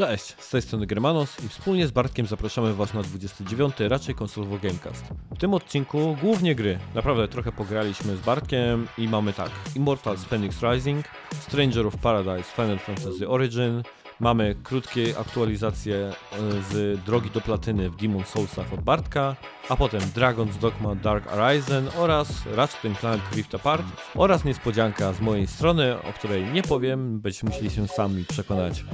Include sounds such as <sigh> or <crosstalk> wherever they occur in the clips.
Cześć, z tej strony Germanos i wspólnie z Bartkiem zapraszamy Was na 29. raczej konsolowo Gamecast. W tym odcinku głównie gry. Naprawdę trochę pograliśmy z Bartkiem i mamy tak Immortals Phoenix Rising, Stranger of Paradise Final Fantasy Origin, mamy krótkie aktualizacje e, z Drogi do Platyny w Demon Soulsach od Bartka, a potem Dragon's Dogma Dark Horizon oraz Ratchet Clank Rift Apart oraz niespodzianka z mojej strony, o której nie powiem, będziecie musieli się sami przekonać,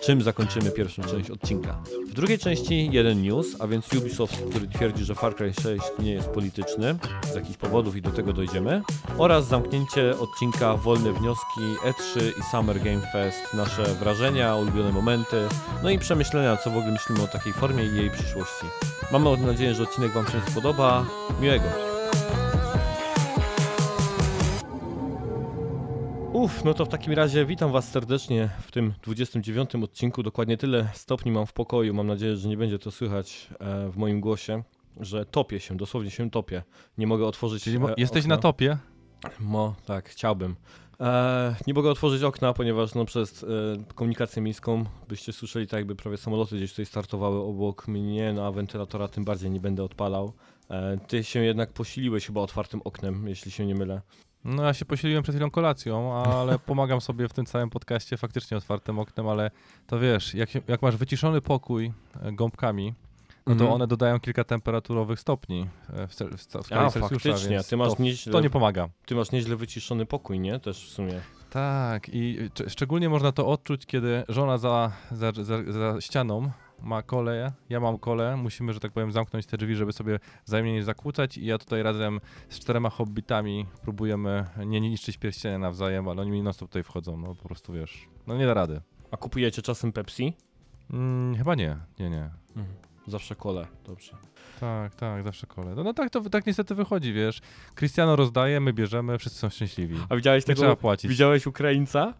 czym zakończymy pierwszą część odcinka. W drugiej części jeden news, a więc Ubisoft, który twierdzi, że Far Cry 6 nie jest polityczny z jakichś powodów i do tego dojdziemy, oraz zamknięcie odcinka Wolne Wnioski E3 i Summer Game Fest, nasze wrażenia, ulubione momenty, no i przemyślenia, co w ogóle myślimy o takiej formie i jej przyszłości. Mamy nadzieję, że odcinek Wam się spodoba. Miłego! Uff, no to w takim razie witam Was serdecznie w tym 29 odcinku. Dokładnie tyle stopni mam w pokoju. Mam nadzieję, że nie będzie to słychać e, w moim głosie, że topię się, dosłownie się topię. Nie mogę otworzyć. Czyli e, jesteś okna. na topie? Mo, tak, chciałbym. E, nie mogę otworzyć okna, ponieważ no, przez e, komunikację miejską byście słyszeli tak jakby prawie samoloty gdzieś tutaj startowały obok mnie, no a wentylatora tym bardziej nie będę odpalał. E, ty się jednak posiliłeś chyba otwartym oknem, jeśli się nie mylę. No ja się posiliłem przed chwilą kolacją, ale <laughs> pomagam sobie w tym całym podcaście faktycznie otwartym oknem, ale to wiesz, jak, jak masz wyciszony pokój e, gąbkami, no to Mhm. one dodają kilka temperaturowych stopni e, w, w, w skali A, Celsjusza, faktycznie, ty masz to, nieźle- to nie pomaga. Ty masz nieźle wyciszony pokój, nie? Też w sumie. Tak i cze- szczególnie można to odczuć, kiedy żona za, za, za, za ścianą ma kole, ja mam kole, musimy, że tak powiem, zamknąć te drzwi, żeby sobie wzajemnie nie zakłócać i ja tutaj razem z czterema hobbitami próbujemy nie niszczyć pierścienia nawzajem, ale oni mi non tutaj wchodzą, no po prostu wiesz, no nie da rady. A kupujecie czasem Pepsi? Mm, chyba nie, nie, nie. Mhm. Zawsze kole, dobrze. Tak, tak, zawsze kole. No, no tak to tak niestety wychodzi, wiesz. Cristiano rozdaje, my bierzemy, wszyscy są szczęśliwi. A widziałeś Nie trzeba tego? płacić. Widziałeś Ukraińca?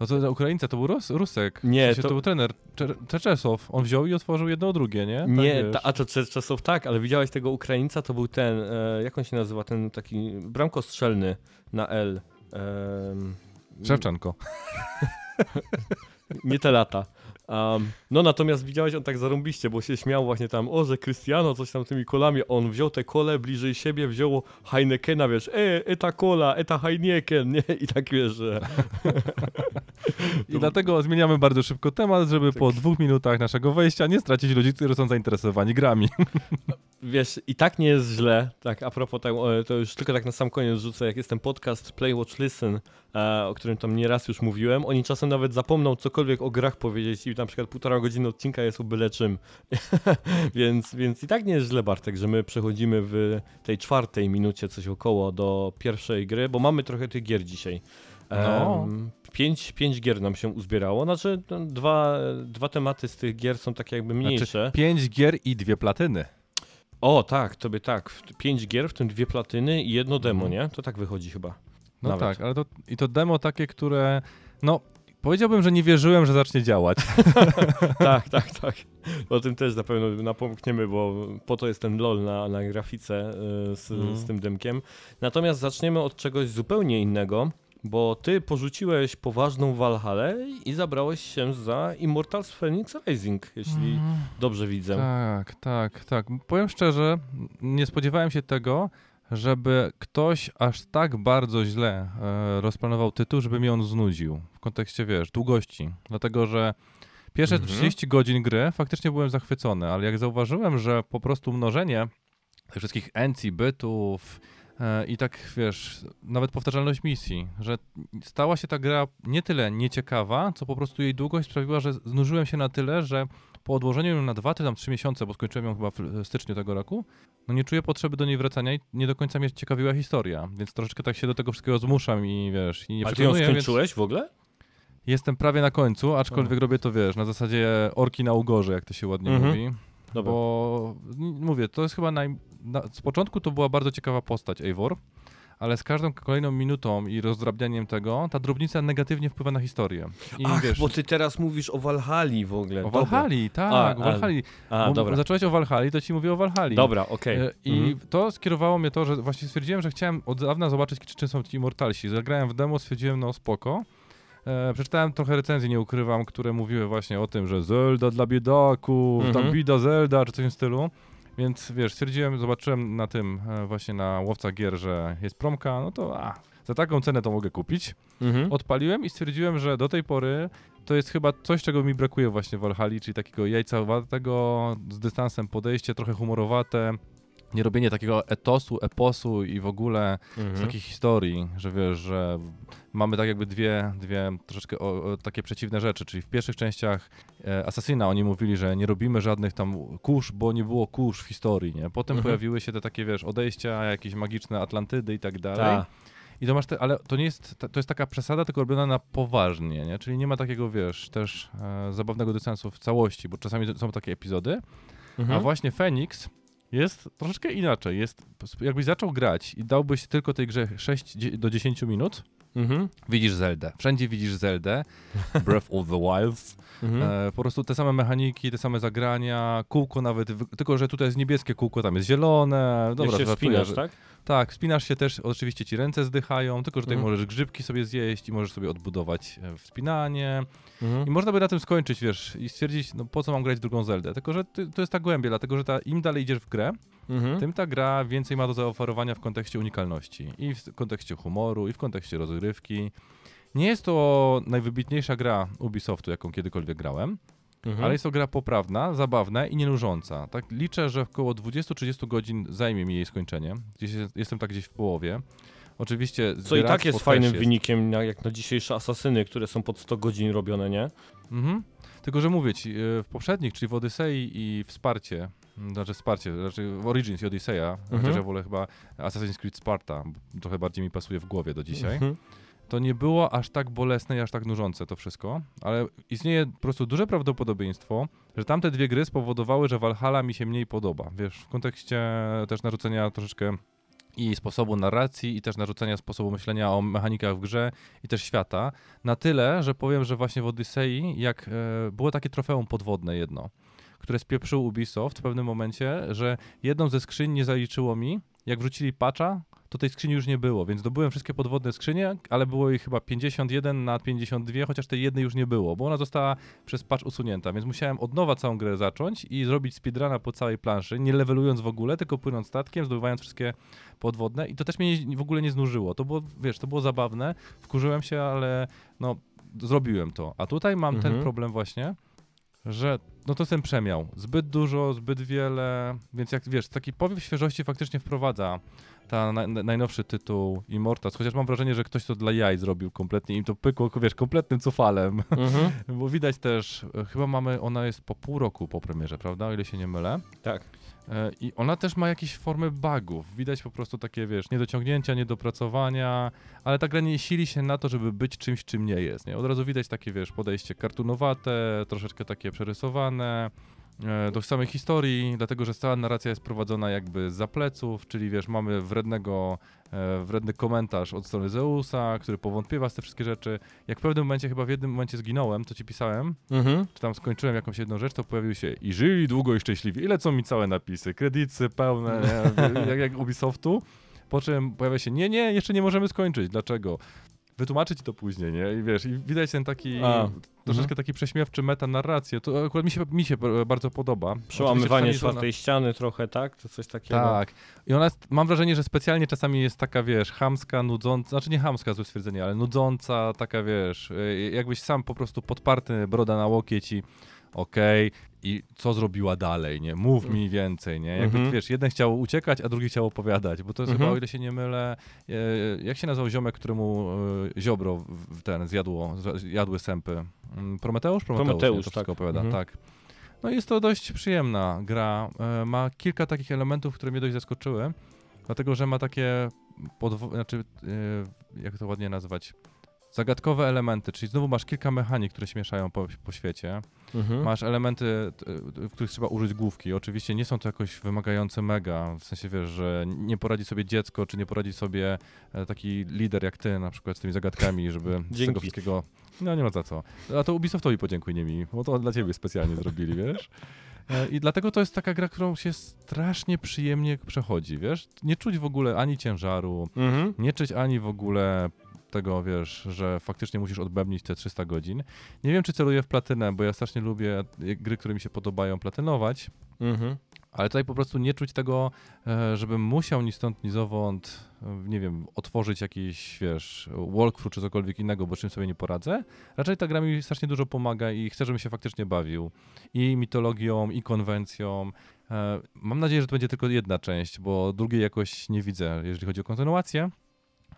No to Ukraińca, to był Rus, Rusek. Nie, w sensie, to- to... był trener Czerczesow. On wziął i otworzył jedno drugie, nie? Tak, Nie, ta, a to czasów tak, ale widziałeś tego Ukraińca, to był ten, e, jak on się nazywa, ten taki bramkostrzelny na L. Szewczenko. <laughs> nie te lata. Um, no natomiast widziałeś, on tak zarąbiście, bo się śmiał właśnie tam, o, że Cristiano coś tam tymi kolami, on wziął te kole bliżej siebie, wziął Heinekena, wiesz, e, eta kola, eta Heineken, nie? I tak wiesz, że... <laughs> I dlatego zmieniamy bardzo szybko temat, żeby Tak. po dwóch minutach naszego wejścia nie stracić ludzi, którzy są zainteresowani grami. <laughs> Wiesz, i tak nie jest źle, tak a propos e, to już tylko tak na sam koniec rzucę, jak jest ten podcast Play, Watch, Listen, e, o którym tam nieraz już mówiłem, oni czasem nawet zapomną cokolwiek o grach powiedzieć i na przykład półtora godziny odcinka jest o byle czym. <laughs> więc, więc i tak nie jest źle, Bartek, że my przechodzimy w tej czwartej minucie coś około do pierwszej gry, bo mamy trochę tych gier dzisiaj. No. Em, Pięć, pięć gier nam się uzbierało, znaczy no, dwa, dwa tematy z tych gier są takie jakby mniejsze. Znaczy, pięć gier i dwie platyny. O, tak, tobie tak. Pięć gier, w tym dwie platyny i jedno demo, Mhm. nie? To tak wychodzi chyba. No Nawet. tak, ale to, i to demo takie, które, no, powiedziałbym, że nie wierzyłem, że zacznie działać. <laughs> tak, tak, tak. O tym też na pewno napomkniemy, bo po to jest ten LOL na, na grafice y, z, Mhm. z tym demkiem. Natomiast zaczniemy od czegoś zupełnie innego, bo ty porzuciłeś poważną Valhallę i zabrałeś się za Immortals Phoenix Rising, jeśli dobrze widzę. Tak, tak, tak. Powiem szczerze, nie spodziewałem się tego, żeby ktoś aż tak bardzo źle e, rozplanował tytuł, żeby mi on znudził. W kontekście, wiesz, długości. Dlatego, że pierwsze Mhm. 30 godzin gry faktycznie byłem zachwycony, ale jak zauważyłem, że po prostu mnożenie tych wszystkich encji, bytów i tak, wiesz, nawet powtarzalność misji, że stała się ta gra nie tyle nieciekawa, co po prostu jej długość sprawiła, że znużyłem się na tyle, że po odłożeniu ją na dwa czy tam trzy miesiące, bo skończyłem ją chyba w styczniu tego roku, no nie czuję potrzeby do niej wracania i nie do końca mnie ciekawiła historia, więc troszeczkę tak się do tego wszystkiego zmuszam i wiesz, i nie A ty ją przekonuję, więc skończyłeś w ogóle? jestem prawie na końcu, aczkolwiek robię to, wiesz, na zasadzie orki na ugorze, jak to się ładnie Mhm. mówi. Dobra. Bo mówię, to jest chyba naj... Na, z początku to była bardzo ciekawa postać Eivor, ale z każdą kolejną minutą i rozdrabnianiem tego, ta drobnica negatywnie wpływa na historię. I Ach, wiesz, bo ty teraz mówisz o Valhali w ogóle. o Dobra. Valhali, tak, A, o Valhali. A, dobra. Zacząłeś o Valhali, to ci mówię o Valhali. Dobra, okej. E, I Mhm. to skierowało mnie to, że właśnie stwierdziłem, że chciałem od dawna zobaczyć, czy czym są ci Immortalsi. Zagrałem w demo, stwierdziłem, no spoko. E, przeczytałem trochę recenzji, nie ukrywam, które mówiły właśnie o tym, że Zelda dla biedaków, Mhm. tam bida Zelda, czy coś w tym stylu. Więc wiesz, stwierdziłem, zobaczyłem na tym e, właśnie na łowca gier, że jest promka, no to a, za taką cenę to mogę kupić. Mhm. Odpaliłem i stwierdziłem, że do tej pory to jest chyba coś, czego mi brakuje właśnie w Valhalla, czyli takiego jajcowatego, z dystansem podejście, trochę humorowate, nie robienie takiego etosu, eposu i w ogóle z Mhm. takiej historii, że wiesz, że mamy tak jakby dwie, dwie troszeczkę o, o, takie przeciwne rzeczy, czyli w pierwszych częściach e, Assassina oni mówili, że nie robimy żadnych tam kurz, bo nie było kurz w historii, nie? Potem Mhm. pojawiły się te takie, wiesz, odejścia, jakieś magiczne Atlantydy i tak dalej. Ta. I to masz te, ale to nie jest, to jest taka przesada, tylko robiona na poważnie, nie? Czyli nie ma takiego, wiesz, też e, zabawnego dystansu w całości, bo czasami są takie epizody, Mhm. a właśnie Phoenix jest troszeczkę inaczej. Jest, jakbyś zaczął grać i dałbyś tylko tej grze 6 dzie- do 10 minut, Mhm. widzisz Zeldę. Wszędzie widzisz Zeldę, <laughs> Breath of the Wild. Mhm. E, po prostu te same mechaniki, te same zagrania, kółko nawet, tylko że tutaj jest niebieskie kółko, tam jest zielone. Dobra, Jak się wspinasz, tak? Tak, wspinasz się też, oczywiście ci ręce zdychają, tylko że tutaj Mhm. możesz grzybki sobie zjeść i możesz sobie odbudować e, wspinanie. Mhm. I można by na tym skończyć, wiesz, i stwierdzić, no po co mam grać w drugą Zeldę. Tylko, że ty, to jest ta głębia, dlatego, że ta, im dalej idziesz w grę, Mhm. tym ta gra więcej ma do zaoferowania w kontekście unikalności. I w kontekście humoru, i w kontekście rozgrywki. Nie jest to najwybitniejsza gra Ubisoftu, jaką kiedykolwiek grałem, Mhm. ale jest to gra poprawna, zabawna i nie nużąca. Tak liczę, że około 20-30 godzin zajmie mi jej skończenie. Gdzieś jest, jestem tak gdzieś w połowie. Oczywiście Co i tak jest fajnym jest. wynikiem, jak na dzisiejsze asasyny, które są pod 100 godzin robione, nie? Mhm. Tylko, że mówię ci, y, w poprzednich, czyli w Odyssei i Wsparcie, m, znaczy Wsparcie, znaczy w Origins i chociaż Mhm. ja wolę chyba Assassin's Creed Sparta, trochę bardziej mi pasuje w głowie do dzisiaj, Mhm. To nie było aż tak bolesne i aż tak nużące to wszystko, ale istnieje po prostu duże prawdopodobieństwo, że tamte dwie gry spowodowały, że Valhalla mi się mniej podoba, wiesz, w kontekście też narzucenia troszeczkę i sposobu narracji, i też narzucenia sposobu myślenia o mechanikach w grze, i też świata. Na tyle, że powiem, że właśnie w Odyssei, jak e, było takie trofeum podwodne jedno, które spieprzył Ubisoft w pewnym momencie, że jedną ze skrzyń nie zaliczyło mi, jak wrzucili patcha, to tej skrzyni już nie było, więc dobyłem wszystkie podwodne skrzynie, ale było ich chyba 51 na 52, chociaż tej jednej już nie było, bo ona została przez patch usunięta, więc musiałem od nowa całą grę zacząć i zrobić speedruna po całej planszy, nie levelując w ogóle, tylko płynąc statkiem, zdobywając wszystkie podwodne i to też mnie nie, w ogóle nie znużyło. To było, wiesz, to było zabawne, wkurzyłem się, ale no zrobiłem to. A tutaj mam ten Mhm. problem właśnie, że no to jest ten przemiał. Zbyt dużo, zbyt wiele, więc jak wiesz, taki powiew świeżości faktycznie wprowadza ta na, na, najnowszy tytuł Immortals, chociaż mam wrażenie, że ktoś to dla jaj zrobił kompletnie, im to pykło, wiesz, kompletnym cofalem, Mhm. <laughs> bo widać też, e, chyba mamy, ona jest po pół roku po premierze, prawda, o ile się nie mylę. Tak. E, I ona też ma jakieś formy bugów. Widać po prostu takie, wiesz, niedociągnięcia, niedopracowania, ale ta gra nie sili się na to, żeby być czymś, czym nie jest. Nie? Od razu widać takie, wiesz, podejście kartunowate, troszeczkę takie przerysowane do samej historii, dlatego że cała narracja jest prowadzona jakby za pleców, czyli wiesz, mamy wrednego, e, wredny komentarz od strony Zeusa, który powątpiewa z te wszystkie rzeczy. Jak w pewnym momencie, chyba w jednym momencie zginąłem, co ci pisałem, Mhm. czy tam skończyłem jakąś jedną rzecz, to pojawił się i żyli długo i szczęśliwie. I lecą mi całe napisy, kredyty pełne, <laughs> jak, jak Ubisoftu. Po czym pojawia się, nie, nie, jeszcze nie możemy skończyć. Dlaczego? Wytłumaczę ci to później, nie? I wiesz, i widać ten taki, A, troszeczkę mhm. taki prześmiewczy meta-narrację. To akurat mi się, mi się bardzo podoba. Przełamywanie czwartej ściany trochę, tak? To coś takiego. tak. I ona jest, mam wrażenie, że specjalnie czasami jest taka, wiesz, chamska, nudząca, znaczy nie chamska, złe stwierdzenie, ale nudząca, taka, wiesz, y, jakbyś sam po prostu podparty, broda na łokieć i okej, i co zrobiła dalej, nie? Mów mi więcej, nie? Jakby, Mhm. wiesz, jeden chciał uciekać, a drugi chciał opowiadać, bo to jest Mhm. chyba, o ile się nie mylę, e, jak się nazywał ziomek, któremu e, ziobro w, ten zjadło, jadły sępy? Mm, Prometeusz? Prometeusz, Prometeusz, nie? to wszystko tak. opowiada, Mhm. tak. No jest to dość przyjemna gra. E, Ma kilka takich elementów, które mnie dość zaskoczyły, dlatego że ma takie podwo- znaczy, e, jak to ładnie nazwać, zagadkowe elementy, czyli znowu masz kilka mechanik, które się mieszają po, po świecie. Mhm. Masz elementy, t- w których trzeba użyć główki. Oczywiście nie są to jakoś wymagające mega, w sensie wiesz, że nie poradzi sobie dziecko, czy nie poradzi sobie e, taki lider jak ty na przykład z tymi zagadkami, żeby <laughs> z Dzięki. tego wszystkiego... No nie ma za co. A to Ubisoftowi podziękuj, nie mi, bo to dla ciebie specjalnie zrobili, <laughs> wiesz? E, I dlatego to jest taka gra, którą się strasznie przyjemnie przechodzi, wiesz? Nie czuć w ogóle ani ciężaru, Mhm. nie czuć ani w ogóle tego, wiesz, że faktycznie musisz odbębnić te 300 godzin. Nie wiem, czy celuję w platynę, bo ja strasznie lubię gry, które mi się podobają, platynować. Mhm. Ale tutaj po prostu nie czuć tego, e, żebym musiał ni stąd, ni zowąd, e, nie wiem, otworzyć jakiś, wiesz, walkthrough czy cokolwiek innego, bo czym sobie nie poradzę. Raczej ta gra mi strasznie dużo pomaga i chcę, żebym się faktycznie bawił. I mitologią, i konwencją. E, mam nadzieję, że to będzie tylko jedna część, bo drugiej jakoś nie widzę, jeżeli chodzi o kontynuację.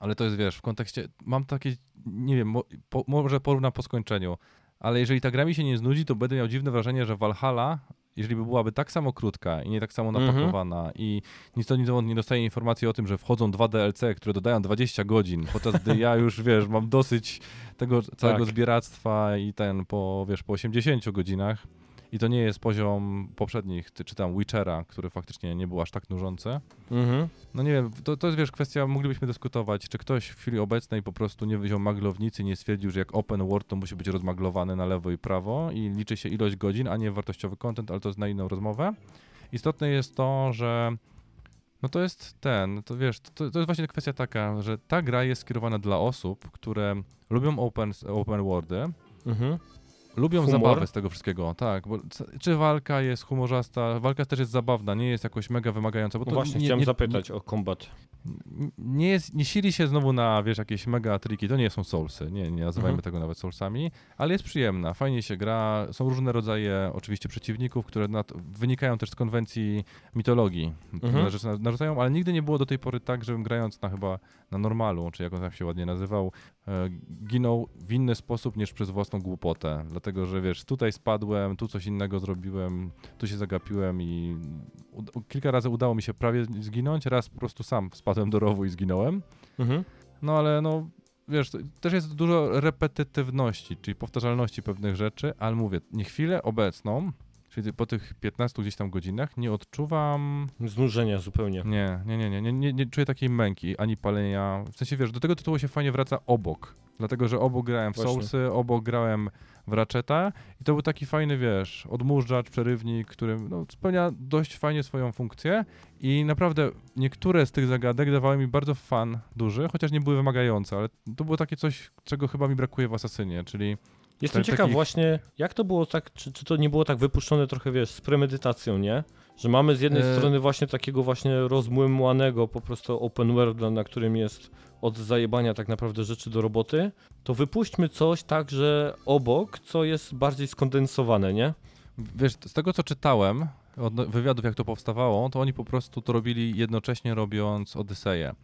Ale to jest, wiesz, w kontekście, mam takie, nie wiem, po, może porównam po skończeniu, ale jeżeli ta gra mi się nie znudzi, to będę miał dziwne wrażenie, że Valhalla jeżeli by byłaby tak samo krótka i nie tak samo Mhm. napakowana i nic to nic nie dostaje informacji o tym, że wchodzą dwa DLC, które dodają 20 godzin, podczas gdy ja już, <laughs> wiesz, mam dosyć tego całego Tak. zbieractwa i ten po, wiesz, po 80 godzinach i to nie jest poziom poprzednich, czy tam Witchera, który faktycznie nie był aż tak nużący. Mhm. No nie wiem, to, to jest wiesz, kwestia, moglibyśmy dyskutować, czy ktoś w chwili obecnej po prostu nie wziął maglownicy, nie stwierdził, że jak open world to musi być rozmaglowany na lewo i prawo i liczy się ilość godzin, a nie wartościowy content, ale to jest na inną rozmowę. Istotne jest to, że no to jest ten, to wiesz, to, to jest właśnie kwestia taka, że ta gra jest skierowana dla osób, które lubią open, open worldy, Mhm. Lubią Humor? zabawę z tego wszystkiego, tak. Bo czy walka jest humorzasta? Walka też jest zabawna, nie jest jakoś mega wymagająca. Bo No to właśnie, nie, chciałem nie, zapytać o kombat. Nie, jest, nie sili się znowu na, wiesz, jakieś mega triki. To nie są soulsy, nie, nie nazywajmy Mhm. tego nawet soulsami, ale jest przyjemna, fajnie się gra. Są różne rodzaje oczywiście przeciwników, które nad, wynikają też z konwencji mitologii. Mhm. Narzucają, ale nigdy nie było do tej pory tak, żebym grając na chyba na normalu, czy jak on tam się ładnie nazywał, e, ginął w inny sposób niż przez własną głupotę. Dlatego, że wiesz, tutaj spadłem, tu coś innego zrobiłem, tu się zagapiłem i kilka razy udało mi się prawie zginąć, raz po prostu sam spadłem do rowu i zginąłem. Mhm. No ale no, wiesz, też jest dużo repetytywności, czyli powtarzalności pewnych rzeczy, ale mówię, nie chwilę obecną, czyli po tych 15 gdzieś tam godzinach nie odczuwam Znużenia zupełnie. nie, nie, nie, nie, nie, nie, nie czuję takiej męki, ani palenia. W sensie, wiesz, do tego tytułu się fajnie wraca obok. Dlatego, że obok grałem w Właśnie. Soulsy, obok grałem w Ratcheta i to był taki fajny, wiesz, odmurzacz, przerywnik, który no, spełnia dość fajnie swoją funkcję i naprawdę niektóre z tych zagadek dawały mi bardzo fan duży, chociaż nie były wymagające, ale to było takie coś, czego chyba mi brakuje w Asasynie, czyli Jestem ciekaw takich- właśnie, jak to było tak, czy, czy to nie było tak wypuszczone trochę, wiesz, z premedytacją, nie? Że mamy z jednej E- strony właśnie takiego właśnie rozmłymłanego po prostu open worlda, na którym jest od zajebania tak naprawdę rzeczy do roboty, to wypuśćmy coś tak, że obok, co jest bardziej skondensowane, nie? Wiesz, z tego co czytałem, od wywiadów jak to powstawało, to oni po prostu to robili jednocześnie robiąc Odyseję.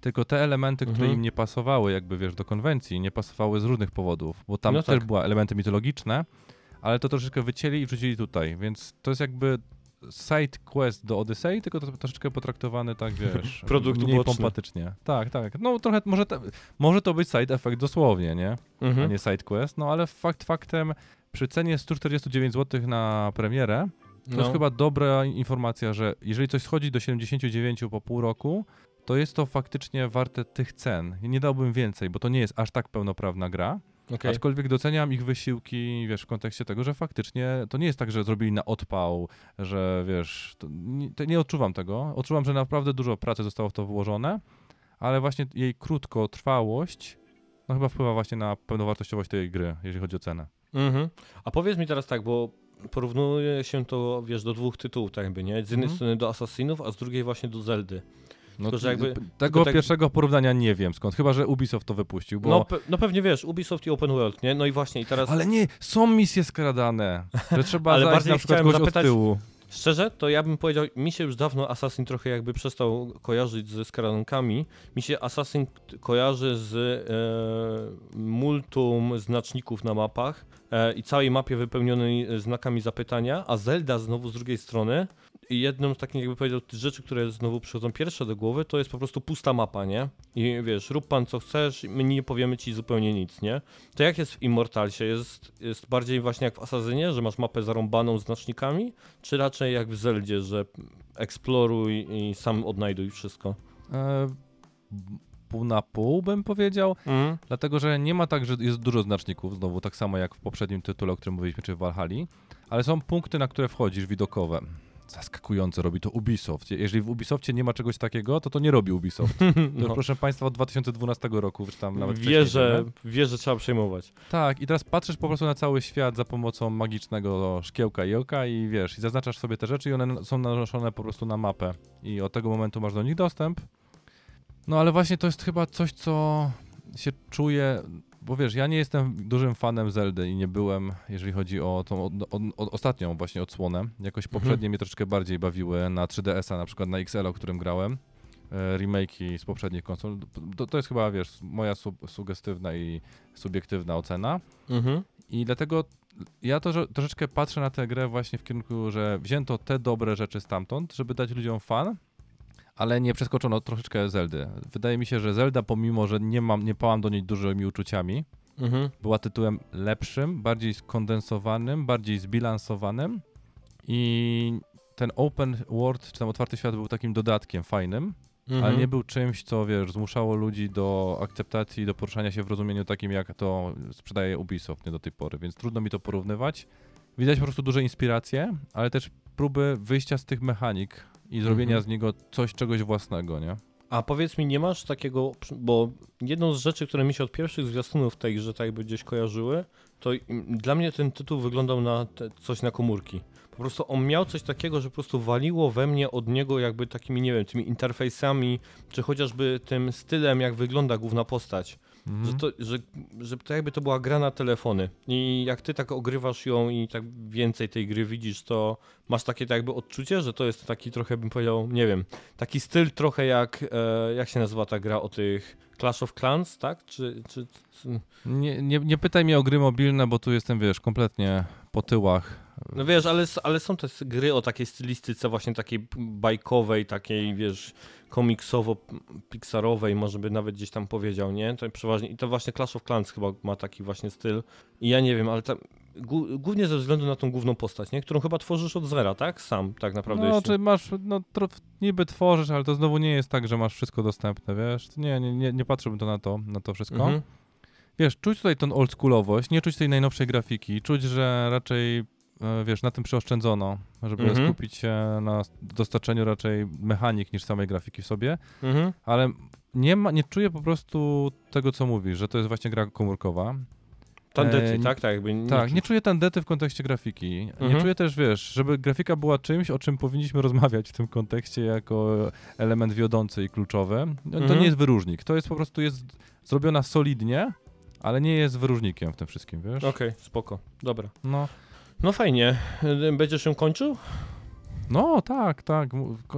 Tylko te elementy, które Mhm. im nie pasowały jakby, wiesz, do konwencji, nie pasowały z różnych powodów, bo tam No też tak. były elementy mitologiczne, ale to troszeczkę wycięli i wrzucili tutaj, więc to jest jakby side quest do Odysei, tylko to troszeczkę potraktowane tak, wiesz, <laughs> Produkt mniej uboczny. pompatycznie. Tak, tak. No trochę, może, może to być side effect dosłownie, nie? a Mhm. nie side quest, no ale fakt faktem przy cenie 149 zł na premierę to No. jest chyba dobra informacja, że jeżeli coś schodzi do 79 po pół roku, to jest to faktycznie warte tych cen. Nie dałbym więcej, bo to nie jest aż tak pełnoprawna gra, Okej. aczkolwiek doceniam ich wysiłki, wiesz, w kontekście tego, że faktycznie to nie jest tak, że zrobili na odpał, że wiesz, nie, nie odczuwam tego. Odczuwam, że naprawdę dużo pracy zostało w to włożone, ale właśnie jej krótkotrwałość no chyba wpływa właśnie na pełnowartościowość tej gry, jeżeli chodzi o cenę. Mhm. A powiedz mi teraz tak, bo porównuje się to, wiesz, do dwóch tytułów, tak jakby, nie? Z jednej Mhm. strony do Assassinów, a z drugiej właśnie do Zeldy. No, Tylko, jakby- tego tak- pierwszego porównania nie wiem skąd, chyba że Ubisoft to wypuścił, bo... No, pe- no pewnie wiesz, Ubisoft i Open World, nie? No i właśnie, i teraz Ale nie, są misje skradane, że <laughs> trzeba Ale bardziej na przykład chciałem kogoś zapytać- od tyłu. szczerze, to ja bym powiedział, mi się już dawno Assassin trochę jakby przestał kojarzyć ze skradankami. Mi się Assassin kojarzy z e, multum znaczników na mapach e, i całej mapie wypełnionej znakami zapytania, a Zelda znowu z drugiej strony i jedną z takich, jakby powiedział, rzeczy, które znowu przychodzą pierwsze do głowy, to jest po prostu pusta mapa, nie? I wiesz, rób pan co chcesz, my nie powiemy ci zupełnie nic, nie? To jak jest w Immortalsie? Jest, jest bardziej właśnie jak w Assassinie, że masz mapę zarąbaną znacznikami, czy raczej jak w Zeldzie, że eksploruj i sam odnajduj wszystko? E, pół na pół bym powiedział, Mhm. dlatego że nie ma tak, że jest dużo znaczników, znowu tak samo jak w poprzednim tytule, o którym mówiliśmy, czy w Valhalla, ale są punkty, na które wchodzisz, widokowe. Zaskakujące, robi to Ubisoft. Jeżeli w Ubisoftie nie ma czegoś takiego, to to nie robi Ubisoft. <laughs> To No. proszę Państwa od 2012 roku, czy tam nawet Wie, że, wie, że trzeba przejmować. Tak, i teraz patrzysz po prostu na cały świat za pomocą magicznego szkiełka i oka i wiesz, i zaznaczasz sobie te rzeczy i one są nanoszone po prostu na mapę i od tego momentu masz do nich dostęp. No ale właśnie to jest chyba coś, co się czuje, bo wiesz, ja nie jestem dużym fanem Zeldy i nie byłem, jeżeli chodzi o tą o, o, ostatnią właśnie odsłonę. Jakoś poprzednie mnie troszeczkę bardziej bawiły na 3DS-a, na przykład na XL, o którym grałem. e, Remake'i z poprzednich konsol. To, to jest chyba, wiesz, moja sub, sugestywna i subiektywna ocena. Mhm. I dlatego ja to, troszeczkę patrzę na tę grę właśnie w kierunku, że wzięto te dobre rzeczy stamtąd, żeby dać ludziom fan, ale nie przeskoczono troszeczkę Zeldy. Wydaje mi się, że Zelda, pomimo, że nie mam, nie pałam do niej dużymi uczuciami, Mhm. była tytułem lepszym, bardziej skondensowanym, bardziej zbilansowanym i ten open world, czy tam otwarty świat był takim dodatkiem fajnym, Mhm. ale nie był czymś, co wiesz, zmuszało ludzi do akceptacji, do poruszania się w rozumieniu takim, jak to sprzedaje Ubisoft nie do tej pory, więc trudno mi to porównywać. Widać po prostu duże inspiracje, ale też próby wyjścia z tych mechanik i zrobienia Mhm. z niego coś, czegoś własnego, nie? A powiedz mi, nie masz takiego, bo jedną z rzeczy, które mi się od pierwszych zwiastunów tej grze tak jakby gdzieś kojarzyły, to dla mnie ten tytuł wyglądał na te, coś na komórki. Po prostu on miał coś takiego, że po prostu waliło we mnie od niego jakby takimi, nie wiem, tymi interfejsami, czy chociażby tym stylem, jak wygląda główna postać. Mhm. Że, to, że, że to jakby to była gra na telefony. I jak ty tak ogrywasz ją i tak więcej tej gry widzisz, to masz takie tak jakby odczucie, że to jest taki trochę bym powiedział, nie wiem, taki styl trochę jak, e, jak się nazywa ta gra o tych Clash of Clans, tak? Czy, czy, czy... Nie, nie, nie pytaj mnie o gry mobilne, bo tu jestem, wiesz, kompletnie po tyłach. No wiesz, ale, ale są te gry o takiej stylistyce właśnie takiej bajkowej, takiej wiesz, komiksowo-pixarowej, może by nawet gdzieś tam powiedział, nie? To przeważnie, I to właśnie Clash of Clans chyba ma taki właśnie styl. I ja nie wiem, ale tam, głó- głównie ze względu na tą główną postać, nie? Którą chyba tworzysz od zera, tak? Sam tak naprawdę. No, jeśli- czy masz, no niby tworzysz, ale to znowu nie jest tak, że masz wszystko dostępne, wiesz? Nie, nie, nie, nie patrzyłbym to na to, na to wszystko. Mhm. Wiesz, czuć tutaj tą oldschoolowość, nie czuć tej najnowszej grafiki, czuć, że raczej, wiesz, na tym przeoszczędzono, żeby Mhm. skupić się na dostarczeniu raczej mechanik niż samej grafiki w sobie, Mhm. ale nie, ma, nie czuję po prostu tego, co mówisz, że to jest właśnie gra komórkowa. Tandety, E, tak? Tak, jakby nie, tak, nie czuję tandety w kontekście grafiki. Nie Mhm. czuję też, wiesz, żeby grafika była czymś, o czym powinniśmy rozmawiać w tym kontekście jako element wiodący i kluczowy. No, To Mhm. nie jest wyróżnik. To jest po prostu jest zrobiona solidnie, ale nie jest wyróżnikiem w tym wszystkim, wiesz? Okej, spoko, dobra. No, No fajnie. E, Będziesz ją kończył? no tak, tak.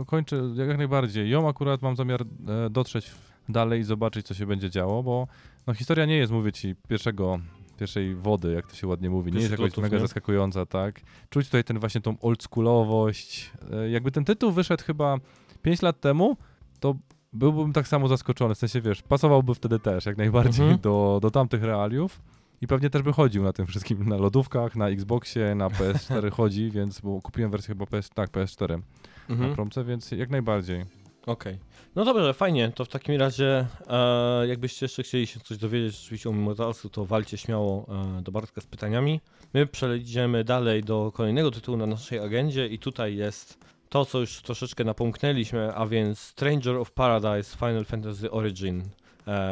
kończę jak najbardziej. Ją akurat mam zamiar e, dotrzeć dalej i zobaczyć, co się będzie działo, bo no, historia nie jest, mówię ci, pierwszego pierwszej wody, jak to się ładnie mówi. Nie jest Pierwszych jakoś mega nie? zaskakująca, tak? Czuć tutaj ten właśnie tą oldschoolowość. E, Jakby ten tytuł wyszedł chyba 5 lat temu, to byłbym tak samo zaskoczony. W sensie, wiesz, pasowałby wtedy też jak najbardziej Mhm. do, do tamtych realiów. I pewnie też by chodził na tym wszystkim, na lodówkach, na Xboxie, na PS4 <laughs> chodzi, więc, bo kupiłem wersję chyba PS, tak, PS4 Mhm. na promce, więc jak najbardziej. Okej. No dobrze, fajnie. To w takim razie, e, jakbyście jeszcze chcieli się coś dowiedzieć rzeczywiście o Immortalsu, to walcie śmiało e, do Bartka z pytaniami. My przejdziemy dalej do kolejnego tytułu na naszej agendzie i tutaj jest to, co już troszeczkę napomknęliśmy, a więc Stranger of Paradise Final Fantasy Origin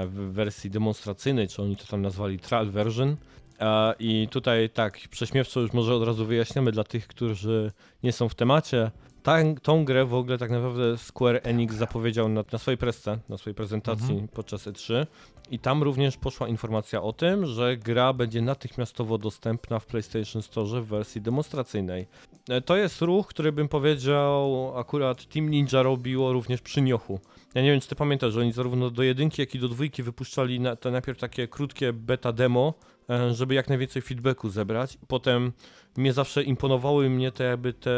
w wersji demonstracyjnej, czy oni to tam nazwali trial version. E, I tutaj tak, prześmiewczo już może od razu wyjaśniamy dla tych, którzy nie są w temacie. Ta, tą grę w ogóle tak naprawdę Square Enix zapowiedział na, na swojej presce, na swojej prezentacji Mhm. podczas E3 i tam również poszła informacja o tym, że gra będzie natychmiastowo dostępna w PlayStation Store w wersji demonstracyjnej. E, To jest ruch, który bym powiedział akurat Team Ninja robiło również przy Niochu. Ja nie wiem, czy ty pamiętasz, że oni zarówno do jedynki, jak i do dwójki wypuszczali na, to najpierw takie krótkie beta demo, e, żeby jak najwięcej feedbacku zebrać. Potem mnie zawsze imponowały mnie te jakby te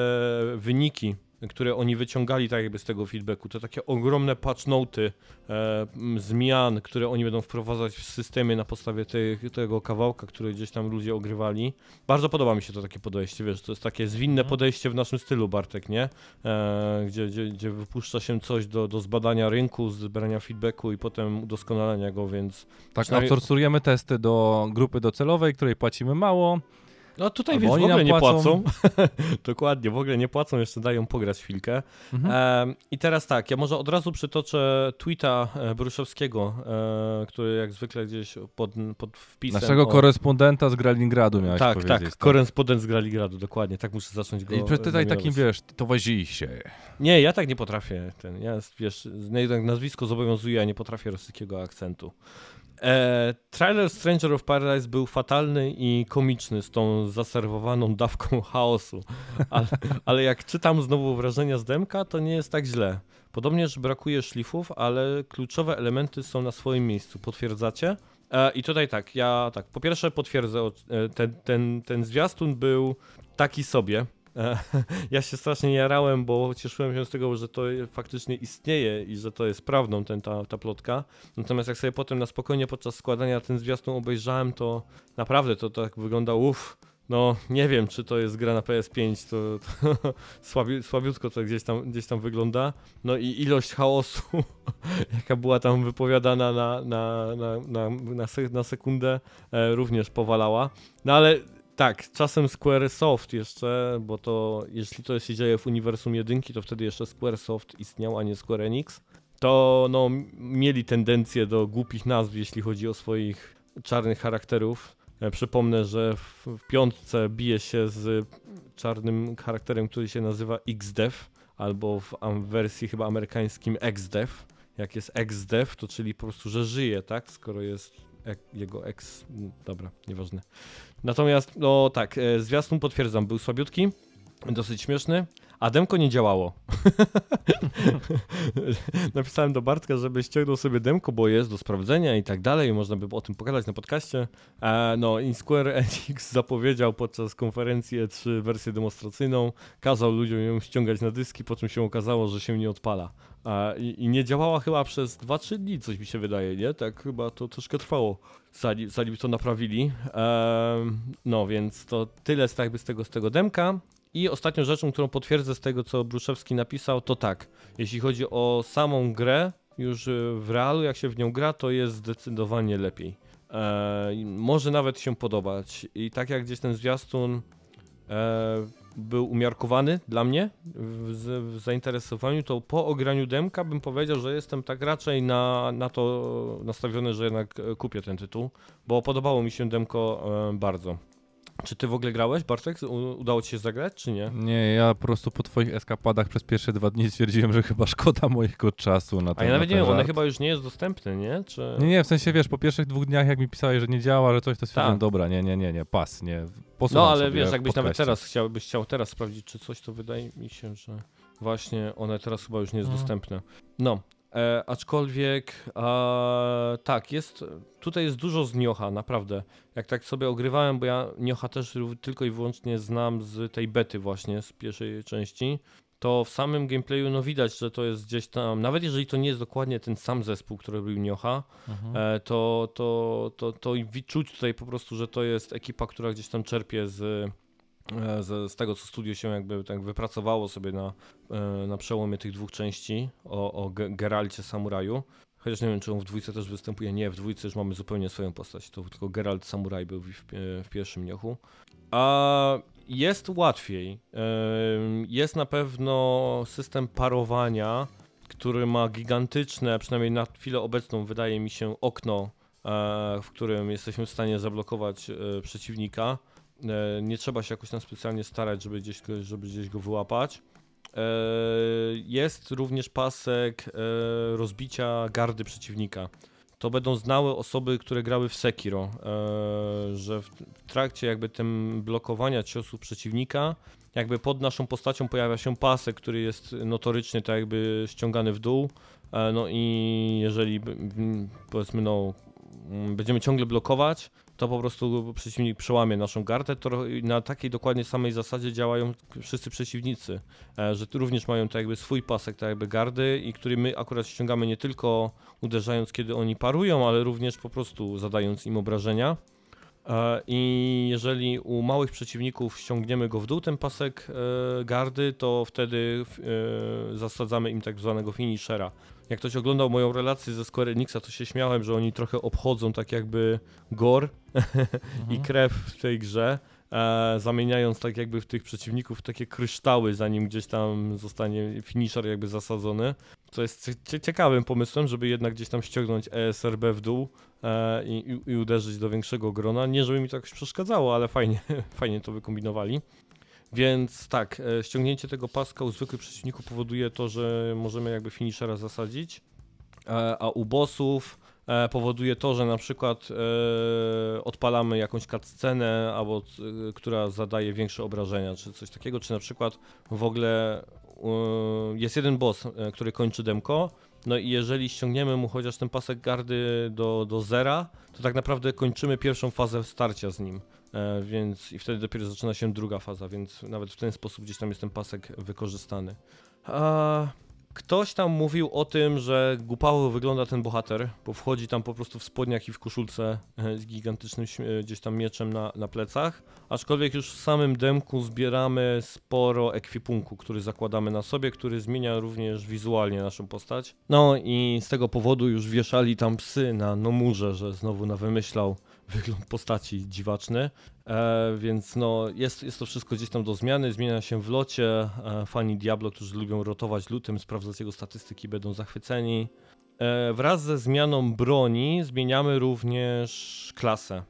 wyniki, które oni wyciągali tak jakby z tego feedbacku. To takie ogromne patch noty e, zmian, które oni będą wprowadzać w systemie na podstawie tych, tego kawałka, który gdzieś tam ludzie ogrywali. Bardzo podoba mi się to takie podejście, wiesz, to jest takie zwinne Mhm. podejście w naszym stylu, Bartek, nie? E, gdzie, gdzie, gdzie wypuszcza się coś do, do zbadania rynku, zbierania feedbacku i potem udoskonalenia go, więc Tak, Przynajmniej- outsourcujemy testy do grupy docelowej, której płacimy mało, No tutaj wiesz, w oni ogóle nam nie płacą. płacą. <laughs> Dokładnie, w ogóle nie płacą, jeszcze dają pograć chwilkę. Mhm. Em, I teraz tak, ja może od razu przytoczę tweeta e, Bruszewskiego, e, który jak zwykle gdzieś pod, pod wpisem... Naszego o- korespondenta z Gralingradu miałeś Tak, powiedzieć. tak, korespondent z Graligradu, dokładnie, tak muszę zacząć go I zajmować. takim, wiesz, towarzysze. Nie, ja tak nie potrafię. Ten, ja, wiesz, jednak nazwisko zobowiązuje, a nie potrafię rosyjskiego akcentu. E, trailer Stranger of Paradise był fatalny i komiczny z tą zaserwowaną dawką <laughs> chaosu, ale, ale jak czytam znowu wrażenia z demka, to nie jest tak źle. Podobnie, że brakuje szlifów, ale kluczowe elementy są na swoim miejscu. Potwierdzacie? E, I tutaj tak, ja tak, po pierwsze potwierdzę, e, ten, ten, ten zwiastun był taki sobie. <laughs> Ja się strasznie jarałem, bo cieszyłem się z tego, że to faktycznie istnieje i że to jest prawdą ten, ta, ta plotka. Natomiast jak sobie potem na spokojnie podczas składania ten zwiastun obejrzałem, to naprawdę to tak wygląda uff. No, nie wiem, czy to jest gra na PS5, to, to <laughs> słabi, słabiutko to gdzieś tam, gdzieś tam wygląda. No i ilość chaosu, <laughs> jaka była tam wypowiadana na, na, na, na, na sekundę, e, również powalała. No ale tak, czasem Squaresoft jeszcze, bo to jeśli to się dzieje w uniwersum jedynki, to wtedy jeszcze Squaresoft istniał, a nie Square Enix. To no, mieli tendencję do głupich nazw, jeśli chodzi o swoich czarnych charakterów. E, przypomnę, że w, w piątce bije się z czarnym charakterem, który się nazywa XDev, albo w wersji chyba amerykańskim XDev. Jak jest XDev, to czyli po prostu, że żyje, tak? Skoro jest jego ex... Dobra, nieważne. Natomiast, no tak, e, zwiastun potwierdzam, był słabiutki, dosyć śmieszny, a demko nie działało. <laughs> Napisałem do Bartka, żeby ściągnął sobie demko, bo jest do sprawdzenia i tak dalej, można by o tym pogadać na podcaście. E, no i Square Enix <laughs> zapowiedział podczas konferencji E3 wersję demonstracyjną, kazał ludziom ją ściągać na dyski, po czym się okazało, że się nie odpala. E, i, nie działała chyba przez 2-3 dni, coś mi się wydaje, nie? Tak chyba to troszkę trwało, zanim, zanim to naprawili. Em, no więc to tyle z, jakby z, tego, z tego demka. I ostatnią rzeczą, którą potwierdzę z tego, co Bruszewski napisał, to tak. Jeśli chodzi o samą grę, już w realu, jak się w nią gra, to jest zdecydowanie lepiej. E, może nawet się podobać. I tak jak gdzieś ten zwiastun e, był umiarkowany dla mnie w, w zainteresowaniu, to po ograniu demka bym powiedział, że jestem tak raczej na, na to nastawiony, że jednak e, kupię ten tytuł, bo podobało mi się demko e, bardzo. Czy ty w ogóle grałeś, Bartek? U, udało ci się zagrać, czy nie? Nie, ja po prostu po twoich eskapadach przez pierwsze dwa dni stwierdziłem, że chyba szkoda mojego czasu na to. A ja nawet na nie ten wiem, one chyba już nie jest dostępne, nie? Czy... Nie, nie, w sensie wiesz, po pierwszych dwóch dniach jak mi pisałeś, że nie działa, że coś, to stwierdziłem, Tak. dobra, nie, nie, nie, nie, pas, nie, posuwam No ale wiesz, jakbyś nawet teraz chciał, byś chciał teraz sprawdzić, czy coś, to wydaje mi się, że właśnie one teraz chyba już nie jest No. dostępne. No, e, aczkolwiek e, tak, jest, tutaj jest dużo z Niocha, naprawdę. Jak tak sobie ogrywałem, bo ja Niocha też tylko i wyłącznie znam z tej bety właśnie, z pierwszej części, to w samym gameplayu no widać, że to jest gdzieś tam, nawet jeżeli to nie jest dokładnie ten sam zespół, który robił Niocha, Mhm. e, to, to, to, to czuć tutaj po prostu, że to jest ekipa, która gdzieś tam czerpie z, z, z tego, co studio się jakby tak wypracowało sobie na, e, na przełomie tych dwóch części o, o Ge- Geralcie Samuraju. Chociaż nie wiem, czy on w dwójce też występuje. Nie, w dwójce już mamy zupełnie swoją postać. To tylko Geralt Samuraj był w, w, w pierwszym niochu. A jest łatwiej. Jest na pewno system parowania, który ma gigantyczne, przynajmniej na chwilę obecną, wydaje mi się, okno, e, w którym jesteśmy w stanie zablokować e, przeciwnika. E, Nie trzeba się jakoś tam specjalnie starać, żeby gdzieś, żeby gdzieś go wyłapać. E, Jest również pasek e, rozbicia gardy przeciwnika. To będą znałe osoby, które grały w Sekiro, że w trakcie jakby tym blokowania ciosów przeciwnika, jakby pod naszą postacią pojawia się pasek, który jest notorycznie tak jakby ściągany w dół. No i jeżeli powiedzmy no będziemy ciągle blokować, to po prostu przeciwnik przełamie naszą gardę. To na takiej dokładnie samej zasadzie działają wszyscy przeciwnicy, e, że również mają tak jakby swój pasek tak jakby gardy i który my akurat ściągamy nie tylko uderzając kiedy oni parują, ale również po prostu zadając im obrażenia. E, I jeżeli u małych przeciwników ściągniemy go w dół, ten pasek e, gardy, to wtedy zasadzamy im tak zwanego finishera. Jak ktoś oglądał moją relację ze Square Enixa, to się śmiałem, że oni trochę obchodzą tak jakby gore <laughs> i krew w tej grze. e, zamieniając tak jakby w tych przeciwników takie kryształy, zanim gdzieś tam zostanie finisher jakby zasadzony. Co jest ciekawym pomysłem, żeby jednak gdzieś tam ściągnąć ESRB w dół e, i, i, uderzyć do większego grona. Nie, żeby mi to jakoś przeszkadzało, ale fajnie, <laughs> fajnie to wykombinowali. Więc tak, e, ściągnięcie tego paska u zwykłych przeciwników powoduje to, że możemy jakby finishera zasadzić, e, a u bossów e, powoduje to, że na przykład odpalamy jakąś cutscenę, albo która zadaje większe obrażenia, czy coś takiego, czy na przykład w ogóle jest jeden boss, który kończy demko, no i jeżeli ściągniemy mu chociaż ten pasek gardy do, do zera, to tak naprawdę kończymy pierwszą fazę starcia z nim. E, więc i wtedy dopiero zaczyna się druga faza, więc nawet w ten sposób gdzieś tam jest ten pasek wykorzystany. A ktoś tam mówił o tym, że głupało wygląda ten bohater, bo wchodzi tam po prostu w spodniach i w koszulce e, z gigantycznym e, gdzieś tam mieczem na, na plecach, aczkolwiek już w samym demku zbieramy sporo ekwipunku, który zakładamy na sobie, który zmienia również wizualnie naszą postać. No i z tego powodu już wieszali tam psy na Nomurze, że znowu na wymyślał wygląd postaci dziwaczny, e, więc no jest, jest to wszystko gdzieś tam do zmiany, zmienia się w locie, e, fani Diablo, którzy lubią rotować lutem, sprawdzać jego statystyki, będą zachwyceni. E, wraz ze zmianą broni zmieniamy również klasę.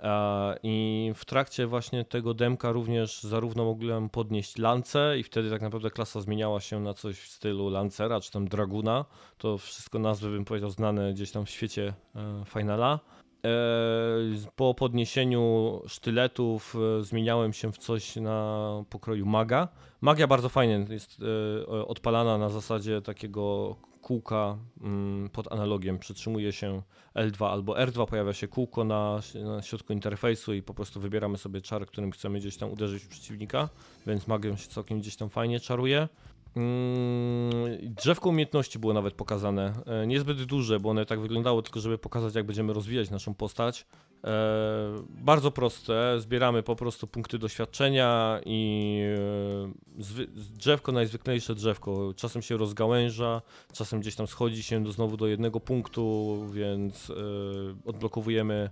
E, I w trakcie właśnie tego demka również zarówno mogłem podnieść lance i wtedy tak naprawdę klasa zmieniała się na coś w stylu lancera czy tam draguna. To wszystko nazwy bym powiedział znane gdzieś tam w świecie e, Finala. E, po podniesieniu sztyletów e, zmieniałem się w coś na pokroju maga. Magia bardzo fajnie jest e, odpalana na zasadzie takiego kółka mm, pod analogiem. Przytrzymuje się L2 albo R2, pojawia się kółko na, środku interfejsu i po prostu wybieramy sobie czar, którym chcemy gdzieś tam uderzyć w przeciwnika, więc magią się całkiem gdzieś tam fajnie czaruje. Mm, drzewko umiejętności było nawet pokazane. E, niezbyt duże, bo one tak wyglądało, tylko żeby pokazać, jak będziemy rozwijać naszą postać. E, bardzo proste. Zbieramy po prostu punkty doświadczenia i e, drzewko, najzwyklejsze drzewko. Czasem się rozgałęża, czasem gdzieś tam schodzi się do, znowu do jednego punktu, więc odblokowujemy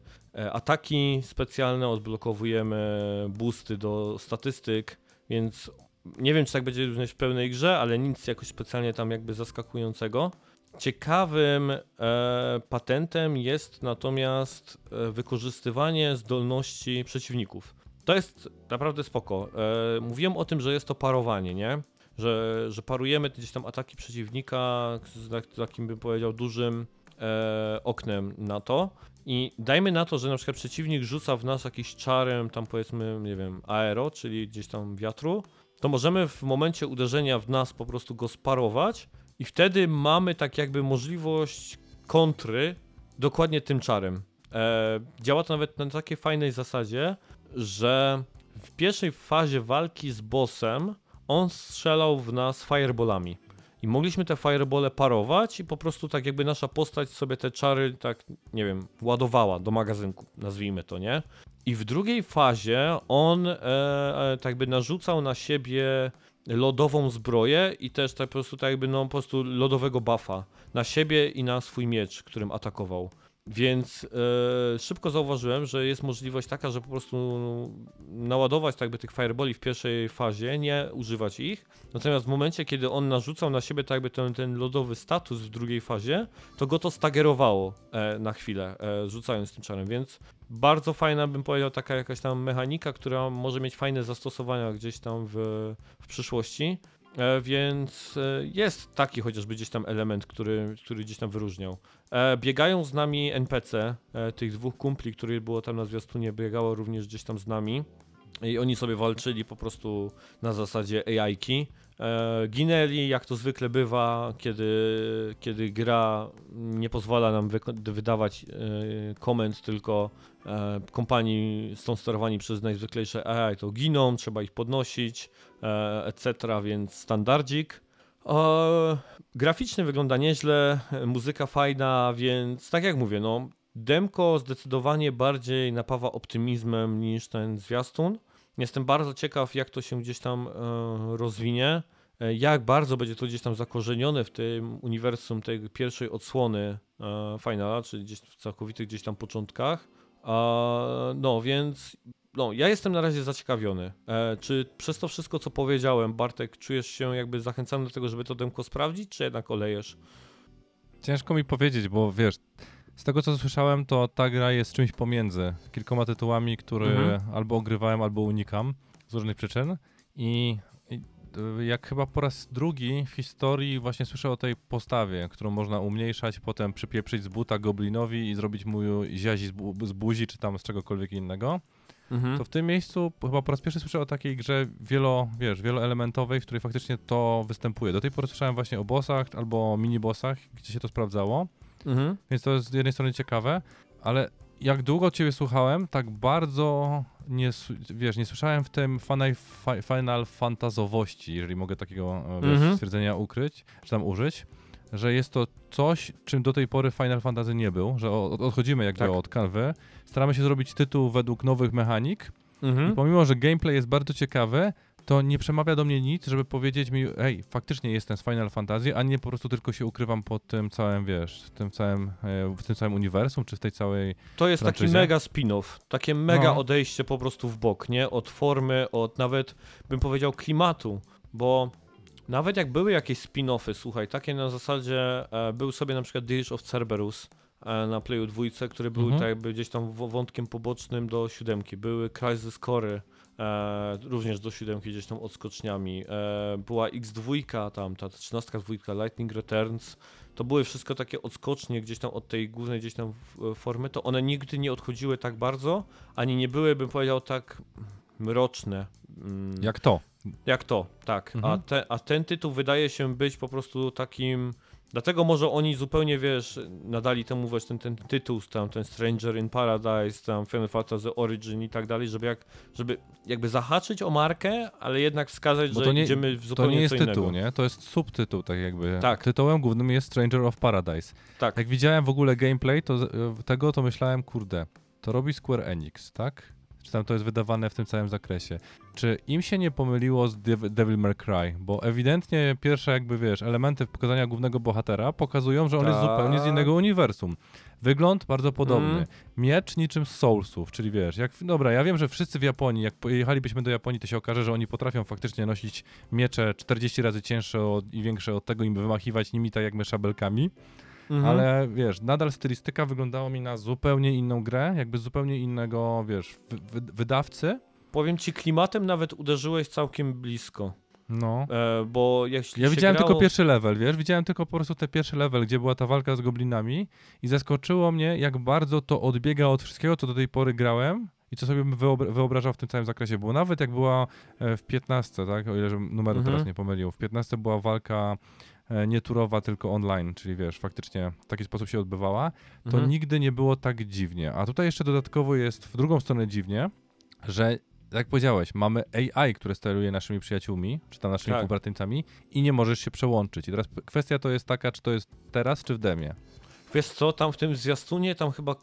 ataki specjalne, odblokowujemy boosty do statystyk, więc nie wiem, czy tak będzie również w pełnej grze, ale nic jakoś specjalnie tam jakby zaskakującego. Ciekawym e, patentem jest natomiast e, wykorzystywanie zdolności przeciwników. To jest naprawdę spoko. E, mówiłem o tym, że jest to parowanie, nie? Że, że parujemy gdzieś tam ataki przeciwnika z takim bym powiedział dużym e, oknem na to. I dajmy na to, że na przykład przeciwnik rzuca w nas jakiś czarem, tam powiedzmy, nie wiem, aero, czyli gdzieś tam wiatru, to możemy w momencie uderzenia w nas po prostu go sparować i wtedy mamy tak jakby możliwość kontry dokładnie tym czarem. E, działa to nawet na takiej fajnej zasadzie, że w pierwszej fazie walki z bossem on strzelał w nas fireballami. I mogliśmy te firebole parować i po prostu tak jakby nasza postać sobie te czary tak, nie wiem, ładowała do magazynku, nazwijmy to, nie? I w drugiej fazie on e, e, tak jakby narzucał na siebie lodową zbroję i też tak po prostu tak jakby no po prostu lodowego buffa na siebie i na swój miecz, którym atakował. Więc e, szybko zauważyłem, że jest możliwość taka, że po prostu naładować tak jakby tych fireboli w pierwszej fazie, nie używać ich. Natomiast w momencie, kiedy on narzucał na siebie tak jakby ten, ten lodowy status w drugiej fazie, to go to stagerowało e, na chwilę, e, rzucając tym czarem. Więc bardzo fajna, bym powiedział, taka jakaś tam mechanika, która może mieć fajne zastosowania gdzieś tam w, w przyszłości. E, więc e, jest taki chociażby gdzieś tam element, który, który gdzieś tam wyróżniał. E, biegają z nami NPC, tych dwóch kumpli, których było tam na zwiastunie, biegało również gdzieś tam z nami. I oni sobie walczyli po prostu na zasadzie AI-ki. Ginęli, jak to zwykle bywa, kiedy, kiedy gra nie pozwala nam wydawać komend, tylko kompanii są sterowani przez najzwyklejsze AI, to giną, trzeba ich podnosić, e, etc., więc standardzik. E, graficznie wygląda nieźle, muzyka fajna, więc tak jak mówię, no demko zdecydowanie bardziej napawa optymizmem niż ten zwiastun. Jestem bardzo ciekaw, jak to się gdzieś tam e, rozwinie, e, jak bardzo będzie to gdzieś tam zakorzenione w tym uniwersum tej pierwszej odsłony e, Finala, czyli gdzieś w całkowitych gdzieś tam początkach. No, więc no, ja jestem na razie zaciekawiony. E, czy przez to wszystko, co powiedziałem, Bartek, czujesz się jakby zachęcany do tego, żeby to demko sprawdzić, czy jednak olejesz? Ciężko mi powiedzieć, bo wiesz, z tego co słyszałem, to ta gra jest czymś pomiędzy kilkoma tytułami, które Mhm. albo ogrywałem, albo unikam z różnych przyczyn. I, jak chyba po raz drugi w historii właśnie słyszę o tej postawie, którą można umniejszać, potem przypieprzyć z buta goblinowi i zrobić mu ziazi z, bu- z buzi, czy tam z czegokolwiek innego. Mhm. To w tym miejscu chyba po raz pierwszy słyszę o takiej grze wielo, wiesz, wieloelementowej, w której faktycznie to występuje. Do tej pory słyszałem właśnie o bossach albo mini-bossach, gdzie się to sprawdzało. Mhm. Więc to jest z jednej strony ciekawe, ale jak długo ciebie słuchałem, tak bardzo nie, wiesz, nie słyszałem w tym Final, fi- final fantazowości, jeżeli mogę takiego e, wiesz, Mhm. stwierdzenia ukryć, czy tam użyć, że jest to coś, czym do tej pory Final Fantasy nie był, że odchodzimy jakby Tak. od kanwy, staramy się zrobić tytuł według nowych mechanik Mhm. pomimo, że gameplay jest bardzo ciekawy, to nie przemawia do mnie nic, żeby powiedzieć mi, hej, faktycznie jestem z Final Fantasy, a nie po prostu tylko się ukrywam pod tym całym, wiesz, w tym całym, e, w tym całym uniwersum, czy w tej całej... To jest taki franczyzie? mega spin-off, takie mega No. odejście po prostu w bok, nie? Od formy, od nawet bym powiedział klimatu, bo nawet jak były jakieś spin-offy, słuchaj, takie na zasadzie e, był sobie na przykład Dirge of Cerberus e, na Playu dwójce, który był Mhm. tak jakby gdzieś tam wątkiem pobocznym do siódemki. Były Crisis Core, e, również do siódemki gdzieś tam odskoczniami. E, była X2 tam, ta 13 dwójka, Lightning Returns. To były wszystko takie odskocznie gdzieś tam od tej głównej gdzieś tam w- formy, to one nigdy nie odchodziły tak bardzo, ani nie były, bym powiedział, tak mroczne. mm, Jak to? jak to, tak. A, Mhm. te, a ten tytuł wydaje się być po prostu takim. Dlatego może oni zupełnie, wiesz, nadali temu właśnie ten, ten tytuł, tam, ten Stranger in Paradise, tam Final Fantasy Origin i tak dalej, żeby, jak, żeby jakby zahaczyć o markę, ale jednak wskazać, Bo że to nie- idziemy w To zupełnie nie jest tytuł, innego. nie? To jest subtytuł, tak jakby. Tak. Tytułem głównym jest Stranger of Paradise. Tak. Jak widziałem w ogóle gameplay to, tego, to myślałem, kurde, to robi Square Enix, tak? Czy tam to jest wydawane w tym całym zakresie? Czy im się nie pomyliło z Dev- Devil May Cry? Bo ewidentnie pierwsze jakby, wiesz, elementy pokazania głównego bohatera pokazują, że on jest Tak. zupełnie z innego uniwersum. Wygląd bardzo podobny. Mm. Miecz niczym z Soulsów, czyli wiesz, jak, dobra, ja wiem, że wszyscy w Japonii, jak pojechalibyśmy do Japonii, to się okaże, że oni potrafią faktycznie nosić miecze 40 razy cięższe od, i większe od tego, im wymachiwać nimi tak jak my szabelkami, Mhm. ale wiesz, nadal stylistyka wyglądała mi na zupełnie inną grę, jakby z zupełnie innego, wiesz, wy, wy, wydawcy. Powiem ci, klimatem nawet uderzyłeś całkiem blisko. No. E, bo jeśli Ja widziałem grało... tylko pierwszy level, wiesz, widziałem tylko po prostu ten pierwszy level, gdzie była ta walka z goblinami i zaskoczyło mnie, jak bardzo to odbiega od wszystkiego, co do tej pory grałem i co sobie bym wyobra- wyobrażał w tym całym zakresie, bo nawet jak była e, w 15, tak, o ile numeru Mhm. teraz nie pomylił, w 15 była walka nie turowa, tylko online, czyli wiesz, faktycznie w taki sposób się odbywała, to Mhm. nigdy nie było tak dziwnie. A tutaj jeszcze dodatkowo jest w drugą stronę dziwnie, że jak powiedziałeś, mamy AI, które steruje naszymi przyjaciółmi, czy tam naszymi Tak. i nie możesz się przełączyć. I teraz kwestia to jest taka, czy to jest teraz, czy w demie. Wiesz co, tam w tym zwiastunie, tam chyba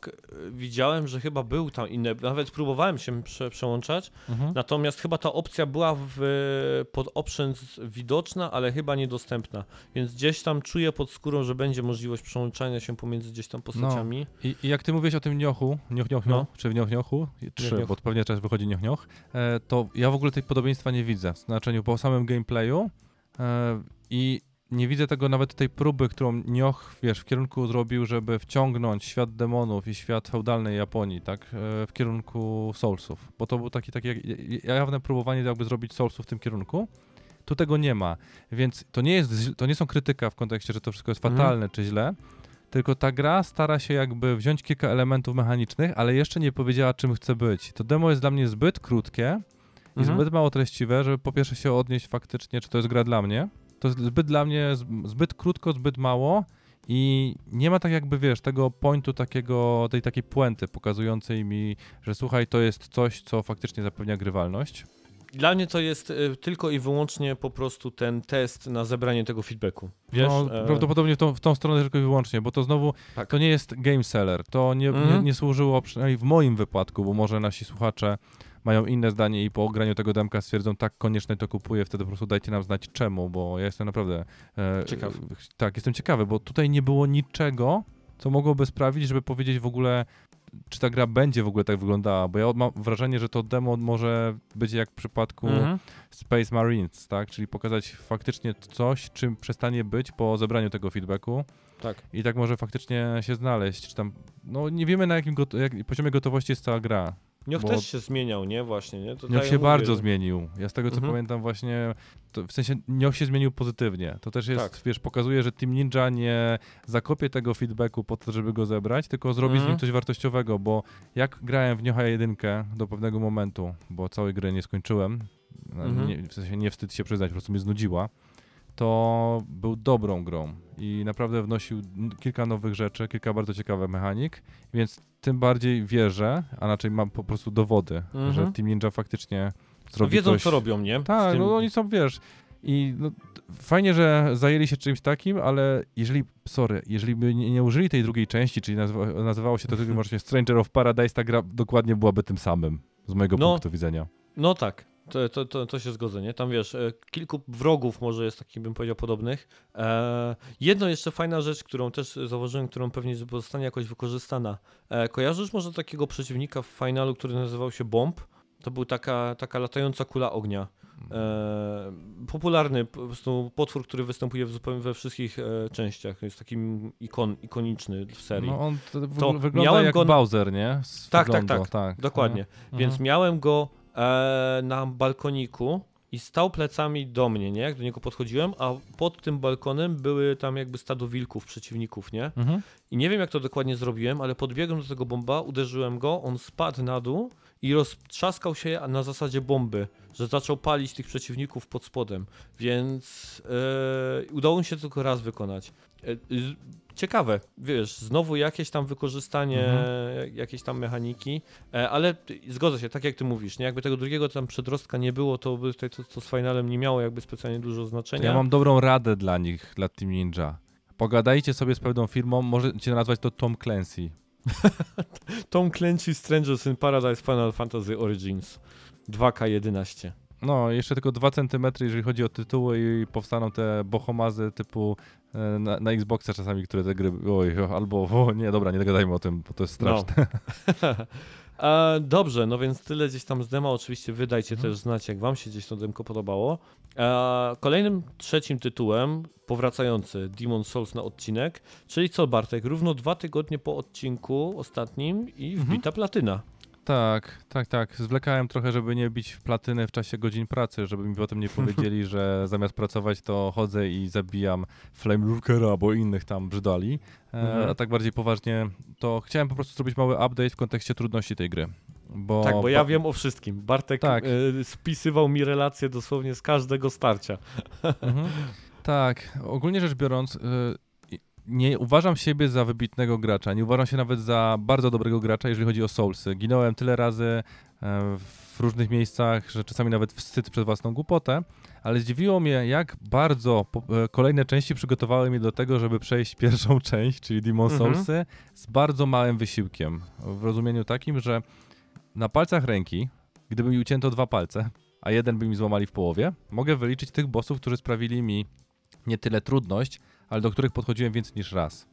widziałem, że chyba był tam inny, nawet próbowałem się prze, przełączać, natomiast chyba ta opcja była w, pod options widoczna, ale chyba niedostępna, więc gdzieś tam czuję pod skórą, że będzie możliwość przełączania się pomiędzy gdzieś tam postaciami. I, I jak ty mówisz o tym niochu, nioch, nioch, No. nioch czy w nioch, niochu, trzy, nioch. bo pewnie teraz wychodzi nioch, nioch, e, to ja w ogóle tej podobieństwa nie widzę. W znaczeniu po samym gameplayu e, i nie widzę tego nawet tej próby, którą Nioch, wiesz, w kierunku zrobił, żeby wciągnąć świat demonów i świat feudalnej Japonii, tak, e, w kierunku Soulsów. Bo to był taki, takie jak- jawne próbowanie jakby zrobić Soulsów w tym kierunku. Tu tego nie ma, więc to nie, jest, to nie są krytyka w kontekście, że to wszystko jest Mhm. fatalne czy źle, tylko ta gra stara się jakby wziąć kilka elementów mechanicznych, ale jeszcze nie powiedziała, czym chce być. To demo jest dla mnie zbyt krótkie i Mhm. zbyt mało treściwe, żeby po pierwsze się odnieść faktycznie, czy to jest gra dla mnie. To jest zbyt dla mnie, zbyt krótko, zbyt mało i nie ma tak jakby, wiesz, tego pointu takiego, tej takiej puenty pokazującej mi, że słuchaj, to jest coś, co faktycznie zapewnia grywalność. Dla mnie to jest y, tylko i wyłącznie po prostu ten test na zebranie tego feedbacku. Wiesz? no, e, prawdopodobnie w tą, w tą stronę tylko i wyłącznie, bo to znowu, Tak. to nie jest game seller, to nie, nie, Mhm. nie służyło, przynajmniej w moim wypadku, bo może nasi słuchacze mają inne zdanie i po ograniu tego demka stwierdzą, tak, koniecznie to kupuję, wtedy po prostu dajcie nam znać czemu, bo ja jestem naprawdę... E, Ciekaw. tak, jestem ciekawy, bo tutaj nie było niczego, co mogłoby sprawić, żeby powiedzieć w ogóle czy ta gra będzie w ogóle tak wyglądała, bo ja mam wrażenie, że to demo może być jak w przypadku Mhm. Space Marines, tak? Czyli pokazać faktycznie coś, czym przestanie być po zebraniu tego feedbacku Tak. i tak może faktycznie się znaleźć, czy tam, no nie wiemy na jakim goto- jak, poziomie gotowości jest cała gra. Nioch Bo- też się zmieniał, nie? Właśnie, nie? To Nioch tak się mówię, bardzo że- zmienił. Ja z tego co Mhm. pamiętam właśnie, w sensie Nioch się zmienił pozytywnie. To też jest, Tak. wiesz, pokazuje, że Team Ninja nie zakopie tego feedbacku po to, żeby go zebrać, tylko zrobi z Mhm. nim coś wartościowego, bo jak grałem w Niocha 1 do pewnego momentu, bo całej gry nie skończyłem, Mhm. nie, w sensie nie wstyd się przyznać, po prostu mnie znudziła, to był dobrą grą i naprawdę wnosił kilka nowych rzeczy, kilka bardzo ciekawych mechanik, więc tym bardziej wierzę, a raczej mam po prostu dowody, Mhm. że Team Ninja faktycznie No zrobi wiedzą, coś... co robią, nie? Tak, tym- no oni są, wiesz, i no, fajnie, że zajęli się czymś takim, ale jeżeli, sorry, jeżeli by nie, nie użyli tej drugiej części, czyli nazywa, nazywało się to tylko właśnie Stranger of Paradise, ta gra dokładnie byłaby tym samym, z mojego No. punktu widzenia. No tak, to, to, to, to się zgodzę, nie? Tam wiesz, e, kilku wrogów może jest takich, bym powiedział, podobnych. E, jedno jeszcze fajna rzecz, którą też zauważyłem, którą pewnie zostanie jakoś wykorzystana. E, kojarzysz może takiego przeciwnika w finalu, który nazywał się Bomb? To był taka, taka latająca kula ognia. E, popularny po prostu potwór, który występuje w zupełnie we wszystkich e, częściach. Jest takim ikon, ikoniczny w serii. No on to, To wygląda miałem jak go- Bowser, nie? Z Tak, tak, tak. tak. Dokładnie. Mhm. Więc miałem go na balkoniku i stał plecami do mnie, nie? Jak do niego podchodziłem, a pod tym balkonem były tam jakby stado wilków, przeciwników, nie? Mhm. I nie wiem jak to dokładnie zrobiłem, ale podbiegłem do tego bomba, uderzyłem go, on spadł na dół i roztrzaskał się na zasadzie bomby, że zaczął palić tych przeciwników pod spodem, więc e, udało mi się tylko raz wykonać. E, ciekawe, wiesz, znowu jakieś tam wykorzystanie Mhm. jakiejś tam mechaniki, e, ale zgodzę się, tak jak ty mówisz, nie? jakby tego drugiego tam przedrostka nie było, to by to, to, to z finalem nie miało jakby specjalnie dużo To znaczenia. ja mam dobrą radę dla nich, dla Team Ninja. Pogadajcie sobie z pewną firmą, możecie nazwać to Tom Clancy. <laughs> Tom Clancy Strangers in Paradise Final Fantasy Origins 2K11. No, jeszcze tylko 2 cm, jeżeli chodzi o tytuły i powstaną te bohomazy typu na, na Xboxa czasami, które te gry, oj, albo, o nie, dobra, nie gadajmy o tym, bo to jest straszne. <laughs> E, dobrze, no więc tyle gdzieś tam z dema. Oczywiście wy dajcie Mhm. też znać, jak wam się gdzieś to demko podobało. E, kolejnym, trzecim tytułem, powracający Demon Souls na odcinek, czyli co Bartek, równo dwa tygodnie po odcinku ostatnim i Mhm. wbita platyna. Tak, tak, tak. Zwlekałem trochę, żeby nie bić w platyny w czasie godzin pracy, żeby mi potem nie <laughs> powiedzieli, że zamiast pracować to chodzę i zabijam Flame Lookera albo innych tam brzydali. E, Mhm. A tak bardziej poważnie, to chciałem po prostu zrobić mały update w kontekście trudności tej gry. Bo, tak, bo ja wiem o wszystkim. Bartek Tak. e, spisywał mi relacje dosłownie z każdego starcia. Mhm. <laughs> Tak, ogólnie rzecz biorąc, y, nie uważam siebie za wybitnego gracza, nie uważam się nawet za bardzo dobrego gracza, jeżeli chodzi o Soulsy. Ginąłem tyle razy e, w różnych miejscach, że czasami nawet wstyd przed własną głupotę, ale zdziwiło mnie, jak bardzo e, kolejne części przygotowały mnie do tego, żeby przejść pierwszą <laughs> część, czyli Demon Mhm. Soulsy, z bardzo małym wysiłkiem. W rozumieniu takim, że na palcach ręki, gdyby mi ucięto dwa palce, a jeden by mi złamali w połowie, mogę wyliczyć tych bossów, którzy sprawili mi nie tyle trudność, ale do których podchodziłem więcej niż raz.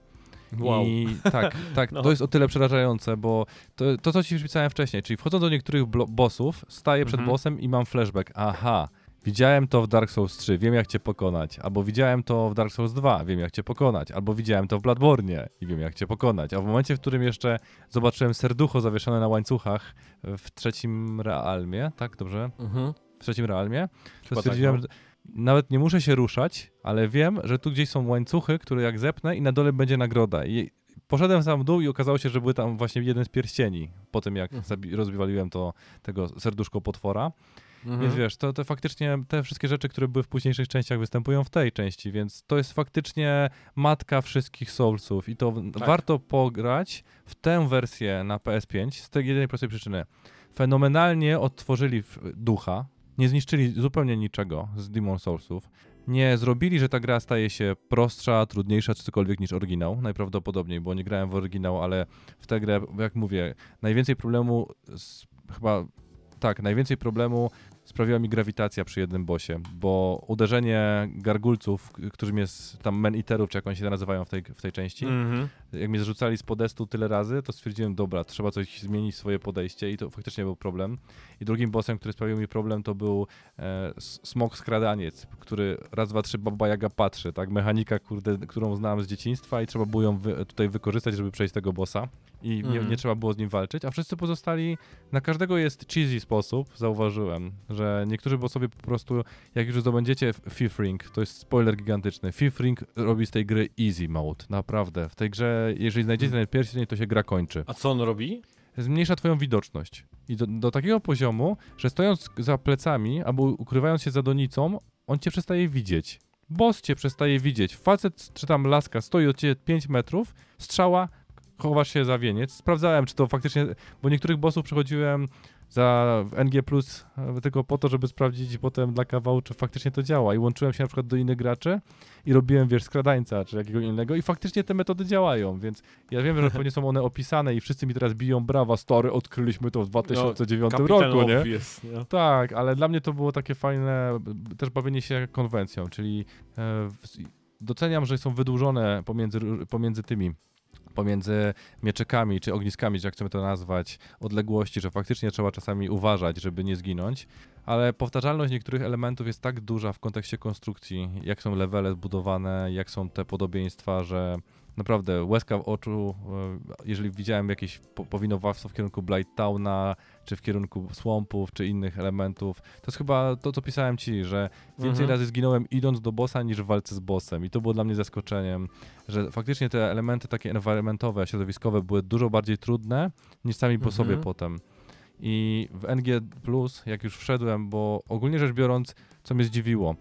Wow. I tak, <laughs> tak, No. to jest o tyle przerażające, bo to, to co ci przypisałem wcześniej, czyli wchodząc do niektórych bossów, staję przed Mhm. bossem i mam flashback. Aha, widziałem to w Dark Souls 3, wiem jak cię pokonać, albo widziałem to w Dark Souls 2, wiem jak cię pokonać, albo widziałem to w Bloodborne i wiem jak cię pokonać. A w momencie, w którym jeszcze zobaczyłem serducho zawieszone na łańcuchach w trzecim realmie, tak dobrze? Mhm. W trzecim realmie, to Chyba stwierdziłem, tak, że nawet nie muszę się ruszać, ale wiem, że tu gdzieś są łańcuchy, które jak zepnę i na dole będzie nagroda. I poszedłem sam w dół i okazało się, że były tam właśnie jeden z pierścieni, po tym jak Mhm. rozwaliłem to tego serduszko potwora. Mhm. Więc wiesz, to, to faktycznie te wszystkie rzeczy, które były w późniejszych częściach występują w tej części, więc to jest faktycznie matka wszystkich Soulsów i to Tak. warto pograć w tę wersję na PS5 z tej jedynej prostej przyczyny. Fenomenalnie odtworzyli ducha, nie zniszczyli zupełnie niczego z Demon Soulsów, nie zrobili, że ta gra staje się prostsza, trudniejsza czy cokolwiek niż oryginał, najprawdopodobniej, bo nie grałem w oryginał, ale w tę grę, jak mówię, najwięcej problemu z, chyba tak, najwięcej problemu sprawiła mi grawitacja przy jednym bossie, bo uderzenie gargulców, którym jest tam man-eaterów, czy jak oni się nazywają w tej, w tej części, Mhm. Jak mnie zrzucali z podestu tyle razy, to stwierdziłem, dobra, trzeba coś zmienić swoje podejście i to faktycznie był problem. I drugim bossem, który sprawił mi problem, to był e, smok skradaniec, który raz, dwa, trzy Baba Jaga patrzy, tak? Mechanika, kurde, którą znałem z dzieciństwa i trzeba było ją wy, tutaj wykorzystać, żeby przejść tego bossa. I nie, Mhm. nie trzeba było z nim walczyć, a wszyscy pozostali, na każdego jest cheesy sposób, zauważyłem, że niektórzy bossowie po prostu, jak już zdobędziecie Fifth Ring, to jest spoiler gigantyczny, Fifth Ring robi z tej gry easy mode, naprawdę. W tej grze, jeżeli znajdziecie ten pierścień, to się gra kończy. A co on robi? Zmniejsza twoją widoczność. I do, do takiego poziomu, że stojąc za plecami albo ukrywając się za donicą, on cię przestaje widzieć. Boss cię przestaje widzieć. Facet czy tam laska stoi od ciebie 5 metrów, strzała, chowasz się za wieniec. Sprawdzałem, czy to faktycznie, bo niektórych bossów przechodziłem za NG+, e, tylko po to, żeby sprawdzić potem dla kawału, czy faktycznie to działa. I łączyłem się na przykład do innych graczy i robiłem, wiesz, skradańca czy jakiego innego i faktycznie te metody działają, więc ja wiem, że pewnie są one opisane i wszyscy mi teraz biją brawa, story, odkryliśmy to w 2009 Kapitan roku, nie? Obvious, nie? Tak, ale dla mnie to było takie fajne też bawienie się konwencją, czyli e, doceniam, że są wydłużone pomiędzy, pomiędzy tymi pomiędzy mieczekami czy ogniskami, czy jak chcemy to nazwać, odległości, że faktycznie trzeba czasami uważać, żeby nie zginąć, ale powtarzalność niektórych elementów jest tak duża w kontekście konstrukcji, jak są levele zbudowane, jak są te podobieństwa, że naprawdę łezka w oczu, e, jeżeli widziałem jakieś po- powinowawstwo w kierunku Blightowna, czy w kierunku swampów, czy innych elementów, to jest chyba to, co pisałem ci, że więcej Mhm. razy zginąłem idąc do bossa niż w walce z bossem i to było dla mnie zaskoczeniem, że faktycznie te elementy takie environmentowe, środowiskowe były dużo bardziej trudne niż sami bossowie Mhm. potem. I w NG+, jak już wszedłem, bo ogólnie rzecz biorąc, co mnie zdziwiło,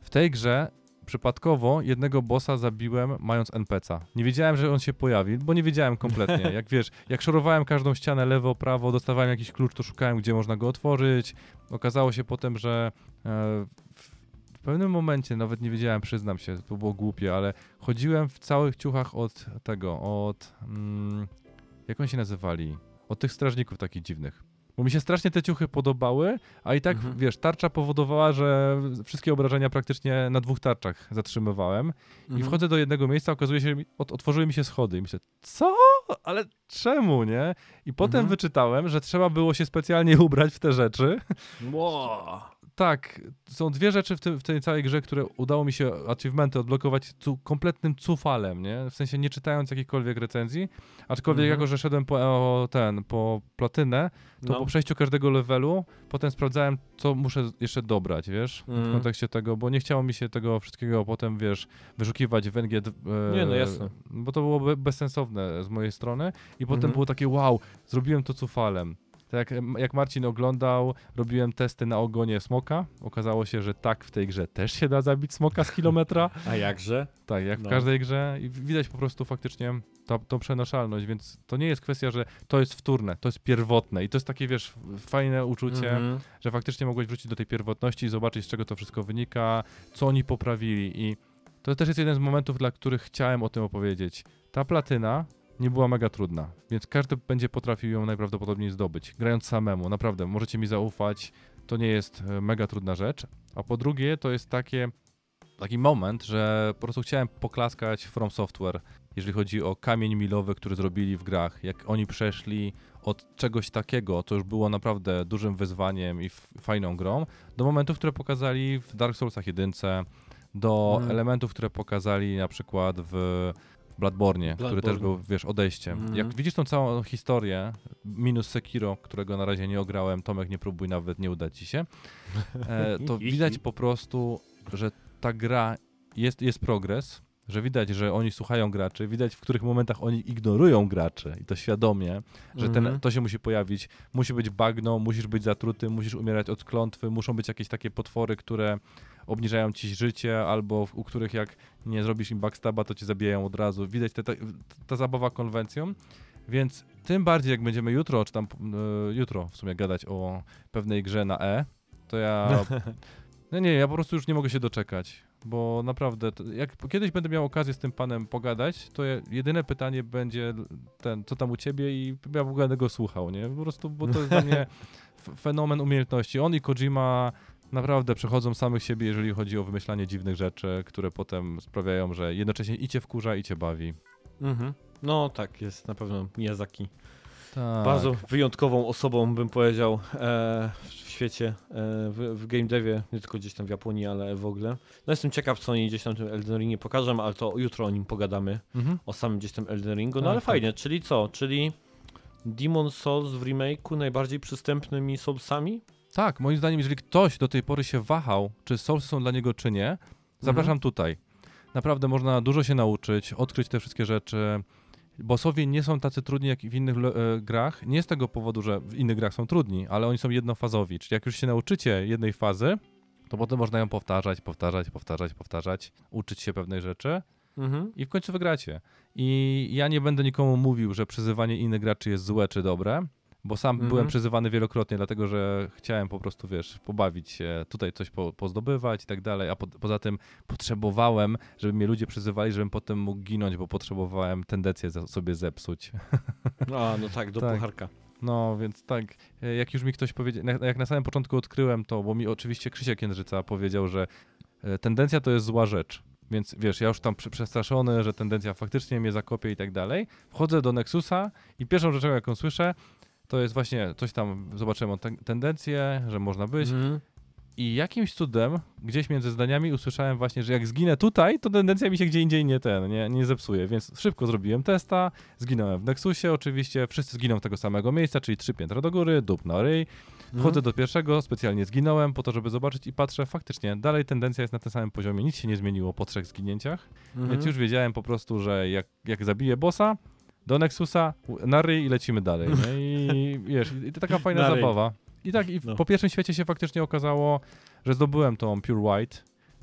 w tej grze przypadkowo jednego bossa zabiłem mając NPC'a. Nie wiedziałem, że on się pojawi, bo nie wiedziałem kompletnie. <laughs> Jak wiesz, jak szorowałem każdą ścianę lewo, prawo, dostawałem jakiś klucz, to szukałem, gdzie można go otworzyć. Okazało się potem, że e, w, w pewnym momencie, nawet nie wiedziałem, przyznam się, to było głupie, ale chodziłem w całych ciuchach od tego, od... Mm, jak oni się nazywali? Od tych strażników takich dziwnych. Bo mi się strasznie te ciuchy podobały, a i tak, Mhm. wiesz, tarcza powodowała, że wszystkie obrażenia praktycznie na dwóch tarczach zatrzymywałem. I Mhm. wchodzę do jednego miejsca, okazuje się, że mi- ot- otworzyły mi się schody. I myślę, co? Ale czemu, nie? I potem Mhm. wyczytałem, że trzeba było się specjalnie <laughs> ubrać w te rzeczy. Wow. Tak, są dwie rzeczy w, tym, w tej całej grze, które udało mi się achievementy odblokować cu, kompletnym cufalem, nie? W sensie nie czytając jakichkolwiek recenzji, aczkolwiek Mhm. jako, że szedłem po o, ten, po platynę, to No. po przejściu każdego levelu potem sprawdzałem, co muszę jeszcze dobrać, wiesz, w Mhm. kontekście tego, bo nie chciało mi się tego wszystkiego potem, wiesz, wyszukiwać w NG. E, Nie, no jasne. Bo to było be- bezsensowne z mojej strony i potem Mhm. było takie, wow, zrobiłem to cufalem. Tak jak, jak Marcin oglądał, robiłem testy na ogonie smoka. Okazało się, że tak w tej grze też się da zabić smoka z kilometra. <laughs> A jakże? Tak, jak w No. każdej grze. I widać po prostu faktycznie tą, tą przenoszalność, więc to nie jest kwestia, że to jest wtórne, to jest pierwotne. I to jest takie, wiesz, fajne uczucie, Mhm. że faktycznie mogłeś wrócić do tej pierwotności i zobaczyć, z czego to wszystko wynika, co oni poprawili. I to też jest jeden z momentów, dla których chciałem o tym opowiedzieć. Ta platyna nie była mega trudna, więc każdy będzie potrafił ją najprawdopodobniej zdobyć, grając samemu. Naprawdę, możecie mi zaufać, to nie jest e, mega trudna rzecz. A po drugie, to jest takie, taki moment, że po prostu chciałem poklaskać From Software, jeżeli chodzi o kamień milowy, który zrobili w grach. Jak oni przeszli od czegoś takiego, co już było naprawdę dużym wyzwaniem i fajną grą, do momentów, które pokazali w Dark Soulsach 1, do Mm. elementów, które pokazali na przykład w w Bloodborne, który też był, wiesz, odejściem. Mhm. Jak widzisz tą całą historię, minus Sekiro, którego na razie nie ograłem, Tomek nie próbuj nawet, nie uda ci się, e, to <laughs> widać po prostu, że ta gra jest, jest progres, że widać, że oni słuchają graczy, widać w których momentach oni ignorują graczy i to świadomie, że ten, Mhm. to się musi pojawić. Musi być bagno, musisz być zatruty, musisz umierać od klątwy, muszą być jakieś takie potwory, które obniżają ci życie, albo u których jak nie zrobisz im backstaba, to cię zabijają od razu. Widać te, te, ta zabawa konwencją, więc tym bardziej jak będziemy jutro, czy tam e, jutro w sumie gadać o pewnej grze na E, to ja... <laughs> No nie, ja po prostu już nie mogę się doczekać, bo naprawdę, to jak kiedyś będę miał okazję z tym panem pogadać, to je- jedyne pytanie będzie ten, co tam u ciebie i ja w ogóle będę go słuchał, nie? Po prostu, bo to jest dla <laughs> mnie fenomen umiejętności. On i Kojima naprawdę przechodzą samych siebie, jeżeli chodzi o wymyślanie dziwnych rzeczy, które potem sprawiają, że jednocześnie i cię wkurza, i cię bawi. Mhm. No tak, jest na pewno Miyazaki. Tak. Bardzo wyjątkową osobą, bym powiedział, e, w świecie, e, w, w game devie, nie tylko gdzieś tam w Japonii, ale w ogóle. No jestem ciekaw, co oni gdzieś tam w tym Elden Ringie pokażą, ale to jutro o nim pogadamy, Mhm. o samym gdzieś tam Elden Ringu. No Tak, ale tak. fajnie, czyli co? Czyli Demon Souls w remake'u najbardziej przystępnymi Soulsami? Tak, moim zdaniem, jeżeli ktoś do tej pory się wahał, czy Soulsy są dla niego, czy nie, zapraszam tutaj. Naprawdę można dużo się nauczyć, odkryć te wszystkie rzeczy. Bossowie nie są tacy trudni jak w innych e, grach. Nie z tego powodu, że w innych grach są trudni, ale oni są jednofazowi. Czyli jak już się nauczycie jednej fazy, to potem można ją powtarzać, powtarzać, powtarzać, powtarzać, uczyć się pewnej rzeczy Mhm. i w końcu wygracie. I ja nie będę nikomu mówił, że przyzywanie innych graczy jest złe czy dobre, bo sam Mhm. byłem przyzywany wielokrotnie, dlatego że chciałem po prostu, wiesz, pobawić się, tutaj coś po, pozdobywać i tak dalej, a po, poza tym potrzebowałem, żeby mnie ludzie przyzywali, żebym potem mógł ginąć, bo potrzebowałem tendencję sobie zepsuć. <laughs> A, no tak, do Tak. pucharka. No, więc tak, e, jak już mi ktoś powiedział, jak na samym początku odkryłem to, bo mi oczywiście Krzysiek Jędrzyca powiedział, że e, tendencja to jest zła rzecz. Więc wiesz, ja już tam prze- przestraszony, że tendencja faktycznie mnie zakopie i tak dalej. Wchodzę do Nexusa i pierwszą rzeczą, jaką słyszę, to jest właśnie coś tam, zobaczyłem ten, tendencję, że można być. Mhm. I jakimś cudem, gdzieś między zdaniami usłyszałem właśnie, że jak zginę tutaj, to tendencja mi się gdzie indziej nie ten, nie, nie zepsuje. Więc szybko zrobiłem testa, zginąłem w Nexusie oczywiście, wszyscy zginą w tego samego miejsca, czyli trzy piętra do góry, dup na ryj. Wchodzę Mhm. do pierwszego, specjalnie zginąłem po to, żeby zobaczyć i patrzę, faktycznie dalej tendencja jest na tym samym poziomie, nic się nie zmieniło po trzech zginięciach, Mhm. więc już wiedziałem po prostu, że jak, jak zabiję bossa, do Nexusa, na ryj i lecimy dalej, nie? I wiesz, i to taka fajna zabawa. I tak, i No. po pierwszym świecie się faktycznie okazało, że zdobyłem tą Pure White.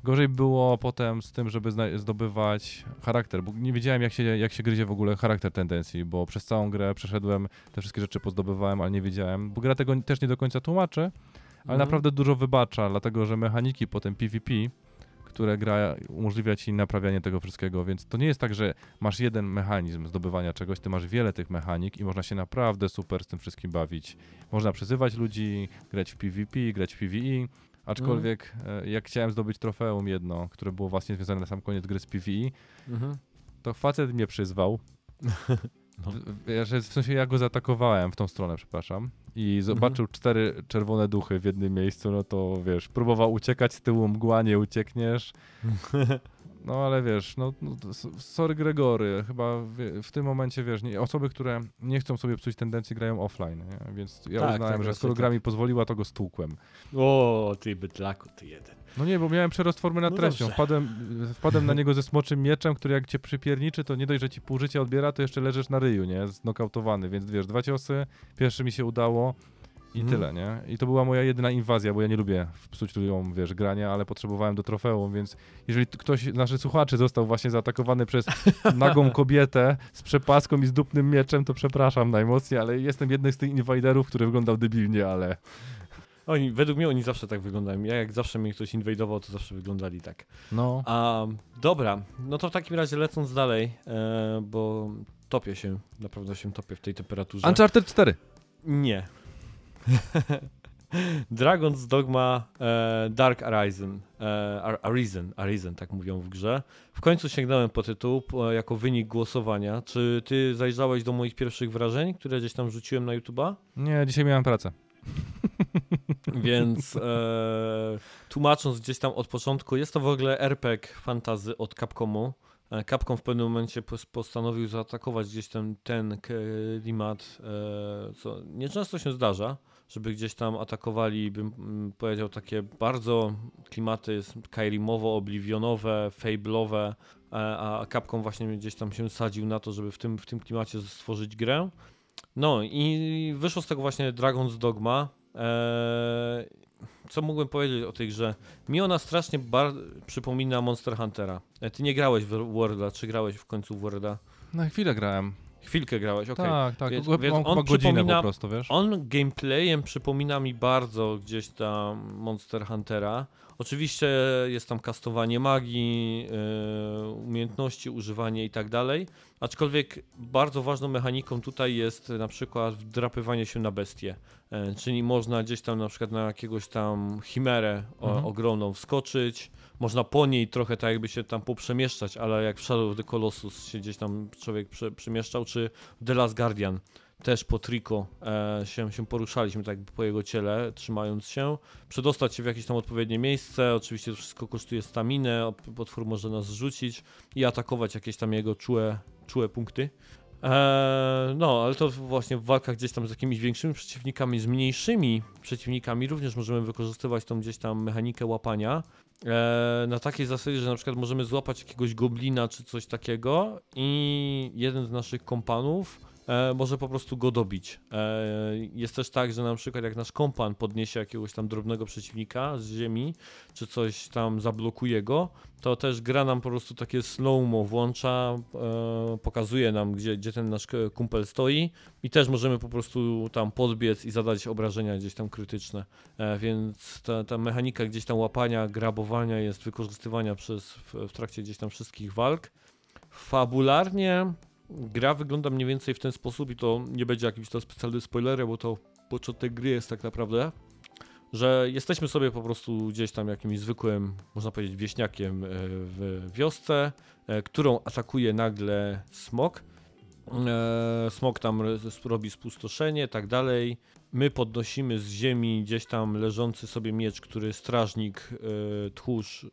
Gorzej było potem z tym, żeby zdobywać charakter, bo nie wiedziałem jak się, jak się gryzie w ogóle charakter tendencji, bo przez całą grę przeszedłem, te wszystkie rzeczy pozdobywałem, ale nie wiedziałem, bo gra tego też nie do końca tłumaczy, ale Mhm. naprawdę dużo wybacza, dlatego że mechaniki potem PvP, które gra umożliwia ci naprawianie tego wszystkiego, więc to nie jest tak, że masz jeden mechanizm zdobywania czegoś, ty masz wiele tych mechanik i można się naprawdę super z tym wszystkim bawić. Można przyzywać ludzi, grać w PvP, grać w PvE, aczkolwiek e, jak chciałem zdobyć trofeum jedno, które było właśnie związane na sam koniec gry z PvE, Mhm. to facet mnie przyzwał. <laughs> No. W, że w sensie ja go zaatakowałem w tą stronę, przepraszam. I zobaczył cztery czerwone duchy w jednym miejscu, no to wiesz, próbował uciekać z tyłu mgła, nie uciekniesz. <laughs> No ale wiesz, no, no sorry Gregory, chyba w, w tym momencie wiesz, nie, osoby, które nie chcą sobie psuć tendencji grają offline, nie? więc ja Tak, uznałem, tak, że raczej skoro tak. gra mi pozwoliła, to go stłukłem. O, ty bydlaku, ty jeden. No nie, bo miałem przerost formy nad No treścią. Wpadłem, <laughs> wpadłem na niego ze smoczym mieczem, który jak cię przypierniczy, to nie dość, że ci pół życia odbiera, to jeszcze leżysz na ryju, nie? Znokautowany, więc wiesz, dwa ciosy, pierwszy mi się udało i Mhm. tyle, nie? I to była moja jedyna inwazja, bo ja nie lubię psuć ludziom, wiesz, grania, ale potrzebowałem do trofeum, więc jeżeli ktoś z naszych słuchaczy został właśnie zaatakowany przez <laughs> nagą kobietę z przepaską i z dupnym mieczem, to przepraszam najmocniej, ale jestem jednym z tych inwajderów, który wyglądał debilnie, ale... Oni, według mnie oni zawsze tak wyglądają. Ja jak zawsze mnie ktoś inwajdował, to zawsze wyglądali tak. No. A, dobra, no to w takim razie lecąc dalej, e, bo topię się, naprawdę się topię w tej temperaturze. Uncharted 4. Nie. <laughs> Dragon's Dogma e, Dark Arisen, e, Ar- Arisen, Arisen, tak mówią w grze. W końcu sięgnąłem po tytuł po, jako wynik głosowania. Czy ty zajrzałeś do moich pierwszych wrażeń, które gdzieś tam rzuciłem na YouTube'a? Nie, dzisiaj miałem pracę. <laughs> Więc e, tłumacząc gdzieś tam od początku, jest to w ogóle RPG fantazy od Capcomu. E, Capcom w pewnym momencie pos- postanowił zaatakować gdzieś tam ten klimat, e, co nieczęsto się zdarza, żeby gdzieś tam atakowali, bym mm, powiedział, takie bardzo klimaty Skyrimowo-oblivionowe, Fable'owe, e, a Capcom właśnie gdzieś tam się sadził na to, żeby w tym, w tym klimacie stworzyć grę. No i wyszło z tego właśnie Dragon's Dogma. Eee, co mógłbym powiedzieć o tej grze? Mi ona strasznie bar- przypomina Monster Huntera. E, Ty nie grałeś w Worlda, czy grałeś w końcu w Worlda? Na chwilę grałem. Chwilkę grałeś, okej. Tak, tak. Więc- on chyba godzinę po prostu, wiesz? On gameplayem przypomina mi bardzo gdzieś tam Monster Huntera. Oczywiście jest tam kastowanie magii, yy, umiejętności, używanie i tak dalej. Aczkolwiek bardzo ważną mechaniką tutaj jest na przykład wdrapywanie się na bestie. Yy, czyli można gdzieś tam na przykład na jakiegoś tam chimerę Mhm. ogromną wskoczyć. Można po niej trochę tak jakby się tam poprzemieszczać, ale jak w Shadow of the Colossus się gdzieś tam człowiek prze, przemieszczał, czy The Last Guardian też po Trico e, się, się poruszaliśmy tak po jego ciele, trzymając się. Przedostać się w jakieś tam odpowiednie miejsce, oczywiście to wszystko kosztuje staminę, potwór może nas zrzucić i atakować jakieś tam jego czułe, czułe punkty. Eee, no, ale to właśnie w walkach gdzieś tam z jakimiś większymi przeciwnikami, z mniejszymi przeciwnikami również możemy wykorzystywać tą gdzieś tam mechanikę łapania. Eee, na takiej zasadzie, że na przykład możemy złapać jakiegoś goblina czy coś takiego i jeden z naszych kompanów e, może po prostu go dobić. E, jest też tak, że na przykład jak nasz kompan podniesie jakiegoś tam drobnego przeciwnika z ziemi, czy coś tam zablokuje go, to też gra nam po prostu takie slow-mo włącza, e, pokazuje nam, gdzie, gdzie ten nasz kumpel stoi i też możemy po prostu tam podbiec i zadać obrażenia gdzieś tam krytyczne. E, więc ta, ta mechanika gdzieś tam łapania, grabowania jest wykorzystywania przez, w, w trakcie gdzieś tam wszystkich walk. Fabularnie gra wygląda mniej więcej w ten sposób i to nie będzie jakimś to specjalny spoilerem, bo to początek gry jest tak naprawdę, że jesteśmy sobie po prostu gdzieś tam jakimś zwykłym, można powiedzieć, wieśniakiem e, w wiosce, e, którą atakuje nagle smok. E, Smok tam robi spustoszenie, tak dalej. My podnosimy z ziemi gdzieś tam leżący sobie miecz, który strażnik tchórz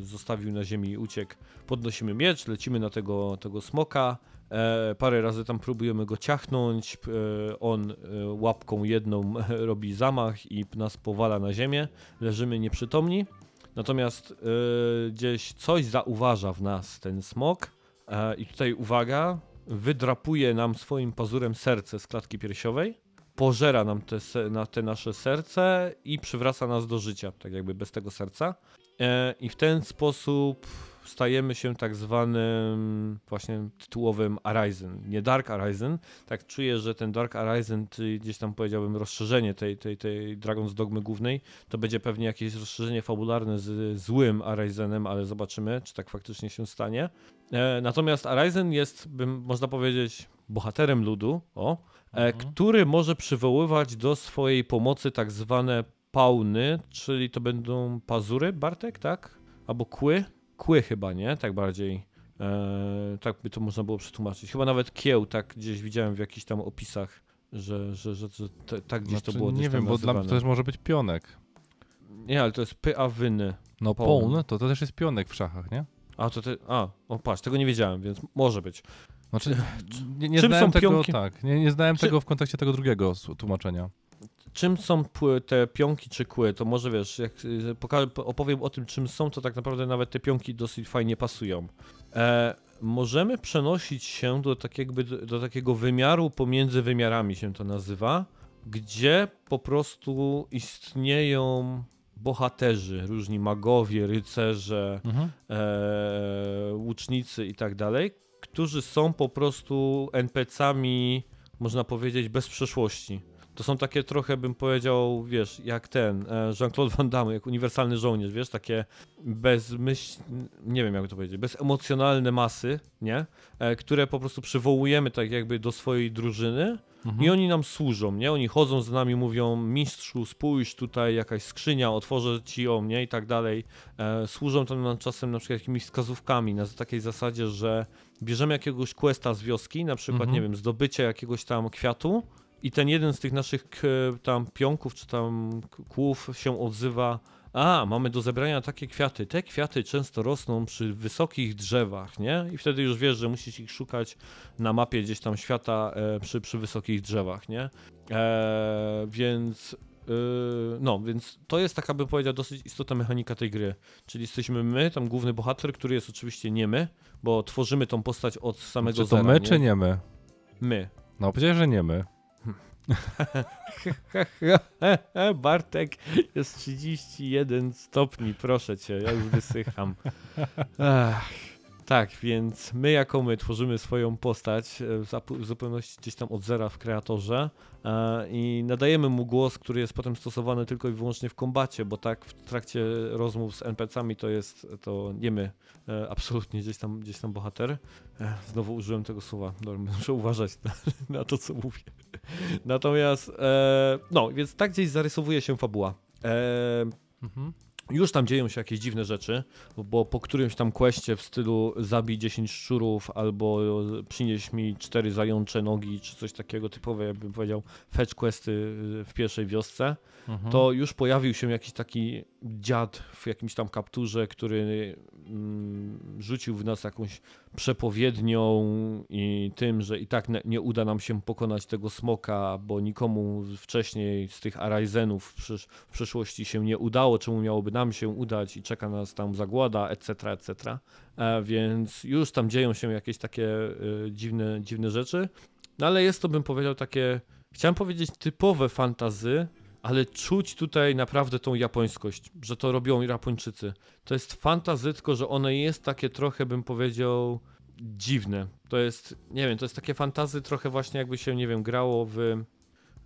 zostawił na ziemi i uciekł. Podnosimy miecz, lecimy na tego, tego smoka. E, parę razy tam próbujemy go ciachnąć. E, on e, łapką jedną <laughs> robi zamach i nas powala na ziemię. Leżymy nieprzytomni. Natomiast gdzieś coś zauważa w nas ten smok. I tutaj uwaga, wydrapuje nam swoim pazurem serce z klatki piersiowej, pożera nam te, na te nasze serce i przywraca nas do życia, tak jakby bez tego serca. I w ten sposób stajemy się tak zwanym właśnie tytułowym Arisen. Nie Dark Arisen. Tak czuję, że ten Dark Arisen, czy gdzieś tam powiedziałbym rozszerzenie tej, tej, tej Dragon's Dogmy głównej, to będzie pewnie jakieś rozszerzenie fabularne z złym Arisenem, ale zobaczymy, czy tak faktycznie się stanie. E, natomiast Arisen jest, bym można powiedzieć, bohaterem ludu, o, e, Mhm. który może przywoływać do swojej pomocy tak zwane pauny, czyli to będą pazury, Bartek, tak? Albo kły? Kły chyba, nie? Tak bardziej. E, tak by to można było przetłumaczyć. Chyba nawet kieł, tak gdzieś widziałem w jakichś tam opisach, że, że, że, że te, tak gdzieś to Znaczy, było nie wiem, bo dla mnie to też może być pionek. Nie, ale to jest pyawyny. No Pawn. to, to też jest pionek w szachach, nie? A, to te, a, o patrz, tego nie wiedziałem, więc może być. Znaczy, <laughs> nie, nie czym znałem są tego, pionki? tak, nie, nie znałem Czy- tego w kontekście tego drugiego tłumaczenia. Czym są te pionki czy kły, to może wiesz, jak y, opowiem o tym, czym są, to tak naprawdę nawet te pionki dosyć fajnie pasują. E, możemy przenosić się do, tak jakby, do takiego wymiaru pomiędzy wymiarami się to nazywa, gdzie po prostu istnieją bohaterzy, różni magowie, rycerze, Mhm. e, łucznicy i tak dalej, którzy są po prostu NPC-ami, można powiedzieć, bez przeszłości. To są takie trochę, bym powiedział, wiesz, jak ten e, Jean-Claude Van Damme, jak uniwersalny żołnierz, wiesz, takie bezmyśl... nie wiem jak to powiedzieć, bezemocjonalne masy, nie? E, które po prostu przywołujemy tak jakby do swojej drużyny Mhm. i oni nam służą, nie? Oni chodzą z nami, mówią, mistrzu, spójrz, tutaj jakaś skrzynia, otworzę ci ją, nie? I tak dalej. E, służą tam nam czasem na przykład jakimiś wskazówkami na takiej zasadzie, że bierzemy jakiegoś questa z wioski, na przykład, Mhm. nie wiem, zdobycie jakiegoś tam kwiatu i ten jeden z tych naszych tam pionków czy tam kłów się odzywa a, mamy do zebrania takie kwiaty. Te kwiaty często rosną przy wysokich drzewach, nie? I wtedy już wiesz, że musisz ich szukać na mapie gdzieś tam świata e, przy, przy wysokich drzewach, nie? E, więc e, no, więc to jest taka, bym powiedział, dosyć istotna mechanika tej gry. Czyli jesteśmy my, tam główny bohater, który jest oczywiście nie my, bo tworzymy tą postać od samego Czy to zera. my, nie? czy nie my? My. No powiedziałeś, że nie my. <laughs> Bartek jest 31 stopni, proszę cię, ja już wysycham. Ech, Tak, więc my jako my tworzymy swoją postać e, w zupełności gdzieś tam od zera w kreatorze e, i nadajemy mu głos, który jest potem stosowany tylko i wyłącznie w kombacie, bo tak w trakcie rozmów z NPC-ami to jest to nie my, e, absolutnie gdzieś tam, gdzieś tam bohater. Znowu użyłem tego słowa, <laughs> muszę uważać na, na to, co mówię. Natomiast, no, więc tak gdzieś zarysowuje się fabuła. Mhm. Już tam dzieją się jakieś dziwne rzeczy, bo po którymś tam questie w stylu zabij 10 szczurów albo przynieś mi 4 zającze nogi, czy coś takiego typowe, jakbym powiedział, fetch questy y, w pierwszej wiosce, Mhm. to już pojawił się jakiś taki dziad w jakimś tam kapturze, który mm, rzucił w nas jakąś przepowiednią i tym, że i tak nie uda nam się pokonać tego smoka, bo nikomu wcześniej z tych Araizenów w, przysz- w przeszłości się nie udało, czemu miałoby nam się udać i czeka nas tam zagłada, etc., etc. E, więc już tam dzieją się jakieś takie e, dziwne, dziwne rzeczy, no ale jest to, bym powiedział, takie, chciałem powiedzieć typowe fantazy, ale czuć tutaj naprawdę tą japońskość, że to robią Japończycy. To jest fantazy, tylko że one jest takie trochę, bym powiedział, dziwne. To jest, nie wiem, to jest takie fantazy trochę właśnie jakby się, nie wiem, grało w...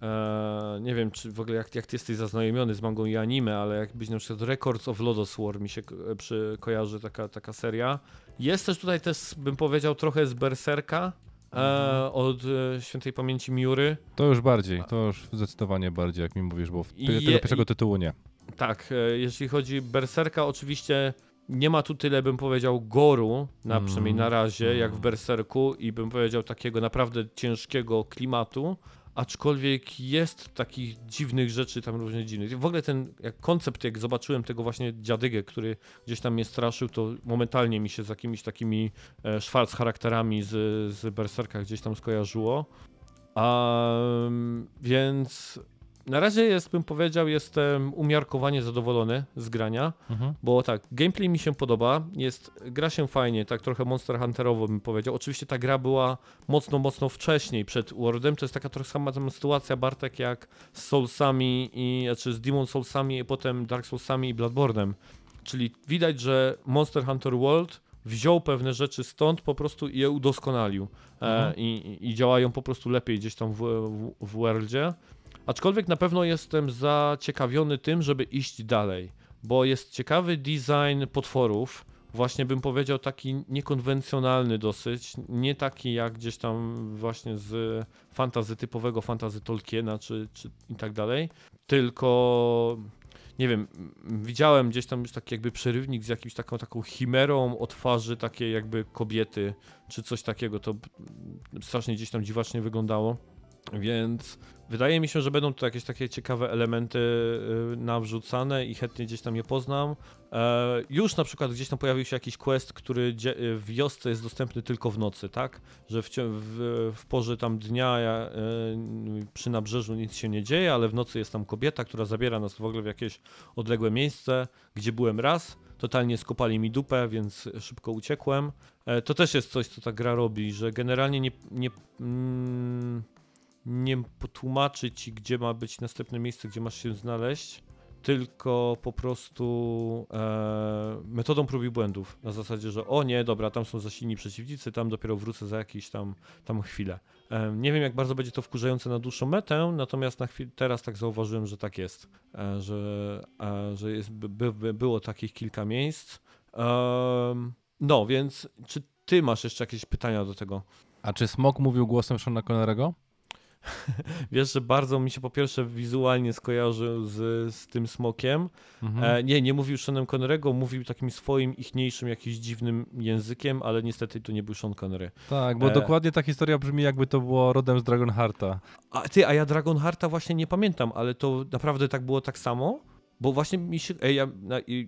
E, nie wiem, czy w ogóle jak, jak ty jesteś zaznajomiony z mangą i anime, ale jakbyś na przykład Records of Lodos War mi się ko- przy, kojarzy taka, taka seria. Jest też tutaj też, bym powiedział, trochę z Berserka e, od e, świętej pamięci Miury. To już bardziej, to już zdecydowanie bardziej, jak mi mówisz, bo w je- tego pierwszego tytułu nie. Tak, e, jeśli chodzi Berserka, oczywiście nie ma tu tyle, bym powiedział, goru, na, Mm. przynajmniej na razie, jak w Mm. Berserku i bym powiedział takiego naprawdę ciężkiego klimatu, aczkolwiek jest takich dziwnych rzeczy tam różnych dziwnych. W ogóle ten jak koncept, jak zobaczyłem tego właśnie dziadygę, który gdzieś tam mnie straszył, to momentalnie mi się z jakimiś takimi e, Schwarz charakterami z, z Berserka gdzieś tam skojarzyło. Um, więc na razie jest, bym powiedział, jestem umiarkowanie zadowolony z grania, Mhm. bo tak, gameplay mi się podoba, jest, gra się fajnie, tak trochę Monster Hunterowo bym powiedział. Oczywiście ta gra była mocno, mocno wcześniej, przed Worldem, to jest taka trochę sama tam sytuacja, Bartek, jak z Soulsami, i, znaczy z Demon Soulsami, i potem Dark Soulsami i Bloodborne'em. Czyli widać, że Monster Hunter World wziął pewne rzeczy stąd po prostu i je udoskonalił. E, Mhm. i, i- I działają po prostu lepiej gdzieś tam w, w, w Worldzie. Aczkolwiek na pewno jestem zaciekawiony tym, żeby iść dalej, bo jest ciekawy design potworów. Właśnie bym powiedział taki niekonwencjonalny dosyć, nie taki jak gdzieś tam właśnie z fantazy typowego fantazy Tolkiena czy, czy i tak dalej, tylko nie wiem, widziałem gdzieś tam już taki jakby przerywnik z jakimś taką taką chimerą o twarzy takiej jakby kobiety czy coś takiego, to strasznie gdzieś tam dziwacznie wyglądało. Więc wydaje mi się, że będą tu jakieś takie ciekawe elementy y, nawrzucane i chętnie gdzieś tam je poznam. E, już na przykład gdzieś tam pojawił się jakiś quest, który y, w wiosce jest dostępny tylko w nocy, tak? Że w, w, w porze tam dnia y, przy nabrzeżu nic się nie dzieje, ale w nocy jest tam kobieta, która zabiera nas w ogóle w jakieś odległe miejsce, gdzie byłem raz. Totalnie skopali mi dupę, więc szybko uciekłem. E, to też jest coś, co ta gra robi, że generalnie nie, nie, mm, nie potłumaczy ci, gdzie ma być następne miejsce, gdzie masz się znaleźć, tylko po prostu e, metodą prób i błędów. Na zasadzie, że o nie, dobra, tam są za silni przeciwnicy, tam dopiero wrócę za jakieś tam, tam chwilę. E, nie wiem, jak bardzo będzie to wkurzające na dłuższą metę, natomiast na chwil, teraz tak zauważyłem, że tak jest, e, że, e, że jest, by, by, było takich kilka miejsc. No, więc czy ty masz jeszcze jakieś pytania do tego? A czy Smok mówił głosem Shona Connerego? <laughs> Wiesz, że bardzo mi się po pierwsze wizualnie skojarzył z, z tym smokiem. Mhm. E, nie, nie mówił Seanem Connerego, mówił takim swoim ichniejszym, jakimś dziwnym językiem, ale niestety to nie był Sean Connery. Tak, bo e- dokładnie ta historia brzmi jakby to było rodem z Dragonhearta. A ty, a ja Dragonhearta właśnie nie pamiętam, ale to naprawdę tak było tak samo? Bo właśnie mi się, ej, ja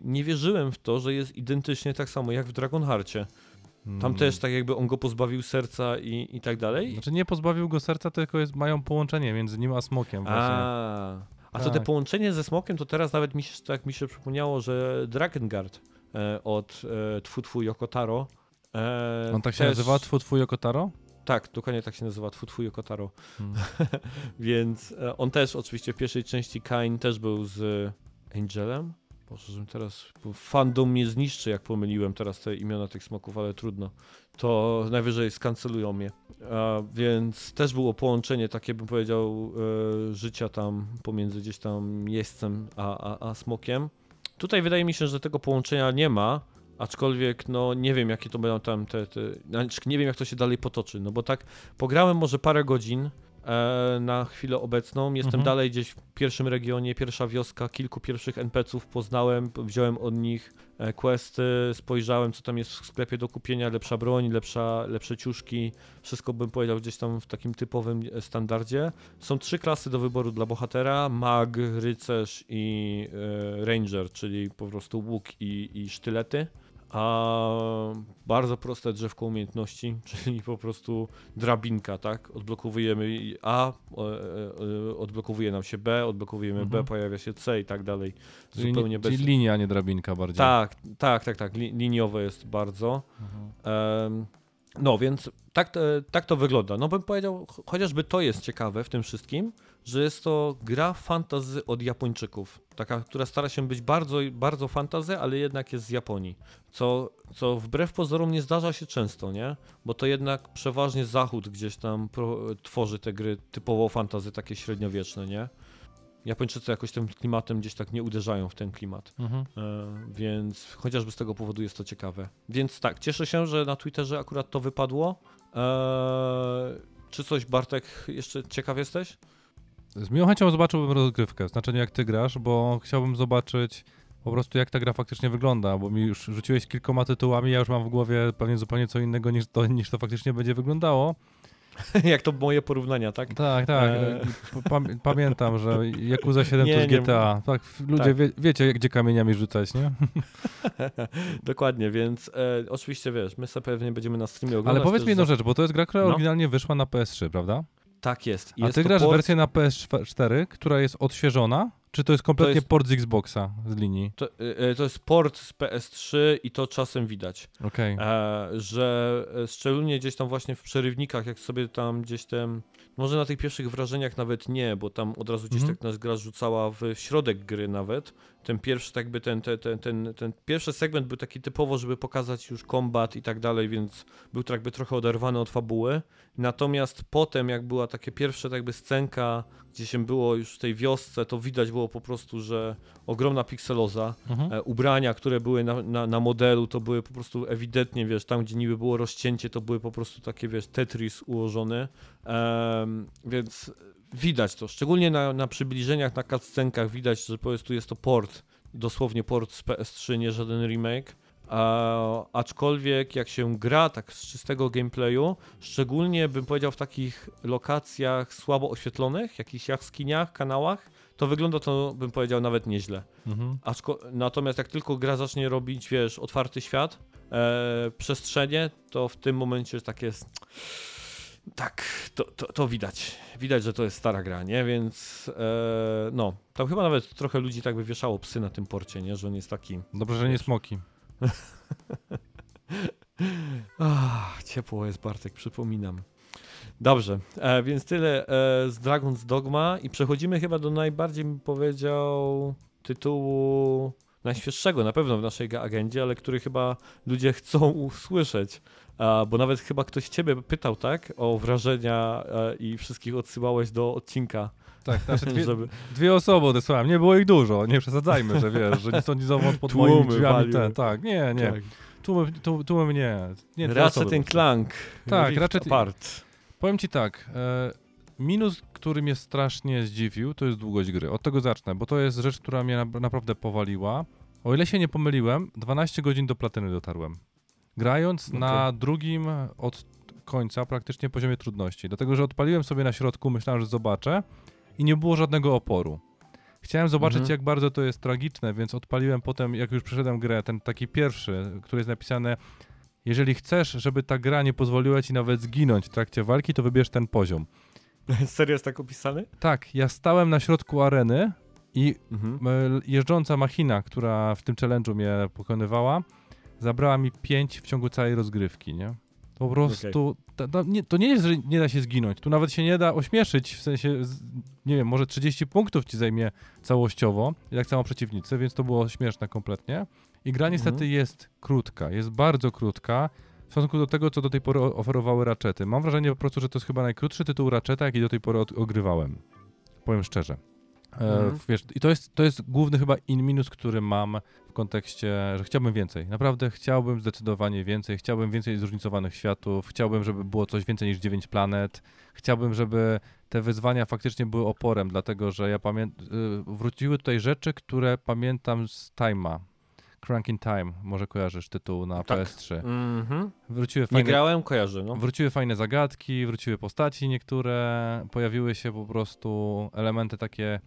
nie wierzyłem w to, że jest identycznie tak samo jak w Dragonhearcie. Tam Mm. też tak jakby on go pozbawił serca i, i tak dalej. Znaczy nie pozbawił go serca, tylko jest, mają połączenie między nim a Smokiem właśnie. A, a to te Tak. połączenie ze smokiem, to teraz nawet mi się, tak mi się przypomniało, że Drakengard e, od e, Tfu Tfu Yokotaro. E, On tak się też- nazywa? Twu Twój Okotaro? Tak, dokładnie tak się nazywa, Tfu Tfu Yokotaro. Hmm. <laughs> Więc e, on też oczywiście w pierwszej części Kain też był z Angelem. Boże, żebym teraz, bo fandom mnie zniszczy, jak pomyliłem teraz te imiona tych smoków, ale trudno. To najwyżej skancelują mnie. A, więc też było połączenie takie, bym powiedział, e, życia tam pomiędzy gdzieś tam jeźdźcem a, a, a smokiem. Tutaj wydaje mi się, że tego połączenia nie ma, aczkolwiek no nie wiem jakie to będą tam te, te znaczy, nie wiem jak to się dalej potoczy, no bo tak pograłem może parę godzin na chwilę obecną, jestem Mhm. dalej gdzieś w pierwszym regionie, pierwsza wioska, kilku pierwszych NPC-ów poznałem, wziąłem od nich e, questy, spojrzałem co tam jest w sklepie do kupienia, lepsza broń, lepsza, lepsze ciuszki, wszystko bym powiedział gdzieś tam w takim typowym e, standardzie. Są trzy klasy do wyboru dla bohatera, mag, rycerz i e, ranger, czyli po prostu łuk i, i sztylety. A bardzo proste drzewko umiejętności, <laughs> czyli po prostu drabinka, tak? Odblokowujemy A, e, e, odblokowuje nam się B, odblokowujemy B, Mhm. pojawia się C i tak dalej. Czyli, Zupełnie bez... czyli linia, a nie drabinka bardziej. Tak, tak, tak, tak. Li, liniowe jest bardzo. Mhm. Em, no więc tak, to- tak to wygląda. No bym powiedział, ch- chociażby to jest ciekawe w tym wszystkim, że jest to gra fantazy od Japończyków. Taka, która stara się być bardzo, bardzo fantazy, ale jednak jest z Japonii. Co, co wbrew pozorom nie zdarza się często, nie? Bo to jednak przeważnie Zachód gdzieś tam pro, tworzy te gry typowo fantazy, takie średniowieczne, nie? Japończycy jakoś tym klimatem gdzieś tak nie uderzają w ten klimat. Mhm. E, więc chociażby z tego powodu jest to ciekawe. Więc tak, cieszę się, że na Twitterze akurat to wypadło. E, czy coś, Bartek, jeszcze ciekaw jesteś? Z miłą chęcią zobaczyłbym rozgrywkę, znaczenie jak ty grasz, bo chciałbym zobaczyć po prostu jak ta gra faktycznie wygląda, bo mi już rzuciłeś kilkoma tytułami, ja już mam w głowie pewnie zupełnie co innego niż to, niż to faktycznie będzie wyglądało. <laughs> Jak to moje porównania, tak? Tak, tak. E. Pam- pamiętam, że Yakuza 7 Nie, to jest nie- GTA. Tak, ludzie Tak. Wie, wiecie, gdzie kamieniami rzucać, nie? <laughs> Dokładnie, więc e, oczywiście wiesz, my sobie pewnie będziemy na streamie oglądać. Ale powiedz mi jedną za- rzecz, bo to jest gra, która No. oryginalnie wyszła na PS3, prawda? Tak jest. I A jest ty grasz port- wersję na PS4, która jest odświeżona? Czy to jest kompletnie jest- port z Xboxa z linii? To, e, to jest port z PS3 i to czasem widać. Okej. E, że e, szczególnie gdzieś tam właśnie w przerywnikach, jak sobie tam gdzieś tam, może na tych pierwszych wrażeniach nawet nie, bo tam od razu gdzieś Mhm. tak nas gra rzucała w środek gry nawet. Ten pierwszy, tak by ten, ten, ten, ten, ten pierwszy segment był taki typowo, żeby pokazać już kombat i tak dalej, więc był tak jakby trochę oderwany od fabuły. Natomiast potem, jak była takie pierwsze jakby scenka, gdzie się było już w tej wiosce, to widać było po prostu, że ogromna pikseloza, Mhm. E, ubrania, które były na, na, na modelu, to były po prostu ewidentnie, wiesz, tam gdzie niby było rozcięcie, to były po prostu takie, wiesz, Tetris ułożone, Em, więc widać to, szczególnie na, na przybliżeniach, na cutscenkach widać, że po prostu jest to port, dosłownie port z PS3, nie żaden remake. A, aczkolwiek jak się gra tak z czystego gameplayu, szczególnie bym powiedział w takich lokacjach słabo oświetlonych, jakichś jaskiniach, kanałach, to wygląda to, bym powiedział, nawet nieźle. Mhm. Natomiast jak tylko gra zacznie robić, wiesz, otwarty świat, e, przestrzenie, to w tym momencie tak jest. Tak, to, to, to widać. Widać, że to jest stara gra, nie? Więc e, no, tam chyba nawet trochę ludzi tak by wieszało psy na tym porcie, nie? Że on jest taki. Dobrze, że nie smoki. Ach, <laughs> ciepło jest Bartek, przypominam. Dobrze, e, więc tyle e, z Dragon's Dogma i przechodzimy chyba do najbardziej, bym powiedział, tytułu najświeższego na pewno w naszej agendzie, ale który chyba ludzie chcą usłyszeć. Bo nawet chyba ktoś ciebie pytał, tak? O wrażenia e, i wszystkich odsyłałeś do odcinka. Tak, znaczy dwie, żeby... dwie osoby odesłałem, nie było ich dużo, nie przesadzajmy, że wiesz, że nic oni zowąd pod Tłumy moimi drzwiami ten, tak, nie, nie, Tak. tłumy, tłumy nie, nie Ratchet prostu. Clank. Tak, Ratchet Apart. Powiem ci tak, e, minus, który mnie strasznie zdziwił, to jest długość gry. Od tego zacznę, bo to jest rzecz, która mnie na, naprawdę powaliła. O ile się nie pomyliłem, 12 godzin do platyny dotarłem. Grając na drugim od końca praktycznie poziomie trudności. Dlatego, że odpaliłem sobie na środku, myślałem, że zobaczę i nie było żadnego oporu. Chciałem zobaczyć, Mhm. jak bardzo to jest tragiczne, więc odpaliłem potem, jak już przeszedłem grę, ten taki pierwszy, który jest napisane jeżeli chcesz, żeby ta gra nie pozwoliła ci nawet zginąć w trakcie walki, to wybierz ten poziom. <laughs> Serio jest tak opisany? Tak, ja stałem na środku areny i Mhm. e, jeżdżąca machina, która w tym challenge'u mnie pokonywała, zabrała mi 5 w ciągu całej rozgrywki, nie? Po prostu, ta, ta, nie, to nie jest, że nie da się zginąć, tu nawet się nie da ośmieszyć, w sensie, nie wiem, może 30 punktów ci zajmie całościowo, i tak samo przeciwnicy, więc to było śmieszne kompletnie. I gra niestety Mhm. jest krótka, jest bardzo krótka w stosunku do tego, co do tej pory oferowały Ratchety. Mam wrażenie po prostu, że to jest chyba najkrótszy tytuł Ratcheta, jaki do tej pory od- ogrywałem. Powiem szczerze. E, Mhm. wiesz, I to jest, to jest główny chyba in minus, który mam w kontekście, że chciałbym więcej. Naprawdę chciałbym zdecydowanie więcej. Chciałbym więcej zróżnicowanych światów. Chciałbym, żeby było coś więcej niż 9 planet. Chciałbym, żeby te wyzwania faktycznie były oporem, dlatego że ja pamiętam, wróciły tutaj rzeczy, które pamiętam z Time'a. Crank in Time, może kojarzysz tytuł na Tak. PS3. Mhm. Wróciły Nie fajne, grałem, kojarzę, no. wróciły fajne zagadki, wróciły postaci niektóre, pojawiły się po prostu elementy takie.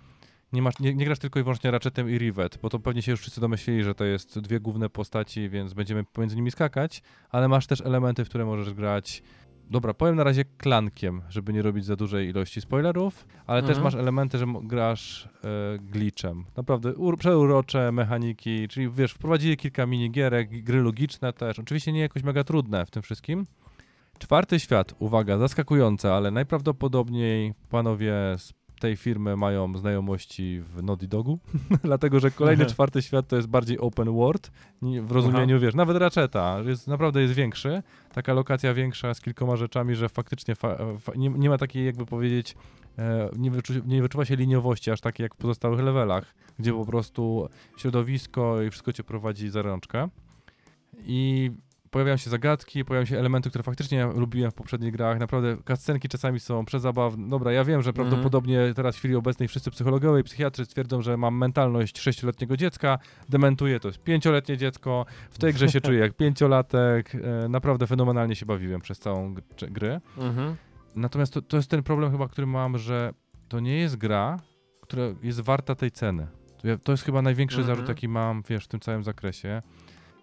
Nie, masz, nie, nie grasz tylko i wyłącznie Ratchetem i Rivet, bo to pewnie się już wszyscy domyślili, że to jest dwie główne postaci, więc będziemy pomiędzy nimi skakać, ale masz też elementy, w które możesz grać. Dobra, powiem na razie klankiem, żeby nie robić za dużej ilości spoilerów, ale też Mhm. masz elementy, że grasz e, glitchem. Naprawdę ur, przeurocze mechaniki, czyli wiesz, wprowadzili kilka minigierek, gry logiczne też. Oczywiście nie jakoś mega trudne w tym wszystkim. Czwarty świat, uwaga, zaskakujące, ale najprawdopodobniej panowie z tej firmy mają znajomości w Naughty Dogu, <laughs> dlatego że kolejny Aha. czwarty świat to jest bardziej open world, w rozumieniu, wiesz, nawet Ratcheta, jest, naprawdę jest większy, taka lokacja większa z kilkoma rzeczami, że faktycznie fa, fa, nie, nie ma takiej, jakby powiedzieć, e, nie, wyczu, nie wyczuwa się liniowości aż takiej jak w pozostałych levelach, gdzie po prostu środowisko i wszystko cię prowadzi za rączkę. I pojawiają się zagadki, pojawiają się elementy, które faktycznie lubiłem w poprzednich grach. Naprawdę cutscenki czasami są przezabawne. Dobra, ja wiem, że Mhm. prawdopodobnie teraz w chwili obecnej wszyscy psychologowie i psychiatrzy stwierdzą, że mam mentalność sześcioletniego dziecka. Dementuję, to jest pięcioletnie dziecko. W tej grze się <laughs> czuję jak pięciolatek. E, Naprawdę fenomenalnie się bawiłem przez całą grę. Mhm. Natomiast to, to jest ten problem chyba, który mam, że to nie jest gra, która jest warta tej ceny. To, ja, to jest chyba największy Mhm. zarzut, jaki mam, wiesz, w tym całym zakresie.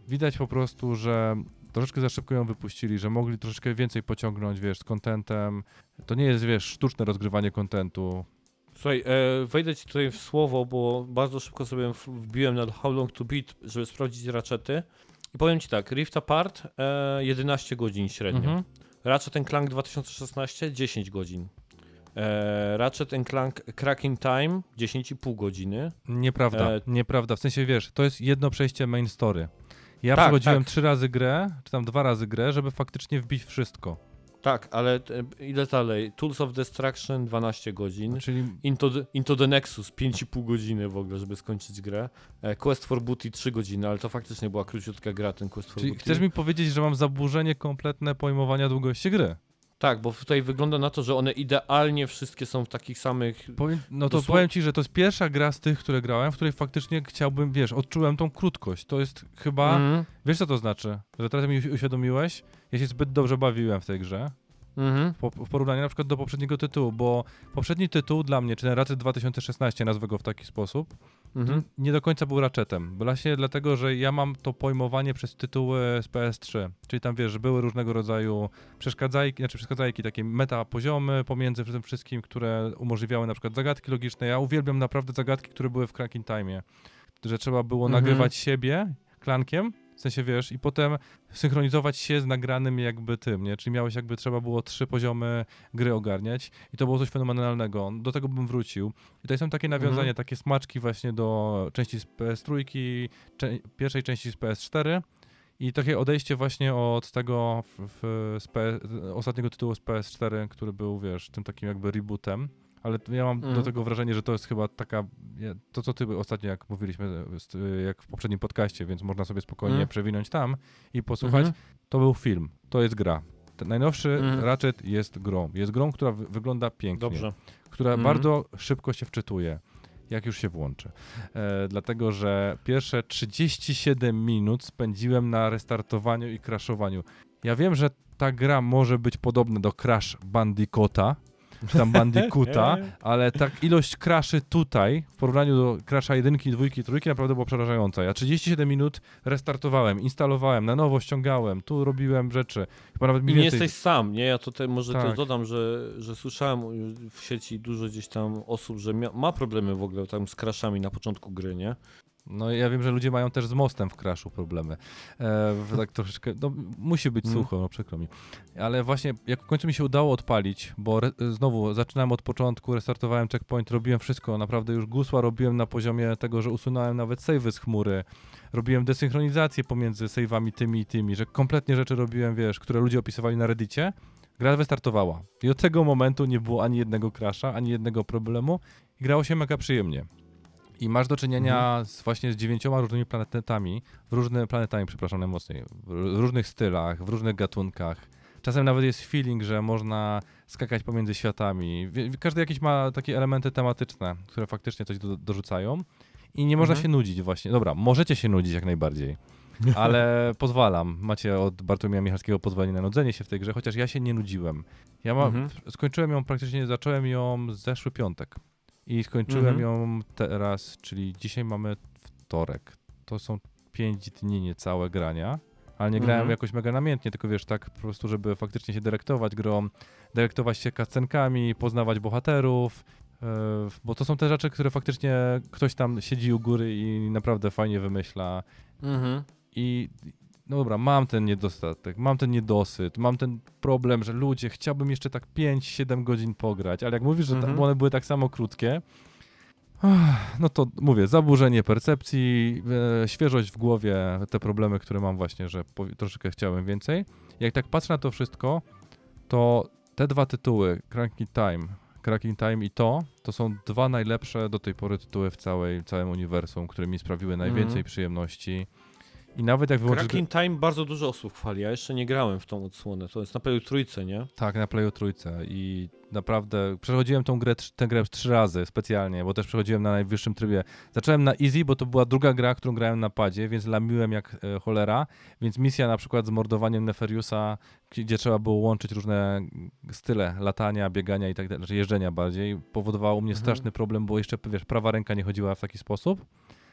Widać po prostu, że troszeczkę za szybko ją wypuścili, że mogli troszeczkę więcej pociągnąć, wiesz, z kontentem. To nie jest, wiesz, sztuczne rozgrywanie kontentu. Słuchaj, e, wejdę ci tutaj w słowo, bo bardzo szybko sobie wbiłem na How Long to Beat, żeby sprawdzić raczety. I powiem ci tak, Rift Apart e, 11 godzin średnio. Mhm. Ratchet and Clank 2016 10 godzin. E, Ratchet and Clank Cracking Time 10,5 godziny. Nieprawda, E, nieprawda. W sensie, wiesz, to jest jedno przejście main story. Ja Tak, przechodziłem tak. trzy razy grę, czy tam dwa razy grę, żeby faktycznie wbić wszystko. Tak, ale e, ile dalej? Tools of Destruction 12 godzin. Czyli Into the, Into the Nexus 5,5 godziny w ogóle, żeby skończyć grę. E, Quest for Booty 3 godziny, ale to faktycznie była króciutka gra, ten Quest for Czyli Booty. chcesz mi powiedzieć, że mam zaburzenie kompletne pojmowania długości gry? Tak, bo tutaj wygląda na to, że one idealnie wszystkie są w takich samych. Powiem, no to powiem ci, że to jest pierwsza gra z tych, które grałem, w której faktycznie chciałbym, wiesz, odczułem tą krótkość. To jest chyba, Mhm. wiesz co to znaczy? Że teraz mi uś- uświadomiłeś? Ja się zbyt dobrze bawiłem w tej grze, Mhm. po, w porównaniu na przykład do poprzedniego tytułu, bo poprzedni tytuł dla mnie, czy ten Ratchet 2016, nazwę go w taki sposób, Mhm. nie do końca był Ratchetem. Właśnie dlatego, że ja mam to pojmowanie przez tytuły z PS3. Czyli tam wiesz, że były różnego rodzaju przeszkadzajki, znaczy przeszkadzajki, takie meta poziomy pomiędzy tym wszystkim, które umożliwiały na przykład zagadki logiczne. Ja uwielbiam naprawdę zagadki, które były w Cracking Time. Że trzeba było Mhm. nagrywać siebie klankiem, w sensie wiesz, i potem synchronizować się z nagranym jakby tym, nie? Czyli miałeś jakby, trzeba było trzy poziomy gry ogarniać i to było coś fenomenalnego. Do tego bym wrócił. I tutaj są takie nawiązania, Mhm. takie smaczki właśnie do części z PS3, cze- pierwszej części z PS4 i takie odejście właśnie od tego w, w, z ostatniego tytułu z PS4, który był, wiesz, tym takim jakby rebootem. Ale ja mam do Mhm. tego wrażenie, że to jest chyba taka, to co ty ostatnio, jak mówiliśmy, z- jak w poprzednim podcaście, więc można sobie spokojnie Mhm. przewinąć tam i posłuchać. Mhm. To był film, to jest gra. Ten najnowszy Mhm. Ratchet jest grą. Jest grą, która wy- wygląda pięknie Dobrze. która Mhm. bardzo szybko się wczytuje, jak już się włączy. E, dlatego, że pierwsze 37 minut spędziłem na restartowaniu i crashowaniu. Ja wiem, że ta gra może być podobna do Crash Bandicoota, czy tam Bandicoota, <laughs> ale tak ilość crashy tutaj w porównaniu do Crasha 1, 2, 3 naprawdę była przerażająca. Ja 37 minut restartowałem, instalowałem, na nowo ściągałem, tu robiłem rzeczy. Chyba nawet I nie więcej... jesteś sam, nie? Ja tutaj może Tak. też dodam, że, że słyszałem w sieci dużo gdzieś tam osób, że mia- ma problemy w ogóle tam z crashami na początku gry, nie? No ja wiem, że ludzie mają też z mostem w Crashu problemy. E, tak troszeczkę, no musi być Mm. sucho, no przykro mi. Ale właśnie jak w końcu mi się udało odpalić, bo re, znowu zaczynałem od początku, restartowałem checkpoint, robiłem wszystko, naprawdę już gusła robiłem na poziomie tego, że usunąłem nawet savey z chmury, robiłem desynchronizację pomiędzy save'ami tymi i tymi, że kompletnie rzeczy robiłem, wiesz, które ludzie opisywali na reddicie, gra wystartowała. I od tego momentu nie było ani jednego crasha, ani jednego problemu i grało się mega przyjemnie. I masz do czynienia z, właśnie z dziewięcioma różnymi planetami, w różne, planetami, przepraszam najmocniej, w różnych stylach, w różnych gatunkach. Czasem nawet jest feeling, że można skakać pomiędzy światami. Każdy jakiś ma takie elementy tematyczne, które faktycznie coś do, dorzucają. I nie można Mhm. się nudzić właśnie. Dobra, możecie się nudzić jak najbardziej, <laughs> ale pozwalam. Macie od Bartłomieja Michalskiego pozwolenie na nudzenie się w tej grze, chociaż ja się nie nudziłem. Ja mam, Mhm. skończyłem ją praktycznie, zacząłem ją zeszły piątek i skończyłem Mhm. ją teraz, czyli dzisiaj mamy wtorek. To są pięć dni niecałe grania, ale nie grałem Mhm. jakoś mega namiętnie, tylko wiesz, tak po prostu, żeby faktycznie się dyrektować grą, dyrektować się cutscenkami, poznawać bohaterów, yy, bo to są te rzeczy, które faktycznie ktoś tam siedzi u góry i naprawdę fajnie wymyśla. Mhm. I no dobra, mam ten niedostatek, mam ten niedosyt, mam ten problem, że ludzie, chciałbym jeszcze tak 5-7 godzin pograć, ale jak mówisz, że Mhm. one były tak samo krótkie, ach, no to mówię, zaburzenie percepcji, e, świeżość w głowie, te problemy, które mam właśnie, że po, troszeczkę chciałem więcej. Jak tak patrzę na to wszystko, to te dwa tytuły, Cranking Time, Cracking Time i to, to są dwa najlepsze do tej pory tytuły w całej, całym uniwersum, które mi sprawiły najwięcej Mhm. przyjemności. I nawet jak wyłączysz... Cracking Time bardzo dużo osób chwali, ja jeszcze nie grałem w tą odsłonę, to jest na pewno trójce, nie? Tak, na Playu Trójce i naprawdę przechodziłem tą grę, tę grę trzy razy specjalnie, bo też przechodziłem na najwyższym trybie. Zacząłem na easy, bo to była druga gra, którą grałem na padzie, więc lamiłem jak e, cholera, więc misja na przykład z mordowaniem Neferiusa, gdzie trzeba było łączyć różne style latania, biegania i tak dalej, znaczy jeżdżenia bardziej, powodowało u mnie Mhm. straszny problem, bo jeszcze, wiesz, prawa ręka nie chodziła w taki sposób.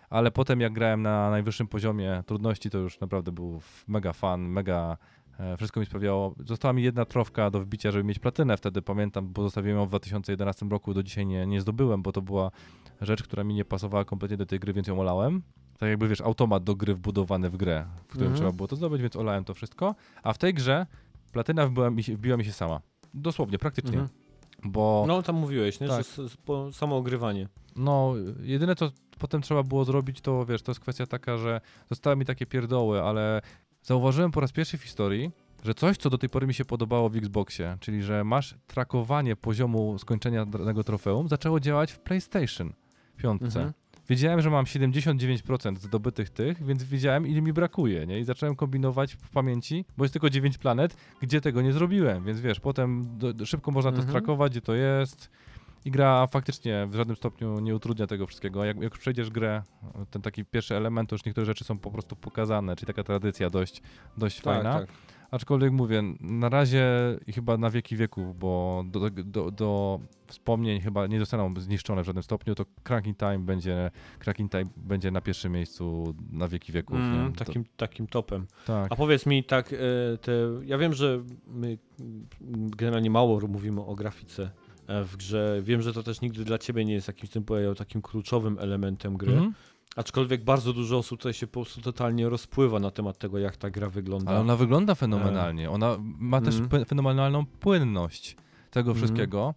Ale potem jak grałem na najwyższym poziomie trudności, to już naprawdę był mega fan, mega e, wszystko mi sprawiało. Została mi jedna trofka do wbicia, żeby mieć platynę wtedy, pamiętam, bo zostawiłem ją w 2011 roku, do dzisiaj nie, nie zdobyłem, bo to była rzecz, która mi nie pasowała kompletnie do tej gry, więc ją olałem. Tak jakby, wiesz, automat do gry wbudowany w grę, w którym Mhm. trzeba było to zdobyć, więc olałem to wszystko. A w tej grze platyna wbiła mi się, wbiła mi się sama. Dosłownie, praktycznie. Mhm. Bo No tam mówiłeś, nie? Tak. że samo ogrywanie. No, jedyne co potem trzeba było zrobić, to wiesz, to jest kwestia taka, że zostały mi takie pierdoły, ale zauważyłem po raz pierwszy w historii, że coś, co do tej pory mi się podobało w Xboxie, czyli że masz trakowanie poziomu skończenia danego trofeum, zaczęło działać w PlayStation 5. Mhm. Wiedziałem, że mam 79% zdobytych tych, więc wiedziałem, ile mi brakuje, nie? I zacząłem kombinować w pamięci, bo jest tylko 9 planet, gdzie tego nie zrobiłem, więc wiesz, potem do, szybko można to Mhm. strakować, gdzie to jest. I gra faktycznie w żadnym stopniu nie utrudnia tego wszystkiego. Jak, jak przejdziesz grę, ten taki pierwszy element, to już niektóre rzeczy są po prostu pokazane, czyli taka tradycja dość, dość fajna. Tak, tak. Aczkolwiek mówię, na razie i chyba na wieki wieków, bo do, do, do wspomnień chyba nie zostaną zniszczone w żadnym stopniu, to Cracking Time będzie, Cracking Time będzie na pierwszym miejscu na wieki wieków. Mm, nie? To- takim, takim topem. tak. A powiedz mi tak, e, te, ja wiem, że my mm, generalnie mało mówimy o grafice e, w grze. Wiem, że to też nigdy dla ciebie nie jest jakimś tym takim kluczowym elementem gry. Mhm. Aczkolwiek bardzo dużo osób tutaj się po prostu totalnie rozpływa na temat tego, jak ta gra wygląda. Ale ona wygląda fenomenalnie. Ona ma też pe- fenomenalną płynność tego Mhm. wszystkiego.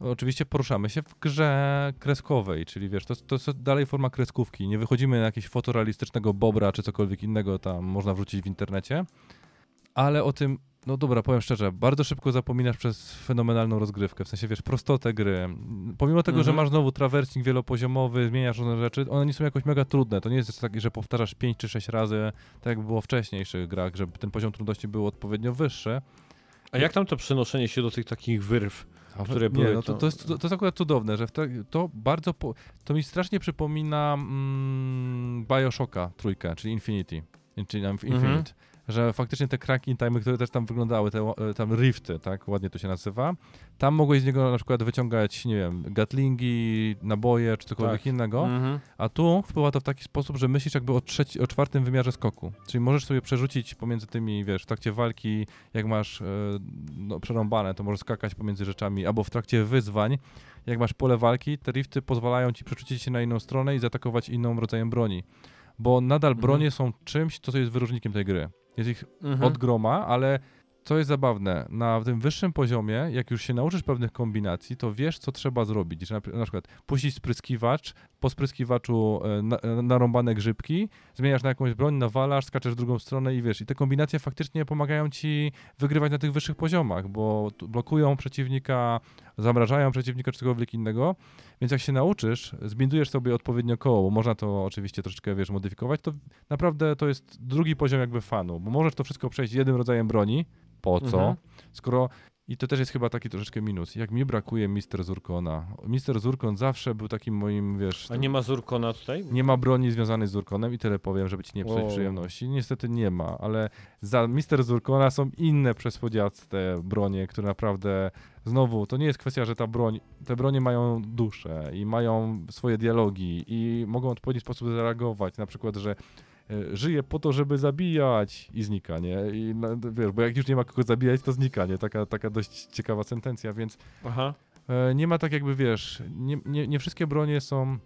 Oczywiście poruszamy się w grze kreskowej, czyli wiesz, to, to jest dalej forma kreskówki. Nie wychodzimy na jakiegoś fotorealistycznego bobra czy cokolwiek innego tam można wrzucić w internecie. Ale o tym, no dobra, powiem szczerze, bardzo szybko zapominasz przez fenomenalną rozgrywkę, w sensie wiesz, prostotę gry. Pomimo tego, że Mhm. masz znowu traversing wielopoziomowy, zmieniasz różne rzeczy, one nie są jakoś mega trudne. To nie jest tak, że powtarzasz 5 czy 6 razy, tak jak było w wcześniejszych grach, żeby ten poziom trudności był odpowiednio wyższy. A jak tam to przenoszenie się do tych takich wyrw? A które nie, były, no to, to- jest, to, to jest akurat cudowne, że te, to bardzo, po, to mi strasznie przypomina mm, Bioshocka trójkę, czyli Infinity, czyli nam w Mhm. Że faktycznie te cracking time, które też tam wyglądały, te e, tam rifty, tak, ładnie to się nazywa, tam mogłeś z niego na przykład wyciągać, nie wiem, gatlingi, naboje, czy cokolwiek Tak. innego, Mhm. a tu wpływa to w taki sposób, że myślisz jakby o, trzeci, o czwartym wymiarze skoku. Czyli możesz sobie przerzucić pomiędzy tymi, wiesz, w trakcie walki, jak masz e, no, przerąbane, to możesz skakać pomiędzy rzeczami, albo w trakcie wyzwań, jak masz pole walki, te rifty pozwalają ci przerzucić się na inną stronę i zaatakować inną rodzajem broni. Bo nadal Mhm. bronie są czymś, co jest wyróżnikiem tej gry. Jest ich Mhm. od groma, ale co jest zabawne, na tym wyższym poziomie, jak już się nauczysz pewnych kombinacji, to wiesz, co trzeba zrobić. Że na, na przykład puścić spryskiwacz, po spryskiwaczu e, na, e, narąbane grzybki, zmieniasz na jakąś broń, nawalasz, skaczesz w drugą stronę i wiesz. I te kombinacje faktycznie pomagają ci wygrywać na tych wyższych poziomach, bo blokują przeciwnika, zamrażają przeciwnika czy cokolwiek innego. Więc jak się nauczysz, zbindujesz sobie odpowiednio koło, bo można to oczywiście troszeczkę, wiesz, modyfikować, to naprawdę to jest drugi poziom jakby fanu, bo możesz to wszystko przejść jednym rodzajem broni. Po co? Mhm. Skoro i to też jest chyba taki troszeczkę minus. Jak mi brakuje Mister Zurkona. Mister Zurkon zawsze był takim moim, wiesz... A nie ma Zurkona tutaj? nie ma broni związanej z Zurkonem i tyle powiem, żeby ci nie psuć Wow. przyjemności. Niestety nie ma, ale za Mister Zurkona są inne przesłodziaste bronie, które naprawdę znowu, to nie jest kwestia, że ta broń, te bronie mają duszę i mają swoje dialogi i mogą w odpowiedni sposób zareagować. Na przykład, że żyje po to, żeby zabijać i znika, nie? I no, wiesz, bo jak już nie ma kogo zabijać, to znika, nie? Taka, taka dość ciekawa sentencja, więc Aha. E, nie ma tak jakby, wiesz, nie, nie, nie wszystkie bronie są...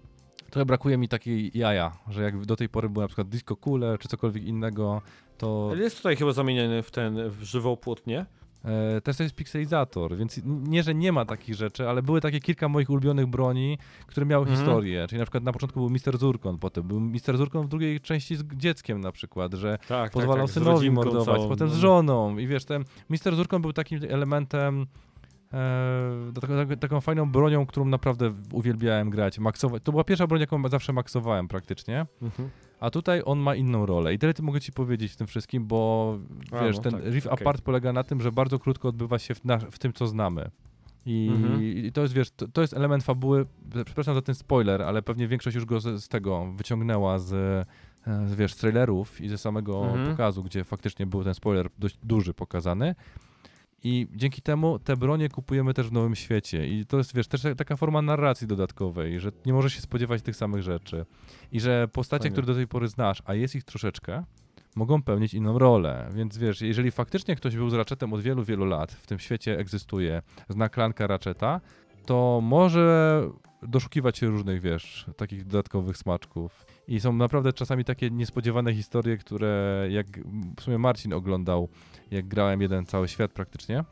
Trochę brakuje mi takiej jaja, że jak do tej pory był na przykład disco cooler czy cokolwiek innego, to Ale jest tutaj chyba zamieniany w ten, w żywopłot, nie? E, też to jest pikselizator, więc nie, że nie ma takich rzeczy, ale były takie kilka moich ulubionych broni, które miały Mhm. historię, czyli na przykład na początku był Mister Zurkon, potem był Mister Zurkon w drugiej części z dzieckiem na przykład, że Tak, pozwalał tak, z synowi mordować, całą, potem z no. żoną i wiesz, ten Mister Zurkon był takim elementem e, taką, taką, taką fajną bronią, którą naprawdę uwielbiałem grać, maksować. To była pierwsza broń, jaką zawsze maksowałem praktycznie, Mhm. A tutaj on ma inną rolę i tyle ty mogę ci powiedzieć w tym wszystkim, bo A, wiesz, no ten tak, Rift okej. Apart polega na tym, że bardzo krótko odbywa się w, na, w tym, co znamy. I, Mhm. I to jest, wiesz, to, to jest element fabuły, przepraszam za ten spoiler, ale pewnie większość już go z, z tego wyciągnęła z, e, z, wiesz, z trailerów i ze samego Mhm. pokazu, gdzie faktycznie był ten spoiler dość duży pokazany. I dzięki temu te bronie kupujemy też w nowym świecie. I to jest, wiesz, też taka forma narracji dodatkowej, że nie możesz się spodziewać tych samych rzeczy. I że postacie, Fajnie. które do tej pory znasz, a jest ich troszeczkę, mogą pełnić inną rolę. Więc wiesz, jeżeli faktycznie ktoś był z Ratchetem od wielu, wielu lat, w tym świecie egzystuje, zna klankę Ratcheta, to może doszukiwać się różnych, wiesz, takich dodatkowych smaczków. I są naprawdę czasami takie niespodziewane historie, które jak w sumie Marcin oglądał, jak grałem jeden cały świat praktycznie,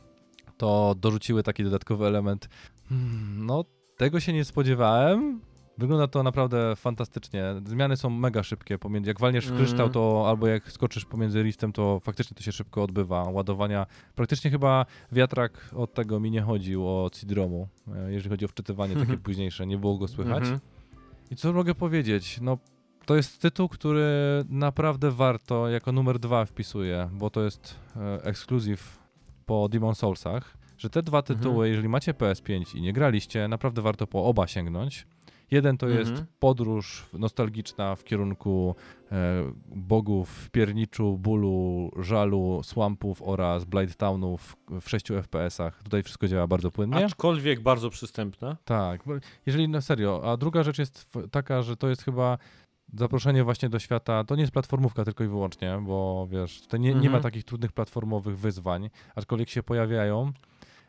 to dorzuciły taki dodatkowy element. Hmm, no, tego się nie spodziewałem. Wygląda to naprawdę fantastycznie. Zmiany są mega szybkie. Pomiędzy, jak walniesz w Mhm. kryształ, to albo jak skoczysz pomiędzy riftem, to faktycznie to się szybko odbywa. Ładowania. Praktycznie chyba wiatrak od tego mi nie chodził, od Sidromu. e, Jeżeli chodzi o wczytywanie <laughs> takie późniejsze, nie było go słychać. Mhm. I co mogę powiedzieć? No, to jest tytuł, który naprawdę warto jako numer dwa wpisuje, bo to jest e, ekskluzyw po Demon Soulsach, że te dwa tytuły, Mhm. jeżeli macie PS5 i nie graliście, naprawdę warto po oba sięgnąć. Jeden to jest Mhm. podróż nostalgiczna w kierunku e, bogów, pierniczu, bólu, żalu, swampów oraz Blight Townów w 6 FPS-ach. Tutaj wszystko działa bardzo płynnie. Aczkolwiek bardzo przystępna. Tak, jeżeli na serio. A druga rzecz jest w- taka, że to jest chyba zaproszenie właśnie do świata. To nie jest platformówka tylko i wyłącznie, bo wiesz, to nie, nie ma Mhm. takich trudnych platformowych wyzwań, aczkolwiek się pojawiają.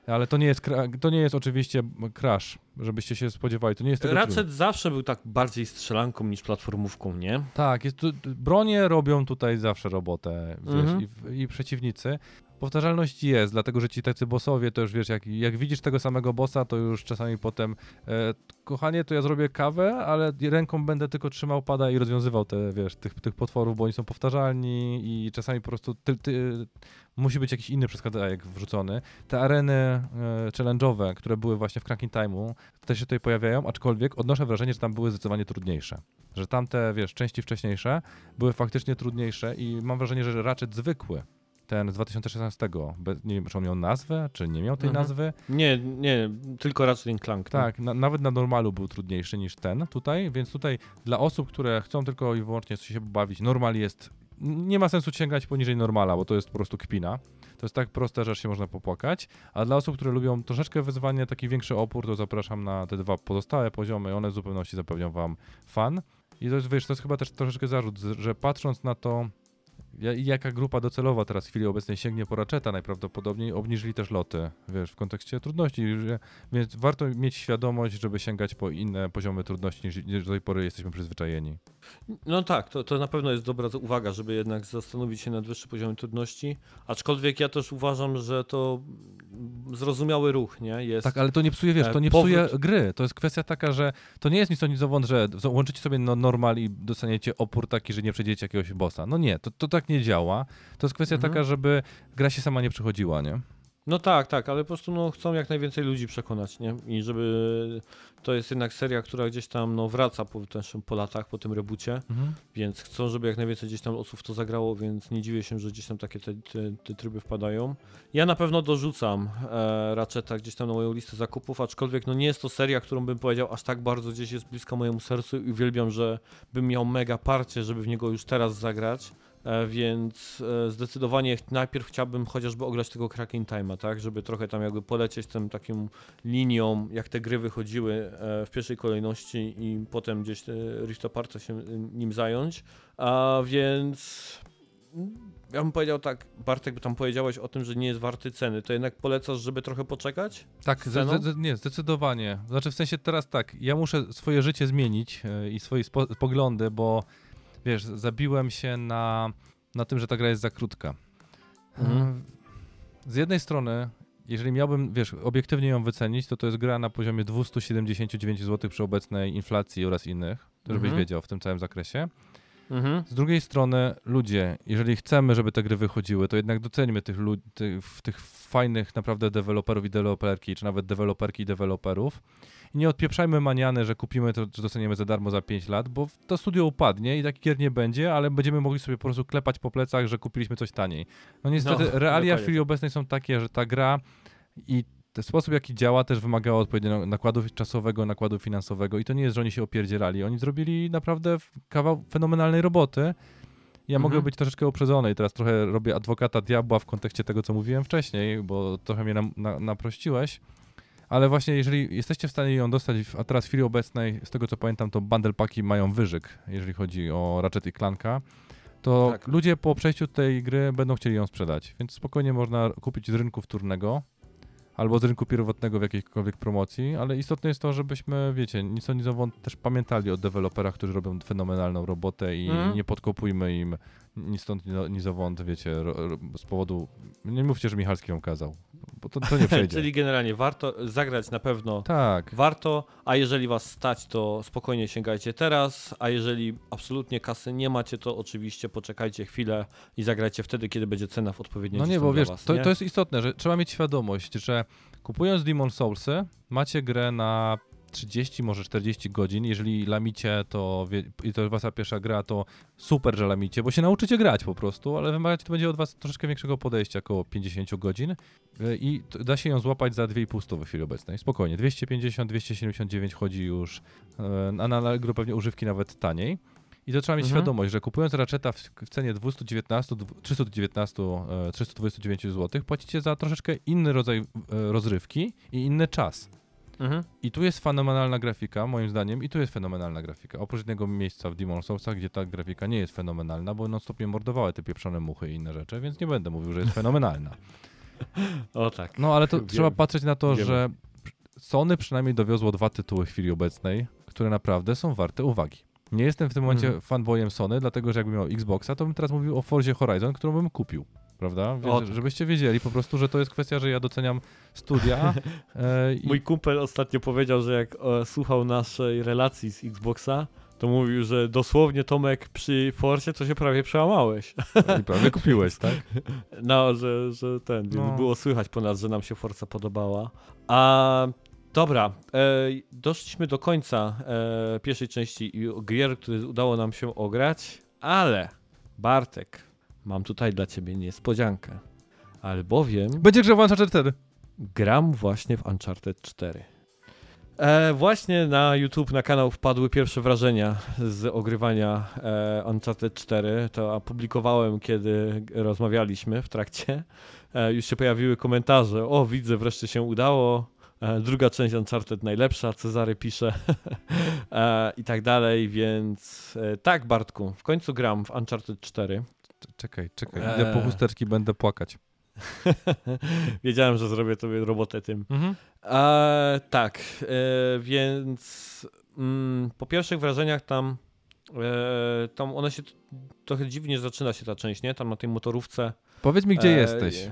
Ale to nie jest, to nie jest oczywiście crash, żebyście się spodziewali. To nie jest. Ratchet zawsze był tak bardziej strzelanką niż platformówką, nie? Tak, jest bronie robią tutaj zawsze robotę, wiesz, Mhm. i, i przeciwnicy. Powtarzalność jest, dlatego że ci tacy bossowie to już wiesz, jak, jak widzisz tego samego bossa, to już czasami potem e, kochanie, to ja zrobię kawę, ale ręką będę tylko trzymał pada i rozwiązywał te, wiesz, tych, tych potworów, bo oni są powtarzalni i czasami po prostu ty, ty, musi być jakiś inny przeskazajek wrzucony. Te areny e, challenge'owe, które były właśnie w Cracking Time'u, też się tutaj pojawiają, aczkolwiek odnoszę wrażenie, że tam były zdecydowanie trudniejsze. Że tamte, wiesz, części wcześniejsze były faktycznie trudniejsze i mam wrażenie, że Ratchet zwykły, ten z 2016, bez, nie wiem, czy on miał nazwę, czy nie miał tej Mhm. nazwy. Nie, nie, tylko Ratchet Clank. no. Tak, na, nawet na normalu był trudniejszy niż ten tutaj, więc tutaj dla osób, które chcą tylko i wyłącznie się bawić, normal jest nie ma sensu sięgać poniżej normala, bo to jest po prostu kpina. To jest tak proste, że się można popłakać. A dla osób, które lubią troszeczkę wyzwanie, taki większy opór, to zapraszam na te dwa pozostałe poziomy. One w zupełności zapewnią wam fan. I to jest, wiesz, to jest chyba też troszeczkę zarzut, że patrząc na to, jaka grupa docelowa teraz w chwili obecnej sięgnie po Ratcheta najprawdopodobniej, obniżyli też loty, wiesz, w kontekście trudności, że, więc warto mieć świadomość, żeby sięgać po inne poziomy trudności niż, niż do tej pory jesteśmy przyzwyczajeni. No tak, to, to na pewno jest dobra uwaga, żeby jednak zastanowić się nad wyższym poziomem trudności. Aczkolwiek ja też uważam, że to zrozumiały ruch, nie? Jest. Tak, ale to nie psuje, wiesz, E, to nie psuje gry. To jest kwestia taka, że to nie jest nic o nic że łączycie sobie no, normal i dostaniecie opór taki, że nie przejdziecie jakiegoś bossa. No nie, to, to tak nie działa. To jest kwestia Mhm. taka, żeby gra się sama nie przychodziła, nie? No tak, tak, ale po prostu no, chcą jak najwięcej ludzi przekonać, nie? I żeby to jest jednak seria, która gdzieś tam no, wraca po, też po latach, po tym rebucie, więc chcą, żeby jak najwięcej gdzieś tam osób w to zagrało, więc nie dziwię się, że gdzieś tam takie te, te, te tryby wpadają. Ja na pewno dorzucam e, Ratcheta gdzieś tam na moją listę zakupów, aczkolwiek no nie jest to seria, którą bym powiedział aż tak bardzo gdzieś jest bliska mojemu sercu i uwielbiam, że bym miał mega parcie, żeby w niego już teraz zagrać. E, Więc e, zdecydowanie najpierw chciałbym chociażby ograć tego Cracking Time'a, tak, żeby trochę tam jakby polecieć tym taką linią, jak te gry wychodziły e, w pierwszej kolejności i potem gdzieś Rift Apart'a się nim zająć. A więc mm, ja bym powiedział tak, Bartek, by tam powiedziałeś o tym, że nie jest warty ceny, to jednak polecasz, żeby trochę poczekać? Tak, zde- zde- nie, zdecydowanie. Znaczy w sensie teraz tak, ja muszę swoje życie zmienić i swoje poglądy, bo wiesz, zabiłem się na, na tym, że ta gra jest za krótka. Mhm. E, Z jednej strony, jeżeli miałbym, wiesz, obiektywnie ją wycenić, to to jest gra na poziomie 279 zł przy obecnej inflacji oraz innych, to żebyś Mhm. wiedział w tym całym zakresie. Mhm. Z drugiej strony, ludzie, jeżeli chcemy, żeby te gry wychodziły, to jednak doceńmy tych, tych, tych fajnych naprawdę deweloperów i deweloperki, czy nawet deweloperki i deweloperów. I nie odpieprzajmy maniany, że kupimy to, że dostaniemy za darmo za 5 lat, bo to studio upadnie i takich gier nie będzie, ale będziemy mogli sobie po prostu klepać po plecach, że kupiliśmy coś taniej. No niestety, No, realia w chwili tak. obecnej są takie, że ta gra i ten sposób, jaki działa, też wymagała odpowiedniego nakładu czasowego, nakładu finansowego i to nie jest, że oni się opierdzielali. Oni zrobili naprawdę kawał fenomenalnej roboty. Ja mogę Mhm. być troszeczkę uprzedzony i teraz trochę robię adwokata diabła w kontekście tego, co mówiłem wcześniej, bo trochę mnie nam, na, naprościłeś. Ale właśnie jeżeli jesteście w stanie ją dostać, a teraz w chwili obecnej, z tego co pamiętam, to bundle paki mają wyżyk, jeżeli chodzi o Ratchet i Clanka, to Tak. ludzie po przejściu tej gry będą chcieli ją sprzedać. Więc spokojnie można kupić z rynku wtórnego albo z rynku pierwotnego w jakiejkolwiek promocji, ale istotne jest to, żebyśmy, wiecie, nic o nic też pamiętali o deweloperach, którzy robią fenomenalną robotę i Mhm. nie podkopujmy im ni stąd, ni, ni zowąd, wiecie, z powodu... Nie mówcie, że Michalski ją kazał, bo to, to nie <laughs> przejdzie. Czyli generalnie warto zagrać na pewno Tak. warto, a jeżeli was stać, to spokojnie sięgajcie teraz, a jeżeli absolutnie kasy nie macie, to oczywiście poczekajcie chwilę i zagrajcie wtedy, kiedy będzie cena w odpowiedniej No nie, bo wiesz, was, to, nie? to jest istotne, że trzeba mieć świadomość, że kupując Demon Soulsy, macie grę na 30, może 40 godzin. Jeżeli lamicie, to wie, i to jest wasza pierwsza gra, to super, że lamicie, bo się nauczycie grać po prostu, ale wymagać to będzie od was troszeczkę większego podejścia, około 50 godzin Y, i da się ją złapać za 2,5 stówy w chwili obecnej. Spokojnie, 250, 279 chodzi już, a na Allegro pewnie używki nawet taniej. I to trzeba mieć Mhm. świadomość, że kupując Ratcheta w, w cenie 219, dw- 319, e, 329 zł, płacicie za troszeczkę inny rodzaj e, rozrywki i inny czas. Mhm. I tu jest fenomenalna grafika, moim zdaniem, i tu jest fenomenalna grafika. Oprócz jednego miejsca w Demon Soulsach, gdzie ta grafika nie jest fenomenalna, bo non stop mnie mordowały te pieprzone muchy i inne rzeczy, więc nie będę mówił, że jest fenomenalna. <laughs> O tak. No ale to Wiem. trzeba patrzeć na to, Wiemy. że Sony przynajmniej dowiozło dwa tytuły w chwili obecnej, które naprawdę są warte uwagi. Nie jestem w tym momencie Mhm. fanboyem Sony, dlatego że jakbym miał Xboxa, to bym teraz mówił o Forzie Horizon, którą bym kupił. Prawda? Tak. Żebyście wiedzieli po prostu, że to jest kwestia, że ja doceniam studia. <laughs> e, i, Mój kumpel ostatnio powiedział, że jak e, słuchał naszej relacji z Xboxa, to mówił, że dosłownie Tomek przy Forcie to się prawie przełamałeś. I prawie kupiłeś, tak? <laughs> No, że, że ten, No. było słychać po nas, że nam się Forza podobała. A dobra, e, doszliśmy do końca e, pierwszej części gier, które udało nam się ograć, ale Bartek, mam tutaj dla ciebie niespodziankę. Albowiem Będzie grzewał Uncharted 4. gram właśnie w Uncharted 4. E, właśnie na YouTube, na kanał wpadły pierwsze wrażenia z ogrywania e, Uncharted 4. To opublikowałem, kiedy rozmawialiśmy w trakcie. E, już się pojawiły komentarze. O, widzę, wreszcie się udało. E, druga część Uncharted najlepsza, Cezary pisze <laughs> e, i tak dalej, więc e, tak, Bartku, w końcu gram w Uncharted 4. Czekaj, czekaj, idę po Eee. chusteczki, będę płakać. <laughs> Wiedziałem, że zrobię tobie robotę tym. Mhm. E, tak, e, więc mm, po pierwszych wrażeniach tam, e, tam ona się trochę dziwnie zaczyna się ta część, nie? Tam na tej motorówce. Powiedz mi, gdzie e, jesteś.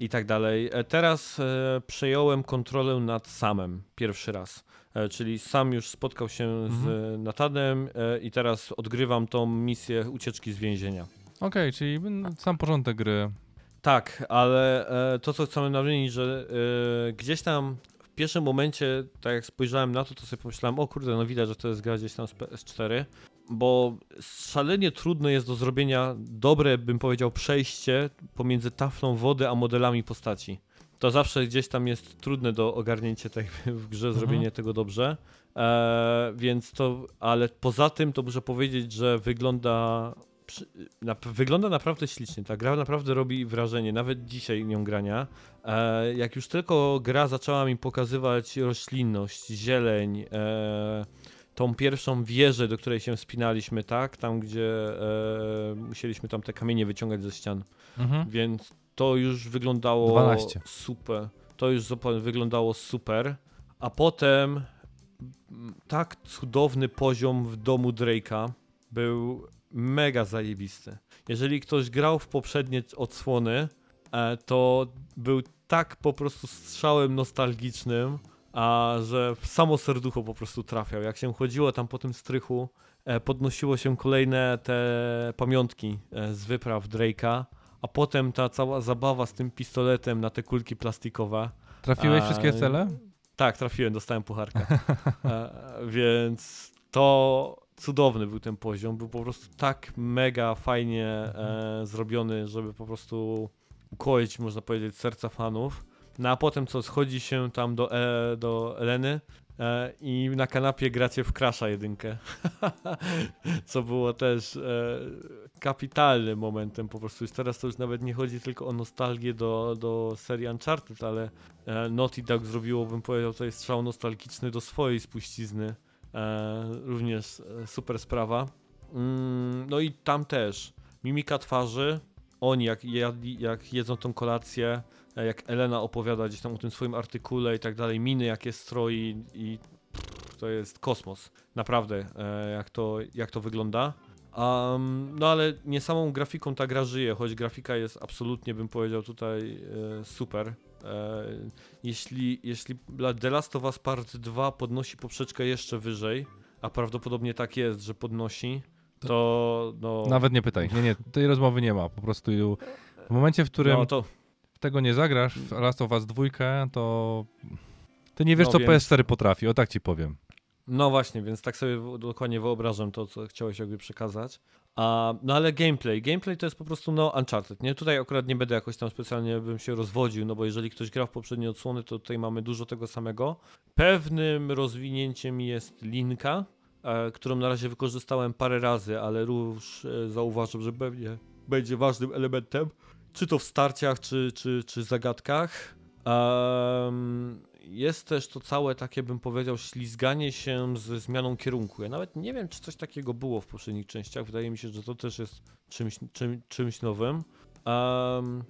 I tak dalej. E, teraz e, przejąłem kontrolę nad samem pierwszy raz. Czyli sam już spotkał się z Mhm. Natanem e, i teraz odgrywam tą misję ucieczki z więzienia. Okej, czyli no, sam porządek gry. Tak, ale e, to, co chcemy nadmienić, że e, gdzieś tam w pierwszym momencie, tak jak spojrzałem na to, to sobie pomyślałem, o kurde, no widać, że to jest gra gdzieś tam z PS4, bo szalenie trudno jest do zrobienia dobre, bym powiedział, przejście pomiędzy taflą wody a modelami postaci. To zawsze gdzieś tam jest trudne do ogarnięcia tak <laughs> w grze, Mhm. zrobienie tego dobrze. E, więc to, ale poza tym to muszę powiedzieć, że wygląda przy- na, wygląda naprawdę ślicznie. Ta gra naprawdę robi wrażenie, nawet dzisiaj nią grania. E, jak już tylko gra zaczęła mi pokazywać roślinność, zieleń, e, tą pierwszą wieżę, do której się wspinaliśmy, tak? Tam, gdzie e, musieliśmy tam te kamienie wyciągać ze ścian. Mhm. Więc to już wyglądało 12. super. To już wyglądało super. A potem tak cudowny poziom w domu Drake'a był mega zajebisty. Jeżeli ktoś grał w poprzednie odsłony, e, to był tak po prostu strzałem nostalgicznym, a że w samo serducho po prostu trafiał. Jak się chodziło tam po tym strychu, e, podnosiło się kolejne te pamiątki e, z wypraw Drake'a, a potem ta cała zabawa z tym pistoletem na te kulki plastikowe. Trafiłeś A, wszystkie cele? Tak, trafiłem, dostałem pucharka. <laughs> e, więc to cudowny był ten poziom. Był po prostu tak mega fajnie e, zrobiony, żeby po prostu ukoić, można powiedzieć, serca fanów. No a potem co, schodzi się tam do, e, do Eleny e, i na kanapie gracie w Crasha jedynkę. <laughs> co było też e, kapitalnym momentem po prostu. Już teraz to już nawet nie chodzi tylko o nostalgię do, do serii Uncharted, ale e, Naughty Dog zrobiło, bym powiedział, tutaj strzał nostalgiczny do swojej spuścizny. E, również e, super sprawa. Mm, no i tam też mimika twarzy, oni jak, jak jedzą tą kolację, e, jak Elena opowiada gdzieś tam o tym swoim artykule i tak dalej, miny jakie stroi i to jest kosmos. Naprawdę, jak, to, jak to wygląda. Um, no ale nie samą grafiką ta gra żyje, choć grafika jest absolutnie, bym powiedział, tutaj super. E, jeśli, jeśli The Last of Us Part 2 podnosi poprzeczkę jeszcze wyżej, a prawdopodobnie tak jest, że podnosi, to no... Nawet nie pytaj. Nie, nie, tej rozmowy nie ma. Po prostu w momencie, w którym no to, tego nie zagrasz w Last of Us 2, to ty nie wiesz, No co więc- PS4 potrafi. O tak ci powiem. No właśnie, więc tak sobie dokładnie wyobrażam to, co chciałeś jakby przekazać. A, no ale gameplay. Gameplay to jest po prostu no Uncharted, nie? Tutaj akurat nie będę jakoś tam specjalnie bym się rozwodził, no bo jeżeli ktoś gra w poprzednie odsłony, to tutaj mamy dużo tego samego. Pewnym rozwinięciem jest linka, e, którą na razie wykorzystałem parę razy, ale już e, że pewnie będzie ważnym elementem, czy to w starciach, czy, czy, czy zagadkach. Em, jest też to całe takie, bym powiedział, ślizganie się ze zmianą kierunku. Ja nawet nie wiem, czy coś takiego było w poprzednich częściach. Wydaje mi się, że to też jest czymś, czym, czymś nowym. Em,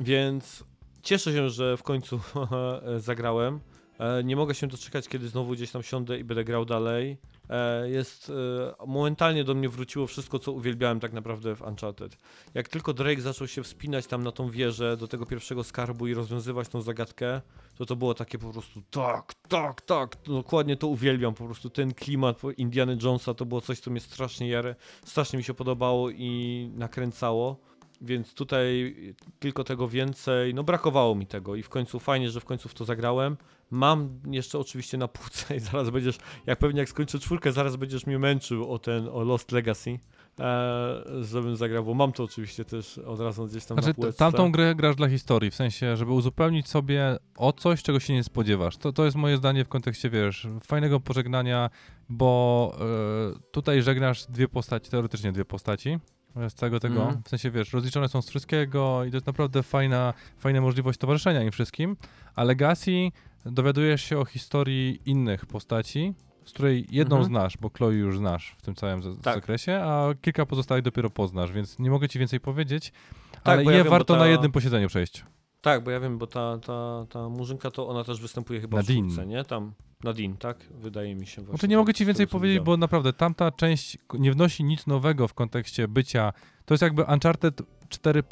więc cieszę się, że w końcu <laughs> zagrałem. E, Nie mogę się doczekać, kiedy znowu gdzieś tam siądę i będę grał dalej. E, Jest e, momentalnie do mnie wróciło wszystko, co uwielbiałem tak naprawdę w Uncharted. Jak tylko Drake zaczął się wspinać tam na tą wieżę do tego pierwszego skarbu i rozwiązywać tą zagadkę, to to było takie po prostu tak, tak, tak, dokładnie to uwielbiam, po prostu ten klimat Indiana Jonesa to było coś, co mnie strasznie jarę, strasznie mi się podobało i nakręcało. Więc tutaj tylko tego więcej, no brakowało mi tego i w końcu fajnie, że w końcu w to zagrałem. Mam jeszcze oczywiście na półce i zaraz będziesz, jak pewnie jak skończę czwórkę, zaraz będziesz mnie męczył o ten, o Lost Legacy, e, żebym zagrał, bo mam to oczywiście też od razu gdzieś tam Znaczy, na półce. tamtą grę grasz dla historii, w sensie, żeby uzupełnić sobie o coś, czego się nie spodziewasz. To, to jest moje zdanie w kontekście, wiesz, fajnego pożegnania, bo e, tutaj żegnasz dwie postaci, teoretycznie dwie postaci z całego tego. Mhm. W sensie, wiesz, rozliczone są z wszystkiego i to jest naprawdę fajna, fajna możliwość towarzyszenia im wszystkim. A Legacy dowiadujesz się o historii innych postaci, z której jedną Mhm. znasz, bo Chloe już znasz w tym całym Tak. zakresie, a kilka pozostałych dopiero poznasz, więc nie mogę ci więcej powiedzieć, Tak, ale je ja warto na jednym posiedzeniu przejść. Tak, bo ja wiem, bo ta, ta, ta murzynka to ona też występuje chyba Nadine. w czwórce, nie? Tam, Nadine, tak? Wydaje mi się właśnie. Znaczy nie mogę ci więcej powiedzieć, widziałem. bo naprawdę tamta część nie wnosi nic nowego w kontekście bycia. To jest jakby Uncharted 4,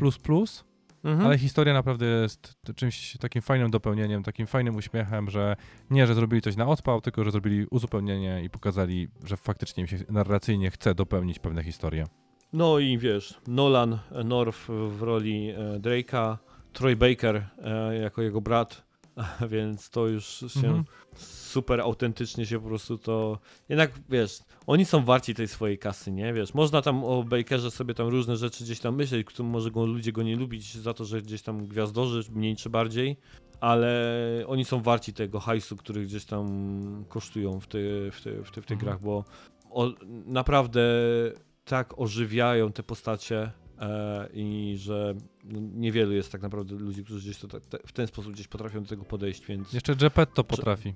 Mhm. ale historia naprawdę jest czymś takim fajnym dopełnieniem, takim fajnym uśmiechem, że nie, że zrobili coś na odpał, tylko że zrobili uzupełnienie i pokazali, że faktycznie im się narracyjnie chce dopełnić pewne historie. No i wiesz, Nolan North w roli e, Drake'a, Troy Baker e, jako jego brat, <laughs> więc to już się Mhm. super autentycznie się po prostu to... Jednak wiesz, oni są warci tej swojej kasy, nie? Wiesz, można tam o Bakerze sobie tam różne rzeczy gdzieś tam myśleć, którym może go ludzie go nie lubić za to, że gdzieś tam gwiazdorzy, mniej czy bardziej, ale oni są warci tego hajsu, który gdzieś tam kosztują w, ty, w, ty, w, ty, w tych Mhm. grach, bo o, naprawdę tak ożywiają te postacie i że no, niewielu jest tak naprawdę ludzi, którzy gdzieś to, tak- te, w ten sposób gdzieś potrafią do tego podejść, więc Jeszcze Geppetto potrafi.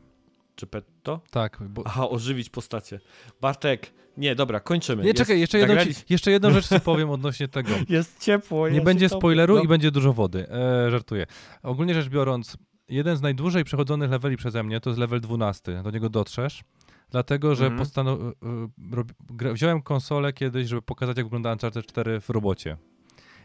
czy petto? Tak, bo... Aha, ożywić postacie. Bartek, nie, dobra, kończymy. Nie, Jest- czekaj, jeszcze jedną, ci, nagrali- jeszcze jedną rzecz ci <laughs> powiem odnośnie tego. Jest ciepło. Nie będzie spoileru No. i będzie dużo wody. E, żartuję. Ogólnie rzecz biorąc, jeden z najdłużej przechodzonych leveli przeze mnie to jest level 12. Do niego dotrzesz. Dlatego, że rob- gra- wziąłem konsolę kiedyś, żeby pokazać, jak wygląda Uncharted 4 w robocie.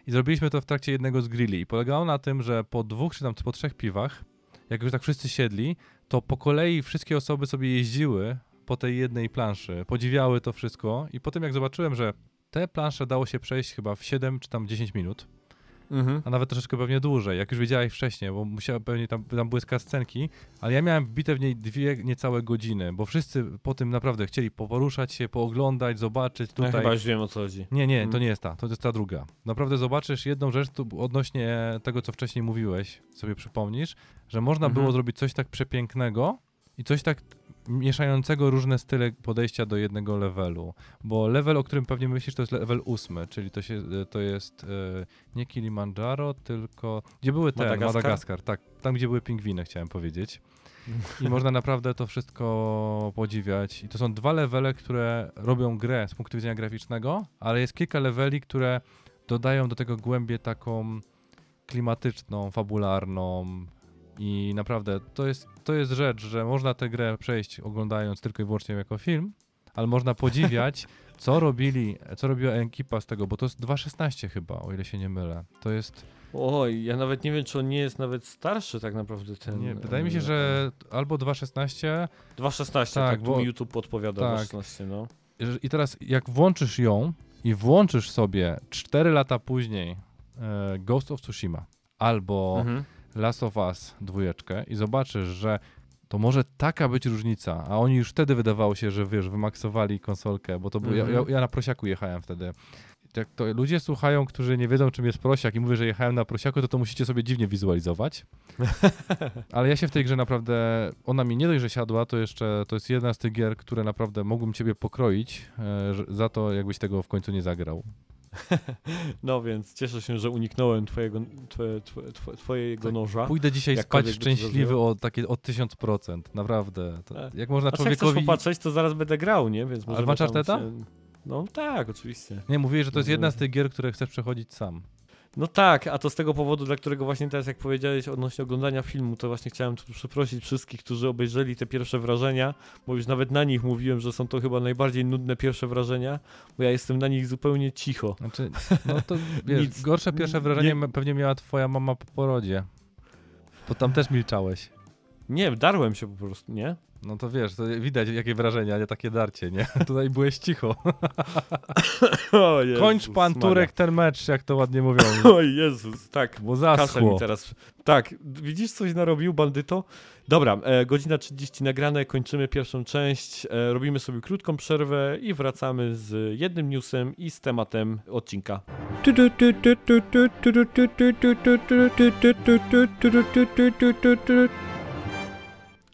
I zrobiliśmy to w trakcie jednego z grilli. I polegało na tym, że po dwóch czy tam po trzech piwach, jak już tak wszyscy siedli, to po kolei wszystkie osoby sobie jeździły po tej jednej planszy, podziwiały to wszystko i potem jak zobaczyłem, że te plansze dało się przejść chyba w 7 czy tam 10 minut, Mhm. a nawet troszeczkę pewnie dłużej, jak już wiedziałeś wcześniej, bo musiały pewnie tam, tam były scenki, ale ja miałem wbite w niej dwie niecałe godziny, bo wszyscy po tym naprawdę chcieli poruszać się, pooglądać, zobaczyć Ja tutaj. chyba już wiem o co chodzi. Nie, nie, to Mm. nie jest ta, to jest ta druga. Naprawdę zobaczysz jedną rzecz tu odnośnie tego, co wcześniej mówiłeś, sobie przypomnisz, że można Mhm. było zrobić coś tak przepięknego i coś tak mieszającego różne style podejścia do jednego levelu. Bo level, o którym pewnie myślisz, to jest level ósmy, czyli to, się, to jest e, nie Kilimandżaro, tylko... Gdzie były te? Madagaskar? Madagaskar, tak. Tam, gdzie były pingwiny, chciałem powiedzieć. I <laughs> można naprawdę to wszystko podziwiać. I to są dwa levele, które robią grę z punktu widzenia graficznego, ale jest kilka leveli, które dodają do tego głębię taką klimatyczną, fabularną. I naprawdę to jest, to jest rzecz, że można tę grę przejść oglądając tylko i wyłącznie jako film, ale można podziwiać, <laughs> co robili, co robiła ekipa z tego, bo to jest 2.16 chyba, o ile się nie mylę. To jest, Oj, ja nawet nie wiem, czy on nie jest nawet starszy tak naprawdę ten... nie, wydaje mi się, że albo 2.16, 2.16, Tak, tak, tu bo- mi YouTube podpowiada tak. 2.16, no. I teraz jak włączysz ją i włączysz sobie 4 lata później e, Ghost of Tsushima albo Mhm. Last of Us dwójeczkę i zobaczysz, że to może taka być różnica, a oni już wtedy wydawało się, że wiesz, wymaksowali konsolkę, bo to był, ja, ja, Mhm. ja na prosiaku jechałem wtedy. Jak to ludzie słuchają, którzy nie wiedzą czym jest prosiak i mówię, że jechałem na prosiaku, to to musicie sobie dziwnie wizualizować. <laughs> Ale ja się w tej grze naprawdę, ona mi nie dość, że siadła, to jeszcze to jest jedna z tych gier, które naprawdę mogłem ciebie pokroić e, za to, jakbyś tego w końcu nie zagrał. No więc cieszę się, że uniknąłem twojego, twoje, twoje, twoje, twojego Tak, noża. Pójdę dzisiaj spać szczęśliwy o takie o 1000%, naprawdę. To, Tak. jak można A jak chcesz człowiekowi... popatrzeć, to zaraz będę grał, nie? Więc Ale możemy masz się- No tak, oczywiście. Nie, mówiłeś, że to jest jedna z tych gier, które chcesz przechodzić sam. No tak, a to z tego powodu, dla którego właśnie teraz, jak powiedziałeś odnośnie oglądania filmu, to właśnie chciałem tu przeprosić wszystkich, którzy obejrzeli te pierwsze wrażenia, bo już nawet na nich mówiłem, że są to chyba najbardziej nudne pierwsze wrażenia, bo ja jestem na nich zupełnie cicho. Znaczy, no to <laughs> wiesz, gorsze pierwsze Nie- wrażenie pewnie miała twoja mama po porodzie. Bo tam też milczałeś. Nie, darłem się po prostu, nie? No to wiesz, to widać jakie wrażenie, a nie takie darcie, nie? <laughs> Tutaj byłeś cicho. <laughs> O Jezus Kończ pan Maria. Turek ten mecz, jak to ładnie mówią. <laughs> O Jezus, tak. Bo Kaszel mi zaschło. teraz. Tak, widzisz coś narobił, bandyto? Dobra, e, godzina 30 nagrane, kończymy pierwszą część, e, robimy sobie krótką przerwę i wracamy z jednym newsem i z tematem odcinka.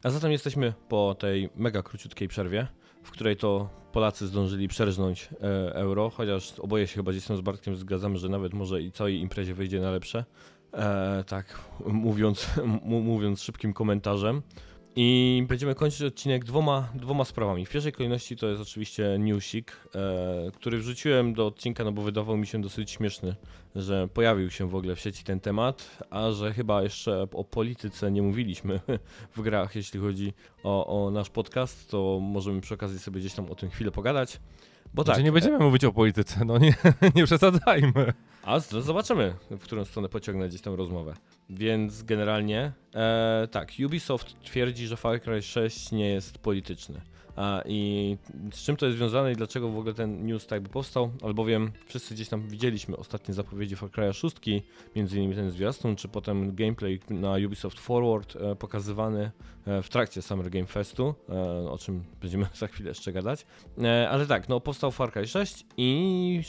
A zatem jesteśmy po tej mega króciutkiej przerwie, w której to Polacy zdążyli przerżnąć e, euro, chociaż oboje się chyba gdzieś tam z Bartkiem zgadzamy, że nawet może i całej imprezie wyjdzie na lepsze. E, tak, mówiąc, mówiąc szybkim komentarzem. I będziemy kończyć odcinek dwoma, dwoma sprawami. W pierwszej kolejności to jest oczywiście newsik, e, który wrzuciłem do odcinka, no bo wydawał mi się dosyć śmieszny, że pojawił się w ogóle w sieci ten temat, a że chyba jeszcze o polityce nie mówiliśmy <laughs> w grach, jeśli chodzi o, o nasz podcast, to możemy przy okazji sobie gdzieś tam o tym chwilę pogadać. Bo Znaczy tak, nie będziemy mówić o polityce, no nie, <laughs> nie przesadzajmy. a zobaczymy, w którą stronę pociągnę gdzieś tam rozmowę. Więc generalnie, e, tak, Ubisoft twierdzi, że Far Cry 6 nie jest polityczny. I z czym to jest związane i dlaczego w ogóle ten news tak by powstał? Albowiem wszyscy gdzieś tam widzieliśmy ostatnie zapowiedzi Far Cry'a 6, między innymi ten zwiastun, czy potem gameplay na Ubisoft Forward e, pokazywany e, w trakcie Summer Game Festu, e, o czym będziemy <laughs> za chwilę jeszcze gadać. Ale tak, no powstał Far Cry 6 i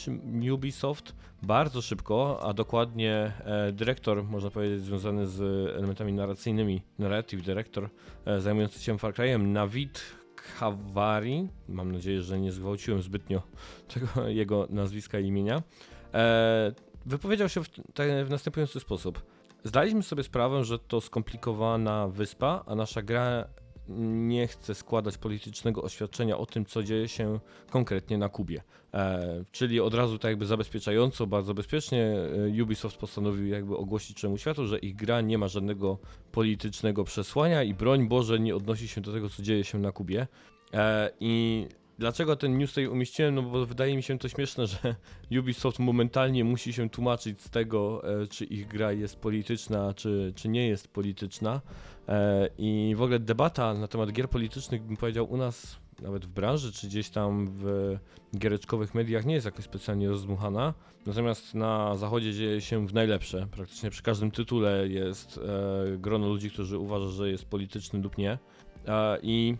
Ubisoft bardzo szybko, a dokładnie dyrektor, można powiedzieć, związany z elementami narracyjnymi, narrative director, zajmujący się Far Cry'em, Navid Kavari, mam nadzieję, że nie zgwałciłem zbytnio <laughs> tego jego nazwiska i imienia, e, wypowiedział się w, te- w następujący sposób. Zdaliśmy sobie sprawę, że to skomplikowana wyspa, a nasza gra nie chce składać politycznego oświadczenia o tym, co dzieje się konkretnie na Kubie. E, czyli od razu tak jakby zabezpieczająco, bardzo bezpiecznie e, Ubisoft postanowił jakby ogłosić czemu światu, że ich gra nie ma żadnego politycznego przesłania i broń Boże nie odnosi się do tego, co dzieje się na Kubie. E, I dlaczego ten news tutaj umieściłem? No bo wydaje mi się to śmieszne, że <laughs> Ubisoft momentalnie musi się tłumaczyć z tego, e, czy ich gra jest polityczna, czy, czy nie jest polityczna. E, I w ogóle debata na temat gier politycznych, bym powiedział, u nas nawet w branży, czy gdzieś tam w giereczkowych mediach nie jest jakoś specjalnie rozdmuchana. Natomiast na zachodzie dzieje się w najlepsze. Praktycznie przy każdym tytule jest e, grono ludzi, którzy uważa, że jest polityczny lub nie. I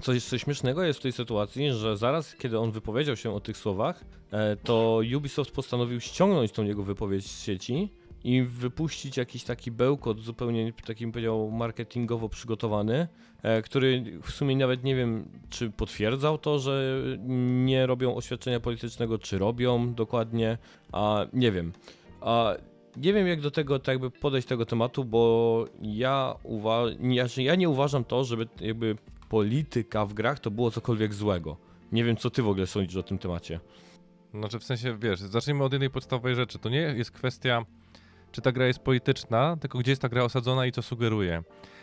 coś jeszcze śmiesznego jest w tej sytuacji, że zaraz kiedy on wypowiedział się o tych słowach, e, to Ubisoft postanowił ściągnąć tą jego wypowiedź z sieci i wypuścić jakiś taki bełkot zupełnie takim powiedział marketingowo przygotowany, e, który w sumie nawet nie wiem, czy potwierdzał to, że nie robią oświadczenia politycznego, czy robią dokładnie, a nie wiem. A nie wiem jak do tego tak jakby podejść tego tematu, bo ja uważam, ja, ja nie uważam to, żeby jakby polityka w grach to było cokolwiek złego. Nie wiem co ty w ogóle sądzisz o tym temacie. Znaczy w sensie, wiesz, zacznijmy od jednej podstawowej rzeczy. To nie jest kwestia, czy ta gra jest polityczna, tylko gdzie jest ta gra osadzona i co sugeruje.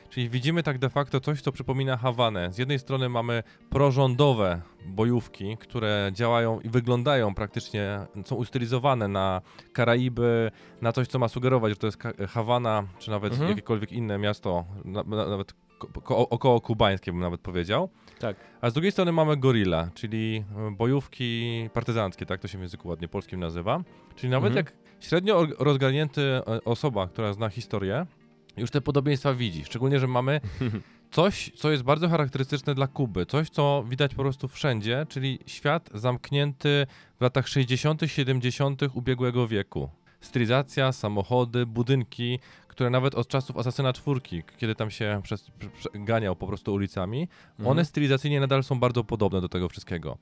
Czyli widzimy tak de facto coś, co przypomina Hawanę. Z jednej strony mamy prorządowe bojówki, które działają i wyglądają praktycznie, są ustylizowane na Karaiby, na coś, co ma sugerować, że to jest Hawana, czy nawet Mhm. jakiekolwiek inne miasto, na, na, nawet ko- ko- około kubańskie bym nawet powiedział. Tak. A z drugiej strony mamy Gorilla, czyli e, bojówki partyzanckie, tak to się w języku ładnie polskim nazywa. Czyli nawet Mhm. jak średnio rozgarnięty e, osoba, która zna historię, już te podobieństwa widzi. Szczególnie, że mamy <laughs> coś, co jest bardzo charakterystyczne dla Kuby, coś, co widać po prostu wszędzie, czyli świat zamknięty w latach 60., 70. ubiegłego wieku. Stylizacja, samochody, budynki, które nawet od czasów Asasyna czwórki, kiedy tam się przez, prze, prze, ganiał po prostu ulicami, Mhm. one stylizacyjnie nadal są bardzo podobne do tego wszystkiego.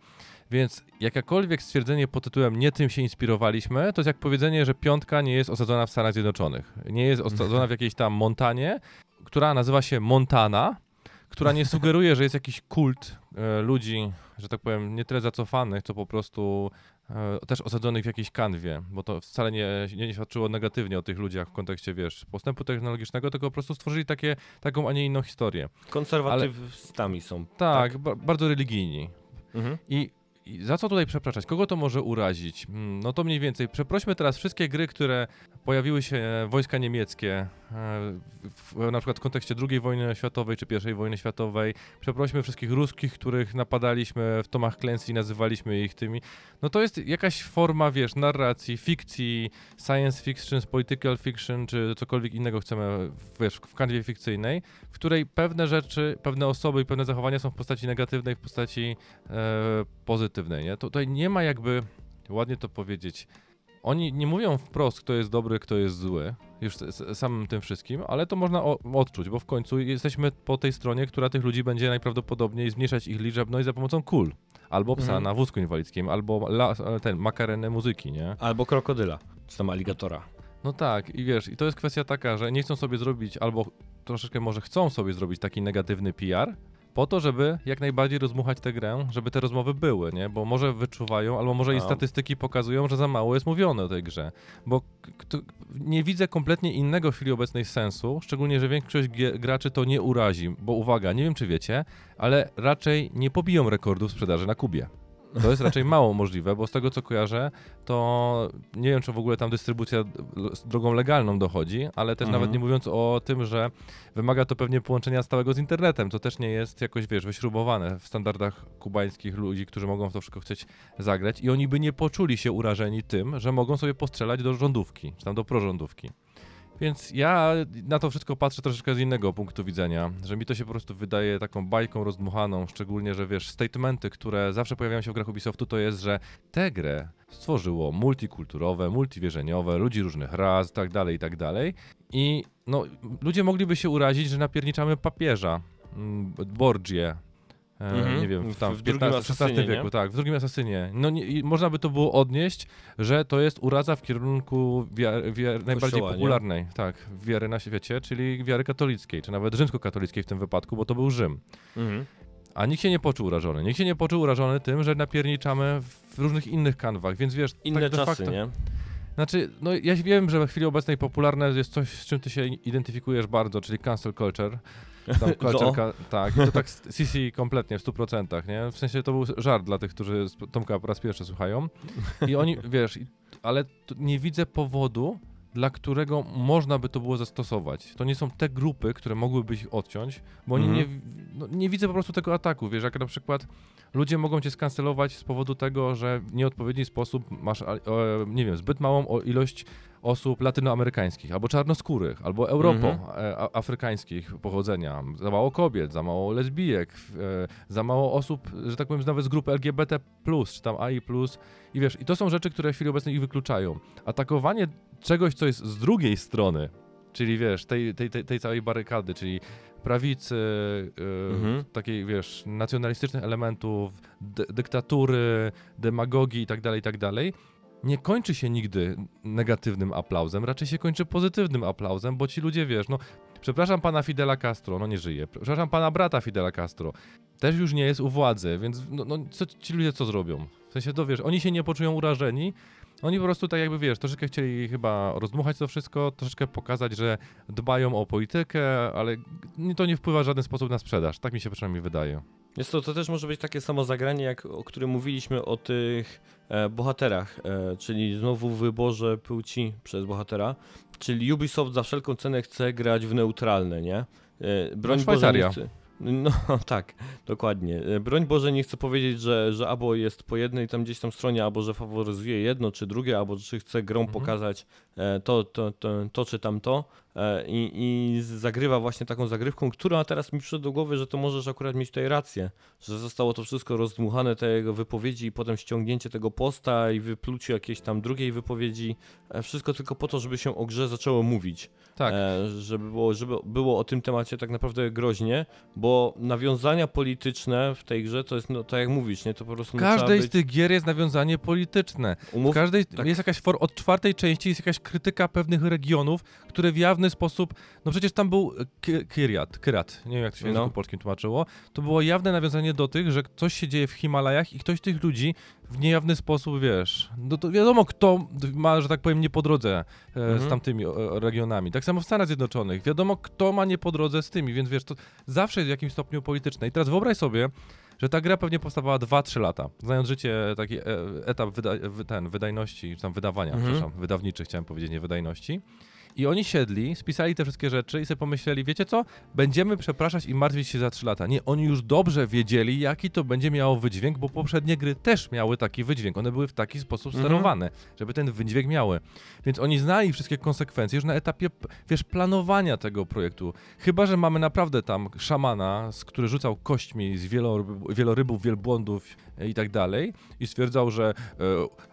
Więc jakakolwiek stwierdzenie pod tytułem nie tym się inspirowaliśmy, to jest jak powiedzenie, że piątka nie jest osadzona w Stanach Zjednoczonych. Nie jest osadzona w jakiejś tam Montanie, która nazywa się Montana, która nie sugeruje, że jest jakiś kult e, ludzi, że tak powiem, nie tyle zacofanych, co po prostu też osadzonych w jakiejś kanwie, bo to wcale nie, nie świadczyło negatywnie o tych ludziach w kontekście, wiesz, postępu technologicznego, tylko po prostu stworzyli takie, taką, a nie inną historię. Konserwatywstami są. Tak, Ba bardzo religijni. Mhm. I, I za co tutaj przepraszać? Kogo to może urazić? Mm, No to mniej więcej. Przeprośmy teraz wszystkie gry, które pojawiły się wojska niemieckie, e, na przykład w kontekście II wojny światowej czy I wojny światowej. Przeprosimy wszystkich ruskich, których napadaliśmy w Tomach Clancy i nazywaliśmy ich tymi. No to jest jakaś forma, wiesz, narracji, fikcji, science fiction, political fiction, czy cokolwiek innego chcemy, wiesz, w kanwie fikcyjnej, w której pewne rzeczy, pewne osoby i pewne zachowania są w postaci negatywnej, w postaci e, pozytywnej, nie? To, tutaj nie ma jakby, ładnie to powiedzieć, oni nie mówią wprost, kto jest dobry, kto jest zły, już samym tym wszystkim, ale to można odczuć, bo w końcu jesteśmy po tej stronie, która tych ludzi będzie najprawdopodobniej zmniejszać ich liczebność za pomocą kul. Albo psa mhm. na wózku inwalidzkim, albo la, ten makarenę muzyki, nie? Albo krokodyla, czy tam aligatora. No tak, i wiesz, i to jest kwestia taka, że nie chcą sobie zrobić, albo troszeczkę może chcą sobie zrobić taki negatywny PR, po to, żeby jak najbardziej rozmuchać tę grę, żeby te rozmowy były, nie? Bo może wyczuwają, albo może i statystyki pokazują, że za mało jest mówione o tej grze. Bo nie widzę kompletnie innego w chwili obecnej sensu, szczególnie, że większość graczy to nie urazi, bo uwaga, nie wiem czy wiecie, ale raczej nie pobiją rekordów sprzedaży na Kubie. To jest raczej mało możliwe, bo z tego co kojarzę, to nie wiem, czy w ogóle tam dystrybucja drogą legalną dochodzi, ale też mhm. nawet nie mówiąc o tym, że wymaga to pewnie połączenia stałego z internetem, co też nie jest jakoś, wiesz, wyśrubowane w standardach kubańskich ludzi, którzy mogą w to wszystko chcieć zagrać i oni by nie poczuli się urażeni tym, że mogą sobie postrzelać do rządówki, czy tam do prorządówki. Więc ja na to wszystko patrzę troszeczkę z innego punktu widzenia, że mi to się po prostu wydaje taką bajką rozdmuchaną, szczególnie, że wiesz, statementy, które zawsze pojawiają się w grach Ubisoftu, to jest, że tę grę stworzyło multikulturowe, multiwierzeniowe, ludzi różnych ras, tak dalej, i tak dalej. I no, ludzie mogliby się urazić, że napierniczamy papieża, mm, Borgie, Mhm. Nie wiem, tam w, w XVI wieku, nie? tak, w drugim asasynie. No nie, można by to było odnieść, że to jest uraza w kierunku wiary, wiary najbardziej popularnej, nie? tak, wiary na świecie, czyli wiary katolickiej, czy nawet rzymskokatolickiej w tym wypadku, bo to był Rzym. Mhm. A nikt się nie poczuł urażony. Nikt się nie poczuł urażony tym, że napierniczamy w różnych innych kanwach, więc wiesz... Inne tak czasy, facto, nie? Znaczy, no ja wiem, że w chwili obecnej popularne jest coś, z czym ty się identyfikujesz bardzo, czyli cancel culture. Tam <laughs> no. tak, to tak CC kompletnie w 100%, nie? W sensie to był żart dla tych, którzy Tomka po raz pierwszy słuchają. I oni, <laughs> wiesz, ale nie widzę powodu, dla którego można by to było zastosować. To nie są te grupy, które mogłyby ich odciąć, bo oni -hmm. nie, no, nie widzę po prostu tego ataku. Wiesz, jak na przykład ludzie mogą cię skancelować z powodu tego, że w nieodpowiedni sposób masz, nie wiem, zbyt małą ilość osób latynoamerykańskich, albo czarnoskórych, albo europo-afrykańskich mhm. pochodzenia. Za mało kobiet, za mało lesbijek, e, za mało osób, że tak powiem, nawet z grupy LGBT+, czy tam AI+. I wiesz, i to są rzeczy, które w chwili obecnej ich wykluczają. Atakowanie czegoś, co jest z drugiej strony, czyli wiesz, tej, tej, tej, tej całej barykady, czyli prawicy, yy, mhm. takiej, wiesz, nacjonalistycznych elementów, dyktatury, demagogii itd., tak itd., tak nie kończy się nigdy negatywnym aplauzem, raczej się kończy pozytywnym aplauzem, bo ci ludzie, wiesz, no, przepraszam pana Fidela Castro, no nie żyje, przepraszam pana brata Fidela Castro, też już nie jest u władzy, więc no, no co, ci ludzie co zrobią? W sensie, to wiesz, oni się nie poczują urażeni, oni po prostu tak jakby, wiesz, troszeczkę chcieli chyba rozdmuchać to wszystko, troszeczkę pokazać, że dbają o politykę, ale to nie wpływa w żaden sposób na sprzedaż, tak mi się przynajmniej wydaje. Jest to, to też może być takie samo zagranie, jak o którym mówiliśmy o tych e, bohaterach, e, czyli znowu wyborze płci przez bohatera. Czyli Ubisoft za wszelką cenę chce grać w neutralne, nie? E, broń no, Szwajcaria. Boże, no tak, dokładnie. E, broń Boże, nie chcę powiedzieć, że, że albo jest po jednej tam gdzieś tam stronie, albo że faworyzuje jedno czy drugie, albo że chce grą mhm. pokazać e, to, to, to, to czy tamto. E, i, i zagrywa właśnie taką zagrywką, która teraz mi przyszło do głowy, że to możesz akurat mieć tutaj rację, że zostało to wszystko rozdmuchane, te jego wypowiedzi i potem ściągnięcie tego posta i wyplucie jakiejś tam drugiej wypowiedzi, e, wszystko tylko po to, żeby się o grze zaczęło mówić. Tak. E, żeby, było, żeby było o tym temacie tak naprawdę groźnie, bo nawiązania polityczne w tej grze to jest, no, tak jak mówisz, nie? To po prostu W każdej być... z tych gier jest nawiązanie polityczne. Umów... W każdej tak. jest jakaś, for... od czwartej części jest jakaś krytyka pewnych regionów, które w jawny sposób, no przecież tam był Kirat, Kirat, nie wiem jak to się w języku no. polskim tłumaczyło, to było jawne nawiązanie do tych, że coś się dzieje w Himalajach i ktoś tych ludzi w niejawny sposób, wiesz, no to wiadomo kto ma, że tak powiem, nie po drodze e, mhm. z tamtymi regionami. Tak samo w Stanach Zjednoczonych. Wiadomo kto ma nie po drodze z tymi, więc wiesz, to zawsze jest w jakimś stopniu polityczne. I teraz wyobraź sobie, że ta gra pewnie powstawała 2-3 lata. Znając życie, taki e, etap wyda ten, wydajności, czy tam wydawania, Mhm. przepraszam, wydawniczych chciałem powiedzieć, nie wydajności. I oni siedli, spisali te wszystkie rzeczy i sobie pomyśleli, wiecie co, będziemy przepraszać i martwić się za 3 lata. Nie, oni już dobrze wiedzieli, jaki to będzie miało wydźwięk, bo poprzednie gry też miały taki wydźwięk. One były w taki sposób Mhm. sterowane, żeby ten wydźwięk miały. Więc oni znali wszystkie konsekwencje już na etapie, wiesz, planowania tego projektu. Chyba, że mamy naprawdę tam szamana, z który rzucał kośćmi z wieloryb, wielorybów, wielbłądów i tak dalej i stwierdzał, że e,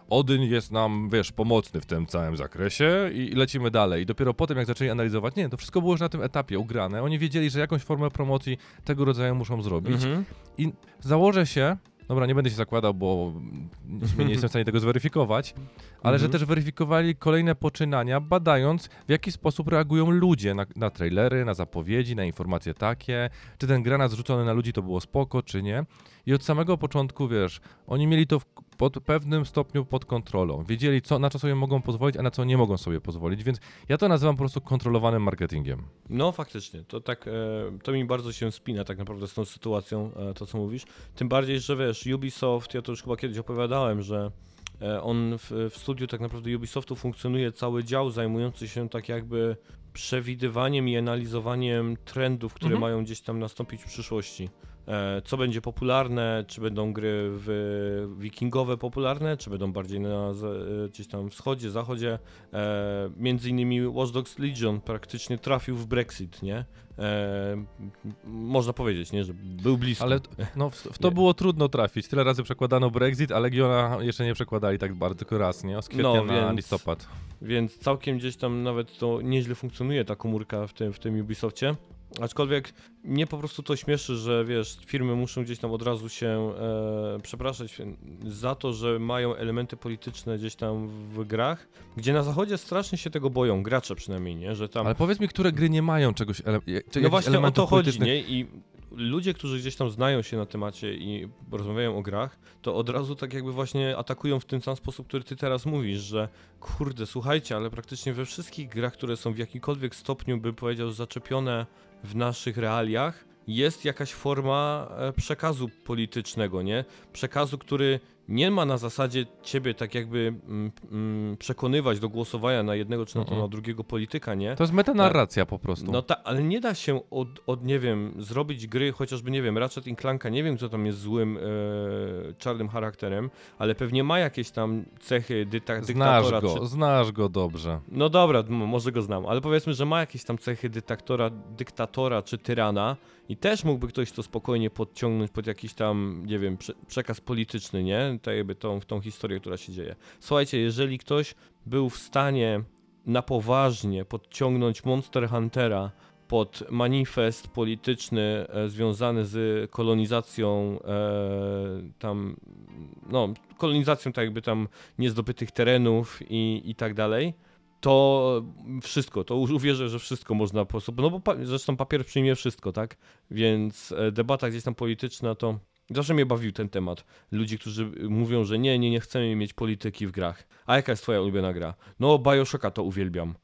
Odyn jest nam, wiesz, pomocny w tym całym zakresie i lecimy dalej. I dopiero potem, jak zaczęli analizować, nie, to wszystko było już na tym etapie ugrane. Oni wiedzieli, że jakąś formę promocji tego rodzaju muszą zrobić. Mhm. I założę się, dobra, nie będę się zakładał, bo w sumie nie jestem w stanie tego zweryfikować, ale że Mhm. też weryfikowali kolejne poczynania, badając w jaki sposób reagują ludzie na, na trailery, na zapowiedzi, na informacje takie, czy ten granat zrzucony na ludzi to było spoko, czy nie. I od samego początku, wiesz, oni mieli to w pod pewnym stopniu pod kontrolą. Wiedzieli, co, na co sobie mogą pozwolić, a na co nie mogą sobie pozwolić, więc ja to nazywam po prostu kontrolowanym marketingiem. No faktycznie, to tak, e, to mi bardzo się spina tak naprawdę z tą sytuacją, e, to co mówisz. Tym bardziej, że wiesz, Ubisoft, ja to już chyba kiedyś opowiadałem, że e, on w, w studiu tak naprawdę Ubisoftu funkcjonuje cały dział zajmujący się tak jakby przewidywaniem i analizowaniem trendów, które Mhm. mają gdzieś tam nastąpić w przyszłości. E, Co będzie popularne, czy będą gry w wikingowe popularne, czy będą bardziej na e, gdzieś tam wschodzie, zachodzie. E, między innymi Watch Dogs Legion praktycznie trafił w Brexit, nie? E, można powiedzieć, nie, że był blisko. Ale no, w, w to Nie. było trudno trafić. Tyle razy przekładano Brexit, a Legiona jeszcze nie przekładali tak bardzo, tylko raz, nie? Z kwietnia No, na więc- listopad. Więc całkiem gdzieś tam nawet to nieźle funkcjonuje ta komórka w tym, w tym Ubisoftie. Aczkolwiek mnie po prostu to śmieszy, że wiesz, firmy muszą gdzieś tam od razu się e, przepraszać za to, że mają elementy polityczne gdzieś tam w grach, gdzie na zachodzie strasznie się tego boją, gracze przynajmniej, nie? Że tam Ale powiedz mi, które gry nie mają czegoś, ele- czy no właśnie o to chodzi, nie? I ludzie, którzy gdzieś tam znają się na temacie i rozmawiają o grach, to od razu tak jakby właśnie atakują w ten sam sposób, który ty teraz mówisz, że kurde, słuchajcie, ale praktycznie we wszystkich grach, które są w jakimkolwiek stopniu, bym powiedział, zaczepione w naszych realiach, jest jakaś forma e, przekazu politycznego, nie? Przekazu, który nie ma na zasadzie ciebie tak jakby mm, mm, przekonywać do głosowania na jednego czy na, to, Mhm. na drugiego polityka, nie? To jest metanarracja po prostu. No tak, ale nie da się od, od, nie wiem, zrobić gry, chociażby, nie wiem, Ratchet Clanka, nie wiem, kto tam jest złym, e, czarnym charakterem, ale pewnie ma jakieś tam cechy dyta, znasz dyktatora. go, czy- znasz go dobrze. No dobra, może go znam, ale powiedzmy, że ma jakieś tam cechy dyktatora, dyktatora czy tyrana i też mógłby ktoś to spokojnie podciągnąć pod jakiś tam, nie wiem, prze, przekaz polityczny, nie? Tak jakby tą, tą historię, która się dzieje. Słuchajcie, jeżeli ktoś był w stanie na poważnie podciągnąć Monster Huntera pod manifest polityczny e, związany z kolonizacją e, tam, no, kolonizacją tak jakby tam niezdobytych terenów i, i tak dalej, to wszystko, to uwierzę, że wszystko można po prostu, no bo pa, zresztą papier przyjmie wszystko, tak? Więc e, debata gdzieś tam polityczna to zawsze mnie bawił ten temat. Ludzi, którzy mówią, że nie, nie, nie chcemy mieć polityki w grach. A jaka jest twoja ulubiona gra? No Bioshocka to uwielbiam.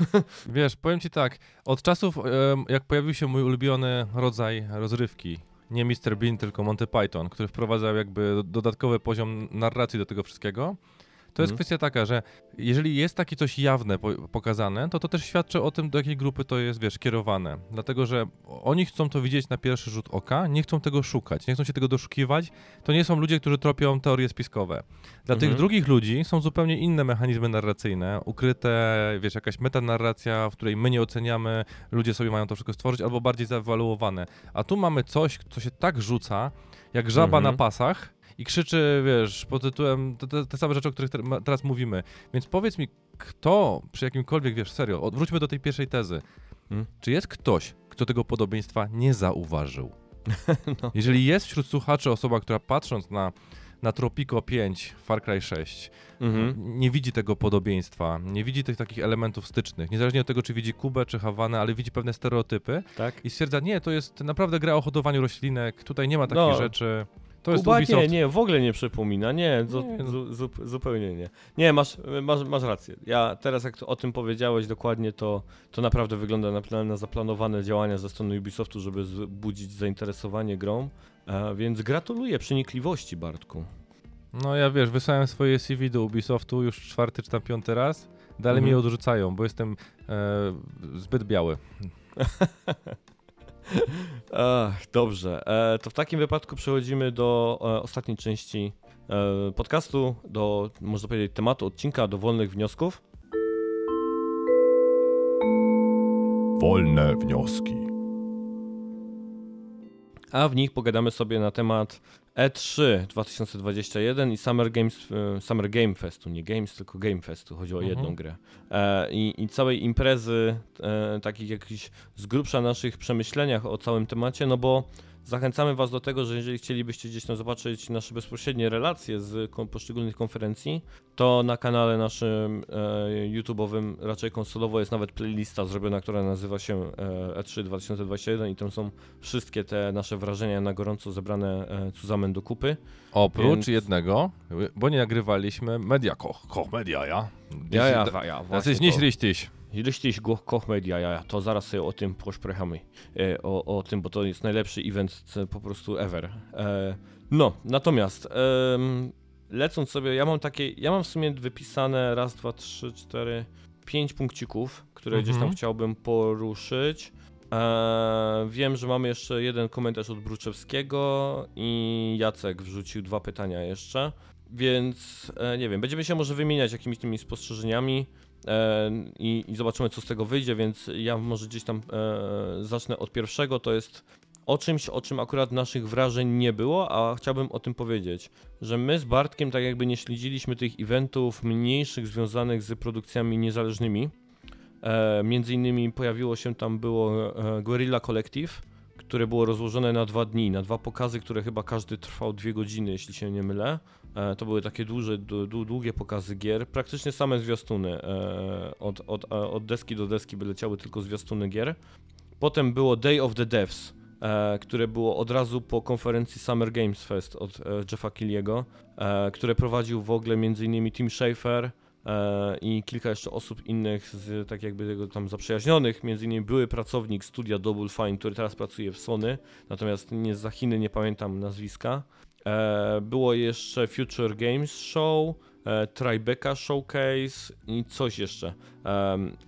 <laughs> Wiesz, powiem ci tak, od czasów, jak pojawił się mój ulubiony rodzaj rozrywki, nie Mr. Bean, tylko Monty Python, który wprowadzał jakby dodatkowy poziom narracji do tego wszystkiego, to jest Mhm. kwestia taka, że jeżeli jest takie coś jawne po, pokazane, to to też świadczy o tym, do jakiej grupy to jest, wiesz, kierowane. Dlatego, że oni chcą to widzieć na pierwszy rzut oka, nie chcą tego szukać, nie chcą się tego doszukiwać. To nie są ludzie, którzy tropią teorie spiskowe. Dla tych Mhm. drugich ludzi są zupełnie inne mechanizmy narracyjne, ukryte, wiesz, jakaś metanarracja, w której my nie oceniamy, ludzie sobie mają to wszystko stworzyć, albo bardziej zaewaluowane. A tu mamy coś, co się tak rzuca, jak żaba Mhm. na pasach i krzyczy, wiesz, pod tytułem te, te, te same rzeczy, o których te, ma- teraz mówimy. Więc powiedz mi, kto przy jakimkolwiek, wiesz, serio, odwróćmy do tej pierwszej tezy. Hmm? Czy jest ktoś, kto tego podobieństwa nie zauważył? <laughs> No. Jeżeli jest wśród słuchaczy osoba, która patrząc na, na Tropico 5, Far Cry 6, Mhm. nie widzi tego podobieństwa, nie widzi tych takich elementów stycznych, niezależnie od tego, czy widzi Kubę, czy Hawanę, ale widzi pewne stereotypy Tak? i stwierdza, nie, to jest naprawdę gra o hodowaniu roślinek, tutaj nie ma takich No. rzeczy. To jest Kuba, Ubisoft. nie, nie, w ogóle nie przypomina, nie, zu, Nie, zu, zu, zupełnie nie. Nie, masz, masz, masz rację. Ja teraz jak o tym powiedziałeś dokładnie, to, to naprawdę wygląda na, na zaplanowane działania ze strony Ubisoftu, żeby wzbudzić zainteresowanie grą, e, więc gratuluję przenikliwości, Bartku. No ja wiesz, wysłałem swoje CV do Ubisoftu już czwarty czy tam piąty raz. Dalej Mhm. mnie odrzucają, bo jestem e, zbyt biały. <laughs> Ach, dobrze. E, to w takim wypadku przechodzimy do e, ostatniej części e, podcastu, do, można powiedzieć, tematu odcinka, do wolnych wniosków. Wolne wnioski. A w nich pogadamy sobie na temat E3 2021 i Summer Games, e, Summer Game Festu, nie Games, tylko Game Festu, chodzi o Mhm. jedną grę. E, i, I całej imprezy, e, takich jakichś z grubsza naszych przemyśleniach o całym temacie, no bo zachęcamy Was do tego, że jeżeli chcielibyście gdzieś tam zobaczyć nasze bezpośrednie relacje z poszczególnych konferencji, to na kanale naszym e, YouTube'owym, raczej konsolowo, jest nawet playlista zrobiona, która nazywa się e, E3 2021 i tam są wszystkie te nasze wrażenia na gorąco zebrane e, zusammen do kupy. Oprócz Więc- jednego, bo nie nagrywaliśmy Media Koch, Koch Media, ja? Ja, ja, ja, właśnie nicht richtig. Richtig Go- Koch Media, ja, ja, to zaraz sobie o tym poszprechamy. E, o, o tym, bo to jest najlepszy event po prostu ever. E, no, natomiast em, lecąc sobie, ja mam takie, ja mam w sumie wypisane raz, dwa, trzy, cztery, pięć punkcików, które gdzieś tam Mhm. chciałbym poruszyć. E, wiem, że mamy jeszcze jeden komentarz od Bruczewskiego i Jacek wrzucił dwa pytania jeszcze. Więc e, nie wiem, będziemy się może wymieniać jakimiś tymi spostrzeżeniami e, i, i zobaczymy, co z tego wyjdzie, więc ja może gdzieś tam e, zacznę od pierwszego. To jest o czymś, o czym akurat naszych wrażeń nie było, a chciałbym o tym powiedzieć, że my z Bartkiem tak jakby nie śledziliśmy tych eventów mniejszych związanych z produkcjami niezależnymi. E, między innymi pojawiło się tam było e, Collective, które było rozłożone na dwa dni, na dwa pokazy, które chyba każdy trwał dwie godziny, jeśli się nie mylę. E, to były takie duże, du, du, długie pokazy gier, praktycznie same zwiastuny. E, od, od, e, od deski do deski by leciały tylko zwiastuny gier. Potem było Day of the Devs, które było od razu po konferencji Summer Games Fest od Jeffa Killiego, które prowadził w ogóle m.in. Tim Schafer i kilka jeszcze osób innych z tak jakby jego tam zaprzyjaźnionych, między innymi były pracownik studia Double Fine, który teraz pracuje w Sony, natomiast nie z Chiny, nie pamiętam nazwiska. E, było jeszcze Future Games Show, e, Tribeca Showcase i coś jeszcze.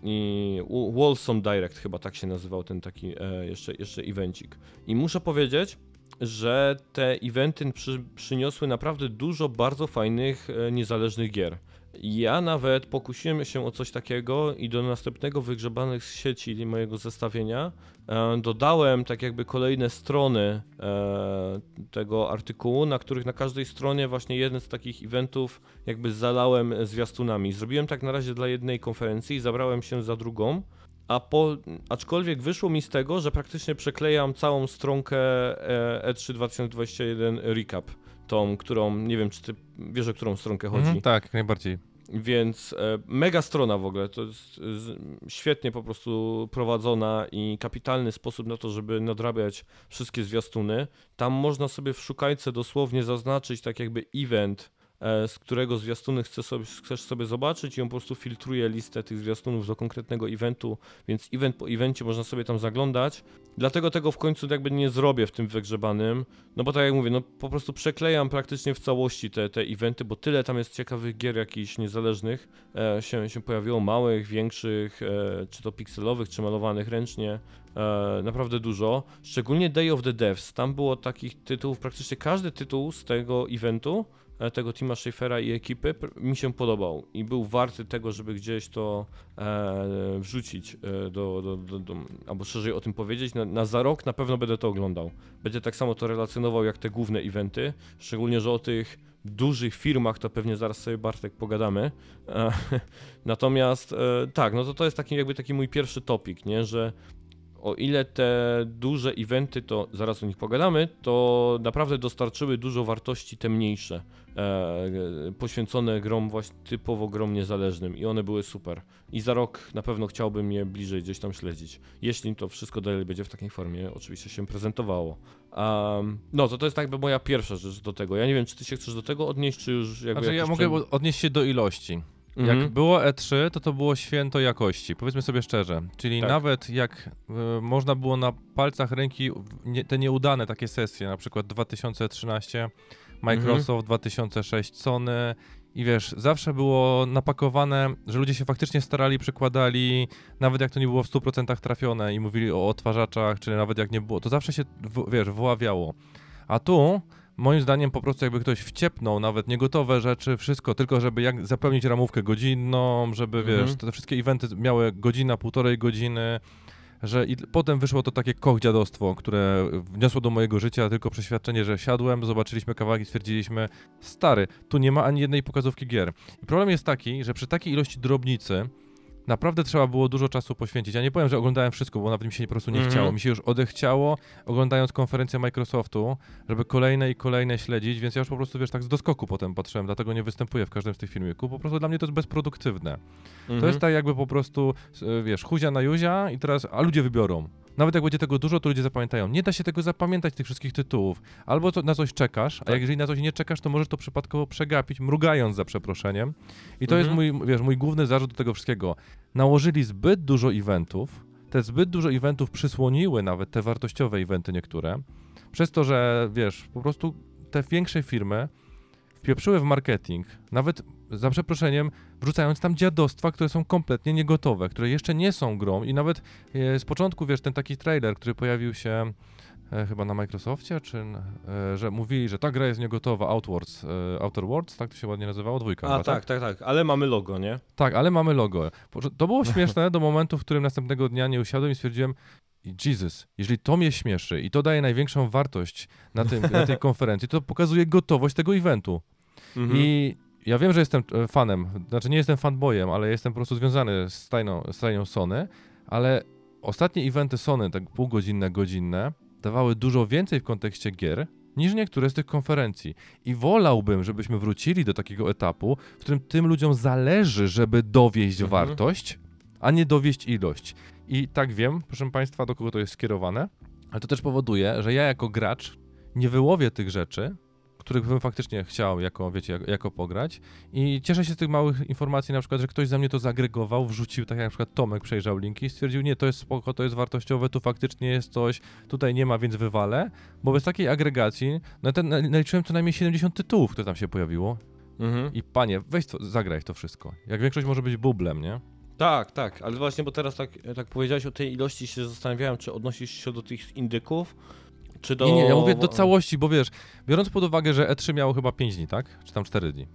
I W- Wholesome Direct chyba tak się nazywał ten taki e, jeszcze, jeszcze evencik. I muszę powiedzieć, że te eventy przy, przyniosły naprawdę dużo bardzo fajnych, niezależnych gier. Ja nawet pokusiłem się o coś takiego i do następnego wygrzebanych z sieci mojego zestawienia e, dodałem tak jakby kolejne strony e, tego artykułu, na których na każdej stronie właśnie jeden z takich eventów jakby zalałem zwiastunami. Zrobiłem tak na razie dla jednej konferencji i zabrałem się za drugą. A po, aczkolwiek wyszło mi z tego, że praktycznie przeklejam całą stronkę e, E3 2021 recap, tą, którą, nie wiem czy ty wiesz o którą stronkę chodzi. Mhm, tak, jak najbardziej. Więc e, mega strona w ogóle, to jest świetnie po prostu prowadzona i kapitalny sposób na to, żeby nadrabiać wszystkie zwiastuny. Tam można sobie w szukajce dosłownie zaznaczyć tak jakby event, z którego zwiastuny chcesz sobie, chcesz sobie zobaczyć i on po prostu filtruje listę tych zwiastunów do konkretnego eventu, więc event po evencie można sobie tam zaglądać. Dlatego tego w końcu jakby nie zrobię w tym wygrzebanym, no bo tak jak mówię, no po prostu przeklejam praktycznie w całości te, te eventy, bo tyle tam jest ciekawych gier jakichś niezależnych e, się, się pojawiło, małych, większych, e, czy to pikselowych, czy malowanych ręcznie, e, naprawdę dużo. Szczególnie Day of the Devs, tam było takich tytułów, praktycznie każdy tytuł z tego eventu, e, tego Tima Schafera i ekipy mi się podobał i był warty tego, żeby gdzieś to e, wrzucić e, do, do, do, do, albo szerzej o tym powiedzieć. Na, na za rok na pewno będę to oglądał. Będę tak samo to relacjonował jak te główne eventy, szczególnie, że o tych dużych firmach to pewnie zaraz sobie Bartek pogadamy. E, <laughs> natomiast e, tak, no to to jest taki jakby taki mój pierwszy topik, nie, że o ile te duże eventy, to zaraz o nich pogadamy, to naprawdę dostarczyły dużo wartości te mniejsze, e, poświęcone grom właśnie typowo grom niezależnym i one były super. I za rok na pewno chciałbym je bliżej gdzieś tam śledzić, jeśli to wszystko dalej będzie w takiej formie oczywiście się prezentowało. Um, no to to jest jakby moja pierwsza rzecz do tego. Ja nie wiem, czy ty się chcesz do tego odnieść, czy już jakby Znaczy, ja mogę przed- odnieść się do ilości. Mhm. Jak było E3, to to było święto jakości, powiedzmy sobie szczerze. Czyli Tak. nawet jak y, można było na palcach ręki nie, te nieudane takie sesje, na przykład 2013 Microsoft, 2006 Sony i wiesz, zawsze było napakowane, że ludzie się faktycznie starali, przykładali, nawet jak to nie było w 100% trafione i mówili o odtwarzaczach, czy nawet jak nie było, to zawsze się, w, wiesz, wyławiało. A tu Moim zdaniem po prostu jakby ktoś wciepnął nawet niegotowe rzeczy, wszystko, tylko żeby jak zapełnić ramówkę godzinną, żeby Mhm. wiesz, te wszystkie eventy miały godzina, półtorej godziny, że i potem wyszło to takie koch dziadostwo, które wniosło do mojego życia tylko przeświadczenie, że siadłem, zobaczyliśmy kawałek i stwierdziliśmy, stary, tu nie ma ani jednej pokazówki gier. I problem jest taki, że przy takiej ilości drobnicy naprawdę trzeba było dużo czasu poświęcić. Ja nie powiem, że oglądałem wszystko, bo nawet mi się po prostu nie Mhm. chciało. Mi się już odechciało, oglądając konferencję Microsoftu, żeby kolejne i kolejne śledzić, więc ja już po prostu, wiesz, tak z doskoku potem patrzyłem, dlatego nie występuję w każdym z tych filmików. Po prostu dla mnie to jest bezproduktywne. To Mhm. jest tak jakby po prostu, wiesz, huzia na juzia i teraz, a ludzie wybiorą. Nawet jak będzie tego dużo, to ludzie zapamiętają. Nie da się tego zapamiętać, tych wszystkich tytułów. Albo to, na coś czekasz, a Tak. jeżeli na coś nie czekasz, to możesz to przypadkowo przegapić, mrugając za przeproszeniem. I to Mhm. jest mój, wiesz, mój główny zarzut do tego wszystkiego. Nałożyli zbyt dużo eventów, te zbyt dużo eventów przysłoniły nawet te wartościowe eventy niektóre, przez to, że wiesz, po prostu te większe firmy wpieprzyły w marketing, nawet za przeproszeniem, wrzucając tam dziadostwa, które są kompletnie niegotowe, które jeszcze nie są grą i nawet e, z początku, wiesz, ten taki trailer, który pojawił się e, chyba na Microsoftie, czy e, że mówili, że ta gra jest niegotowa, Outwards, e, Outer Worlds, tak to się ładnie nazywało, dwójka A chyba, tak, tak, tak, ale mamy logo, nie? tak, ale mamy logo. To było <laughs> śmieszne do momentu, w którym następnego dnia nie usiadłem i stwierdziłem, Jesus, jeżeli to mnie śmieszy i to daje największą wartość na, tym, na tej <laughs> konferencji, to pokazuje gotowość tego eventu. Mhm. I ja wiem, że jestem e, fanem, znaczy nie jestem fanboyem, ale jestem po prostu związany z stajną, z Sony, ale ostatnie eventy Sony, tak półgodzinne, godzinne, dawały dużo więcej w kontekście gier niż niektóre z tych konferencji. I wolałbym, żebyśmy wrócili do takiego etapu, w którym tym ludziom zależy, żeby dowieść Mhm. wartość, a nie dowieść ilość. I tak wiem, proszę Państwa, do kogo to jest skierowane, ale to też powoduje, że ja jako gracz nie wyłowię tych rzeczy, których bym faktycznie chciał jako, wiecie, jako, jako pograć i cieszę się z tych małych informacji, na przykład, że ktoś za mnie to zagregował, wrzucił, tak jak na przykład Tomek przejrzał linki i stwierdził, nie, to jest spoko, to jest wartościowe, tu faktycznie jest coś, tutaj nie ma, więc wywalę, bo bez takiej agregacji, no ten, naliczyłem co najmniej 70 tytułów, które tam się pojawiło Mhm. i panie, weź to, zagraj to wszystko. Jak większość może być bublem, nie? Tak, tak, ale właśnie, bo teraz tak, tak powiedziałeś o tej ilości, się zastanawiałem, czy odnosisz się do tych indyków, czy do... Nie, nie, ja mówię do całości, bo wiesz, biorąc pod uwagę, że E3 miało chyba 5 dni, tak? Czy tam 4 dni.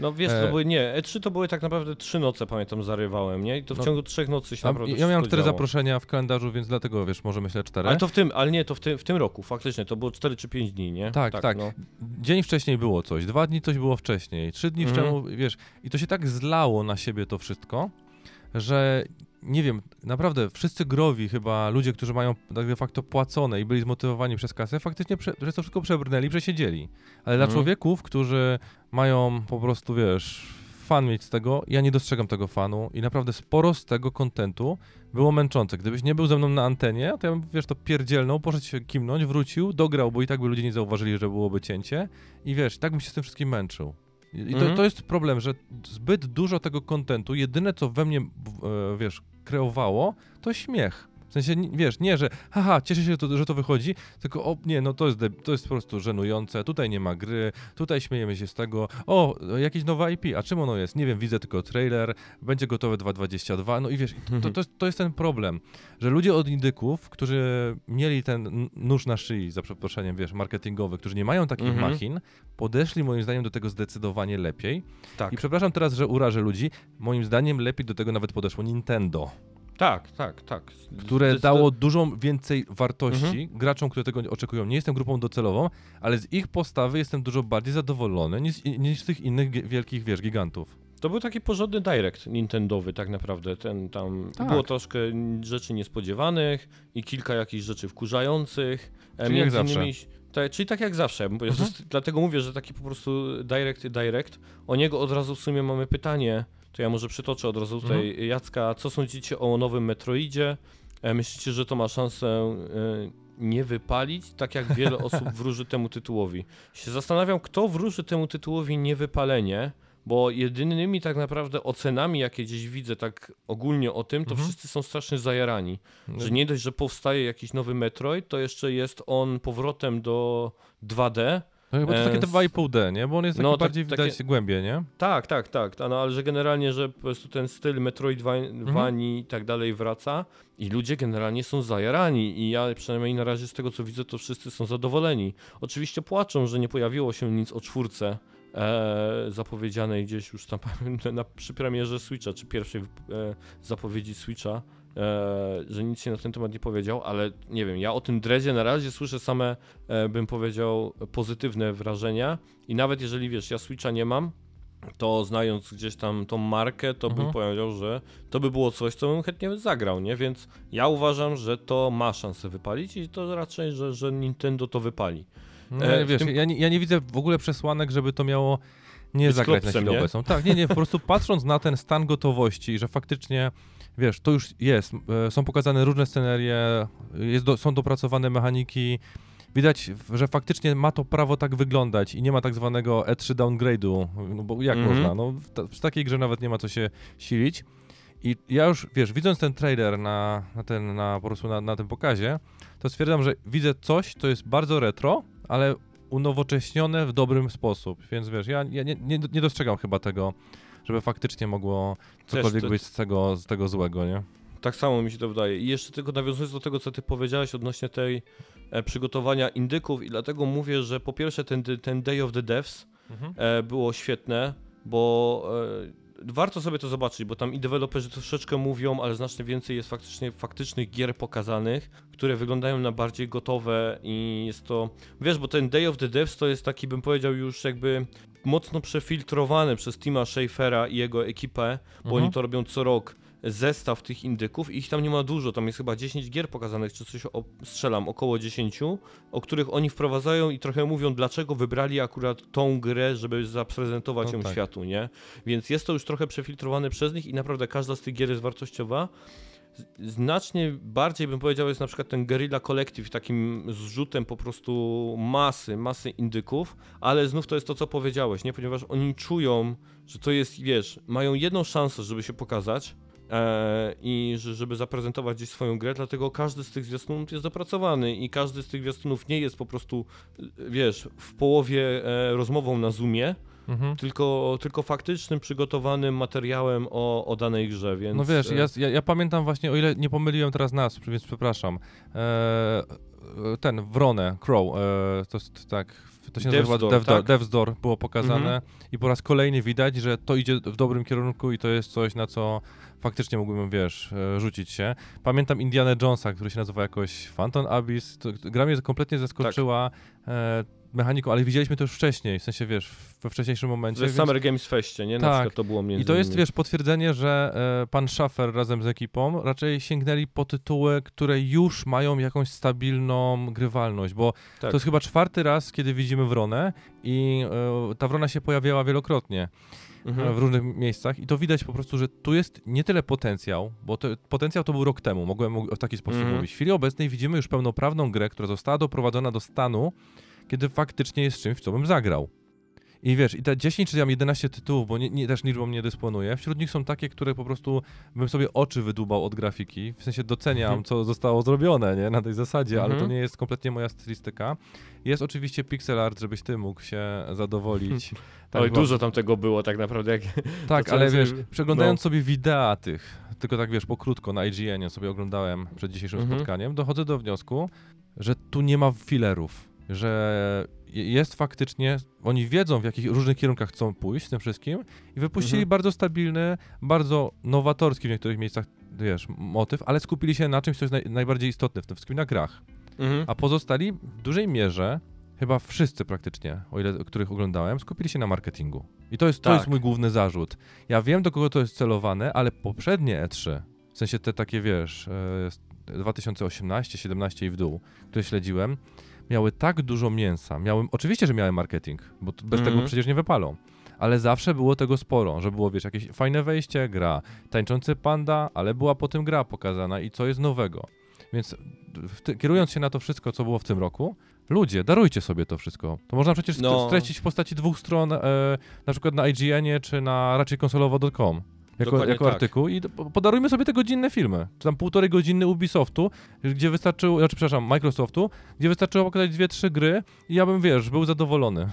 No wiesz, E- to były, nie, E3 to były tak naprawdę trzy noce, pamiętam, zarywałem, nie? I to w No. ciągu trzech nocy się Tam, naprawdę ja miałem 4 działo. zaproszenia w kalendarzu, więc dlatego, wiesz, może myślę 4. Ale to w tym, ale nie, to w tym, w tym roku, faktycznie, to było 4 czy 5 dni, nie? Tak, tak. No. Dzień wcześniej było coś, dwa dni coś było wcześniej, trzy dni Mhm. wczemu, wiesz, i to się tak zlało na siebie to wszystko, że nie wiem, naprawdę wszyscy growi chyba ludzie, którzy mają tak de facto płacone i byli zmotywowani przez kasę, faktycznie prze, przez to wszystko przebrnęli, przesiedzieli. Ale dla Mhm. człowieków, którzy mają po prostu, wiesz, fan mieć z tego, ja nie dostrzegam tego fanu i naprawdę sporo z tego kontentu było męczące. Gdybyś nie był ze mną na antenie, to ja bym, wiesz, to pierdzielną, poszedł się kimnąć, wrócił, dograł, bo i tak by ludzie nie zauważyli, że byłoby cięcie i wiesz, tak bym się z tym wszystkim męczył. I to, Mhm. to jest problem, że zbyt dużo tego kontentu, jedyne co we mnie, e, wiesz, kreowało, to śmiech. W sensie, wiesz, nie, że haha, cieszę się, że to, że to wychodzi, tylko o, nie, no to jest, to jest po prostu żenujące, tutaj nie ma gry, tutaj śmiejemy się z tego, o, jakieś nowe IP, a czym ono jest? Nie wiem, widzę tylko trailer, będzie gotowe 2.22, no i wiesz, to, to, jest, to jest ten problem, że ludzie od indyków, którzy mieli ten nóż na szyi, za przeproszeniem, wiesz, marketingowy, którzy nie mają takich Mhm. machin, podeszli moim zdaniem do tego zdecydowanie lepiej. Tak, I przepraszam teraz, że urażę ludzi, moim zdaniem lepiej do tego nawet podeszło Nintendo, tak, tak, tak. które Zdecyd- dało dużo więcej wartości Mhm. graczom, które tego oczekują. Nie jestem grupą docelową, ale z ich postawy jestem dużo bardziej zadowolony niż, niż z tych innych wielkich, wiesz, gigantów. To był taki porządny direct Nintendowy tak naprawdę. Ten tam Tak. było troszkę rzeczy niespodziewanych i kilka jakichś rzeczy wkurzających. E, Czyli jak zawsze. innymi- Tak, czyli tak jak zawsze. Mhm. Dlatego mówię, że taki po prostu direct direct. O niego od razu w sumie mamy pytanie. To ja może przytoczę od razu tutaj Mhm. Jacka. Co sądzicie o nowym Metroidzie? E, Myślicie, że to ma szansę e, nie wypalić, tak jak wiele <laughs> osób wróży temu tytułowi? Się zastanawiam, kto wróży temu tytułowi niewypalenie, bo jedynymi tak naprawdę ocenami, jakie gdzieś widzę tak ogólnie o tym, to Mhm. wszyscy są strasznie zajarani. No, Że nie dość, że powstaje jakiś nowy Metroid, to jeszcze jest on powrotem do 2D. No chyba to takie te s- 2,5D, nie? Bo on jest taki No, tak- bardziej takie- widać głębie, nie? Tak, tak, tak, ta- no, ale że generalnie, że po prostu ten styl Metroidvanii i tak dalej wraca i ludzie generalnie są zajarani i ja przynajmniej na razie z tego co widzę, to wszyscy są zadowoleni. Oczywiście płaczą, że nie pojawiło się nic o czwórce e, zapowiedzianej gdzieś już tam <laughs> na, przy premierze Switcha, czy pierwszej e, zapowiedzi Switcha, że nic się na ten temat nie powiedział, ale nie wiem, ja o tym dreadzie na razie słyszę same, e, bym powiedział, pozytywne wrażenia i nawet jeżeli, wiesz, ja Switcha nie mam, to znając gdzieś tam tą markę, to bym Mhm. powiedział, że to by było coś, co bym chętnie zagrał, nie? Więc ja uważam, że to ma szansę wypalić i to raczej, że, że Nintendo to wypali. No, E, wiesz, tym- ja, nie, ja nie widzę w ogóle przesłanek, żeby to miało nie zagrać na klopsem, chwilę nie? obecną. Tak, nie, nie, po prostu <laughs> patrząc na ten stan gotowości, że faktycznie, wiesz, to już jest, e, są pokazane różne scenerie, do, są dopracowane mechaniki, widać, że faktycznie ma to prawo tak wyglądać i nie ma tak zwanego E3 downgrade'u, no bo jak Mhm. można, no w, ta, w takiej grze nawet nie ma co się silić. I ja już, wiesz, widząc ten trailer na, na, ten, na, po prostu na, na tym pokazie, to stwierdzam, że widzę coś, co jest bardzo retro, ale unowocześnione w dobrym sposób. Więc wiesz, ja, ja nie, nie, nie dostrzegam chyba tego, żeby faktycznie mogło cokolwiek to- być z tego, z tego złego, nie? Tak samo mi się to wydaje. I jeszcze tylko nawiązując do tego, co ty powiedziałeś odnośnie tej e, przygotowania indyków i dlatego mówię, że po pierwsze ten, ten Day of the Devs e, było świetne, bo e, warto sobie to zobaczyć, bo tam i deweloperzy troszeczkę mówią, ale znacznie więcej jest faktycznie faktycznych gier pokazanych, które wyglądają na bardziej gotowe i jest to, wiesz, bo ten Day of the Devs to jest taki, bym powiedział, już jakby mocno przefiltrowany przez Tima Schafera i jego ekipę, bo Mhm. oni to robią co rok zestaw tych indyków i ich tam nie ma dużo, tam jest chyba 10 gier pokazanych, czy coś, o, strzelam, około 10, o których oni wprowadzają i trochę mówią, dlaczego wybrali akurat tą grę, żeby zaprezentować No ją tak. światu, nie? Więc jest to już trochę przefiltrowane przez nich i naprawdę każda z tych gier jest wartościowa. Znacznie bardziej bym powiedział jest na przykład ten Guerrilla Collective takim zrzutem po prostu masy, masy indyków, ale znów to jest to, co powiedziałeś, nie? Ponieważ oni czują, że to jest, wiesz, mają jedną szansę, żeby się pokazać e, i że, żeby zaprezentować gdzieś swoją grę, dlatego każdy z tych zwiastunów jest dopracowany i każdy z tych zwiastunów nie jest po prostu, wiesz, w połowie e, rozmową na Zoomie, Mhm. tylko, tylko faktycznym, przygotowanym materiałem o, o danej grze, więc... No wiesz, e, ja, ja, pamiętam właśnie, o ile nie pomyliłem teraz nas, więc przepraszam, e, e, ten, Wronę, Crow, to jest tak, to się nazywa Death's Door, tak? Było pokazane Mhm. i po raz kolejny widać, że to idzie w dobrym kierunku i to jest coś, na co faktycznie mógłbym, wiesz, rzucić się. Pamiętam Indiana Jonesa, który się nazywa jakoś Phantom Abyss, to, gra mnie kompletnie zaskoczyła e, mechaniką, ale widzieliśmy to już wcześniej, w sensie, wiesz, we wcześniejszym momencie. We więc- Summer Games Feście, nie? Tak. to było między i to jest, innymi. wiesz, potwierdzenie, że e, pan Schaffer razem z ekipą raczej sięgnęli po tytuły, które już mają jakąś stabilną grywalność, bo Tak. to jest chyba czwarty raz, kiedy widzimy Wronę i e, ta Wrona się pojawiała wielokrotnie e, Mhm. w różnych miejscach i to widać po prostu, że tu jest nie tyle potencjał, bo to, potencjał to był rok temu, mogłem w taki sposób Mhm. mówić. W chwili obecnej widzimy już pełnoprawną grę, która została doprowadzona do stanu, kiedy faktycznie jest czymś, w co bym zagrał. I wiesz, i te 10 czy tam 11 tytułów, bo nie, nie, też liczbą nie dysponuję, wśród nich są takie, które po prostu bym sobie oczy wydłubał od grafiki, w sensie doceniam, Mhm. co zostało zrobione, nie, na tej zasadzie, ale to Mhm. nie jest kompletnie moja stylistyka. Jest oczywiście pixel art, żebyś ty mógł się zadowolić. <laughs> Tak, Oj, dużo tam tego było tak naprawdę. Jak... tak, ale wiesz, sobie- przeglądając no. sobie wideo tych, tylko tak wiesz, pokrótko na IGN sobie oglądałem przed dzisiejszym Mhm. spotkaniem, dochodzę do wniosku, że tu nie ma filerów, że je- jest faktycznie, oni wiedzą w jakich różnych kierunkach chcą pójść z tym wszystkim i wypuścili Mhm. bardzo stabilny, bardzo nowatorski w niektórych miejscach, wiesz, motyw, ale skupili się na czymś, co jest naj, najbardziej istotne w tym wszystkim, na grach. Mhm. A pozostali w dużej mierze chyba wszyscy praktycznie, o ile których oglądałem, skupili się na marketingu. I to jest, to Tak. jest mój główny zarzut. Ja wiem, do kogo to jest celowane, ale poprzednie E3, w sensie te takie, wiesz, e, 2018, 17 i w dół, które śledziłem, miały tak dużo mięsa. Miałem, oczywiście, że miałem marketing, bo bez Mhm. tego przecież nie wypalą. Ale zawsze było tego sporo, że było, wiesz, jakieś fajne wejście, gra, tańczący panda, ale była potem gra pokazana i co jest nowego. Więc ty, kierując się na to wszystko, co było w tym roku, ludzie, darujcie sobie to wszystko. To można przecież no. streścić w postaci dwóch stron, e, na przykład na IGN-ie czy na raczej konsolowo.com. Jako, jako tak. artykuł i po- podarujmy sobie te godzinne filmy. Czy tam półtorej godziny Ubisoftu, gdzie wystarczyło, znaczy przepraszam, Microsoftu, gdzie wystarczyło pokazać dwie, trzy gry i ja bym, wiesz, był zadowolony.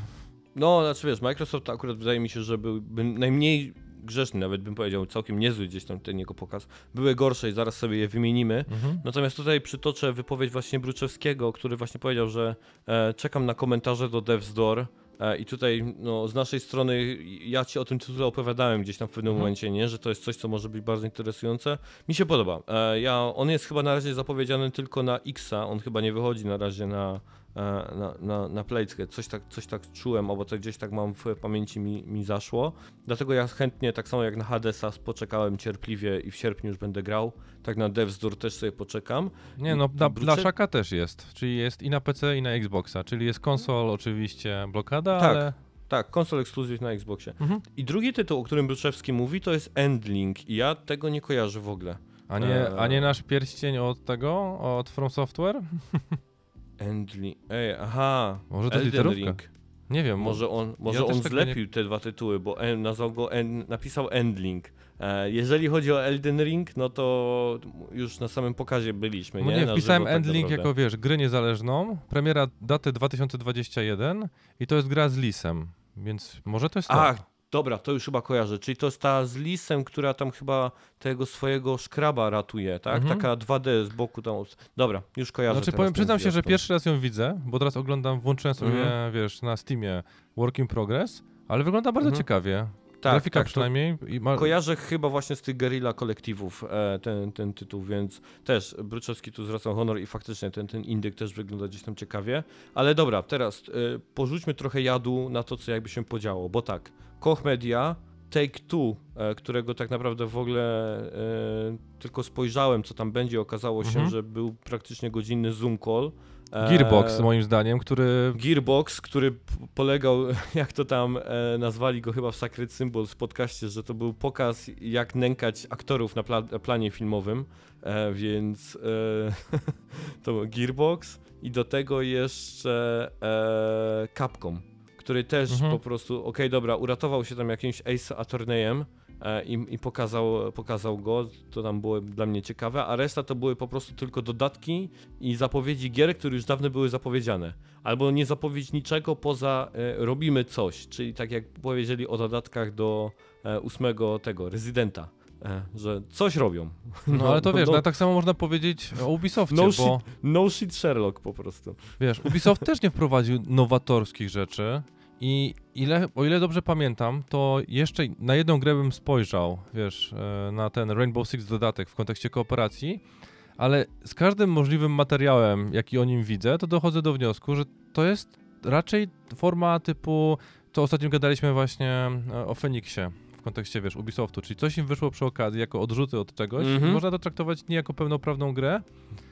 No, znaczy wiesz, Microsoft akurat wydaje mi się, że byłby najmniej grzeszny, nawet bym powiedział, całkiem niezły gdzieś tam ten jego pokaz. Były gorsze i zaraz sobie je wymienimy. Mhm. Natomiast tutaj przytoczę wypowiedź właśnie Bruczewskiego, który właśnie powiedział, że e, czekam na komentarze do Devs Door. E, I tutaj no, z naszej strony ja ci o tym tytule opowiadałem gdzieś tam w pewnym Mhm. momencie, nie? że to jest coś, co może być bardzo interesujące. Mi się podoba. E, ja, on jest chyba na razie zapowiedziany tylko na Xa, on chyba nie wychodzi na razie na, na, na, na Playtkę. Coś tak, coś tak czułem, albo to gdzieś tak mam w pamięci mi, mi zaszło. Dlatego ja chętnie, tak samo jak na Hadesa, poczekałem cierpliwie i w sierpniu już będę grał. Tak na Devs Door też sobie poczekam. Nie no, I dla, Szaka też jest, czyli jest i na PC i na Xboxa, czyli jest konsol oczywiście blokada, Tak. ale... Tak, konsol ekskluzyw na Xboxie. Mhm. I drugi tytuł, o którym Bruczewski mówi, to jest Endlink i ja tego nie kojarzę w ogóle. A nie, a nie Eee. nasz pierścień od tego, od From Software? <laughs> Endlink, ej, aha. Może to Elden literówka? Ring. Nie wiem, Może on, może też on tego nie- zlepił te dwa tytuły, bo en, nazwał go, en, napisał Endlink. E, jeżeli chodzi o Elden Ring, no to już na samym pokazie byliśmy, No nie? nie, wpisałem żywo tak Endlink naprawdę. jako, wiesz, grę niezależną, premiera daty 2021 i to jest gra z Lisem, więc może to jest to. Dobra, to już chyba kojarzę. Czyli to jest ta z Lisem, która tam chyba tego swojego szkraba ratuje, tak? Mhm. Taka 2D z boku tam. Dobra, już kojarzę. Znaczy powiem, przyznam się, że pierwszy raz ją widzę, bo teraz oglądam, włączyłem sobie, Mhm. wiesz, na Steamie Work in Progress, ale wygląda bardzo Mhm. ciekawie. tak, Grafika tak, przynajmniej. Ma... Kojarzę chyba właśnie z tych Guerrilla kolektywów e, ten, ten tytuł, więc też Bruczewski tu zwracał honor i faktycznie ten, ten indyk też wygląda gdzieś tam ciekawie. Ale dobra, teraz e, porzućmy trochę jadu na to, co jakby się podziało, bo tak, Koch Media, Take Two, e, którego tak naprawdę w ogóle e, tylko spojrzałem, co tam będzie, okazało się, Mhm. że był praktycznie godzinny Zoom call. E, Gearbox moim zdaniem, który... Gearbox, który polegał, <laughs> jak to tam e, nazwali go chyba w Sacred Symbol w podcaście, że to był pokaz, jak nękać aktorów na pla planie filmowym, e, więc <laughs> to był Gearbox i do tego jeszcze Capcom, który też Mhm. po prostu, okej, dobra, uratował się tam jakimś Ace Attorneyem, e, i, i pokazał, pokazał go, to tam było dla mnie ciekawe, a reszta to były po prostu tylko dodatki i zapowiedzi gier, które już dawno były zapowiedziane. Albo nie zapowiedź niczego poza e, robimy coś, czyli tak jak powiedzieli o dodatkach do e, ósmego tego, Rezydenta, że coś robią. No, ale to wiesz, no, no, tak samo można powiedzieć o Ubisoftie, no, bo shit, no shit Sherlock po prostu. wiesz, Ubisoft też nie wprowadził nowatorskich rzeczy i ile, o ile dobrze pamiętam, to jeszcze na jedną grę bym spojrzał, wiesz, e, na ten Rainbow Six dodatek w kontekście kooperacji, ale z każdym możliwym materiałem, jaki o nim widzę, to dochodzę do wniosku, że to jest raczej forma typu, to ostatnio gadaliśmy właśnie e, o Feniksie kontekście, wiesz, Ubisoftu, czyli coś im wyszło przy okazji jako odrzuty od czegoś Mhm. i można to traktować nie jako pełnoprawną grę,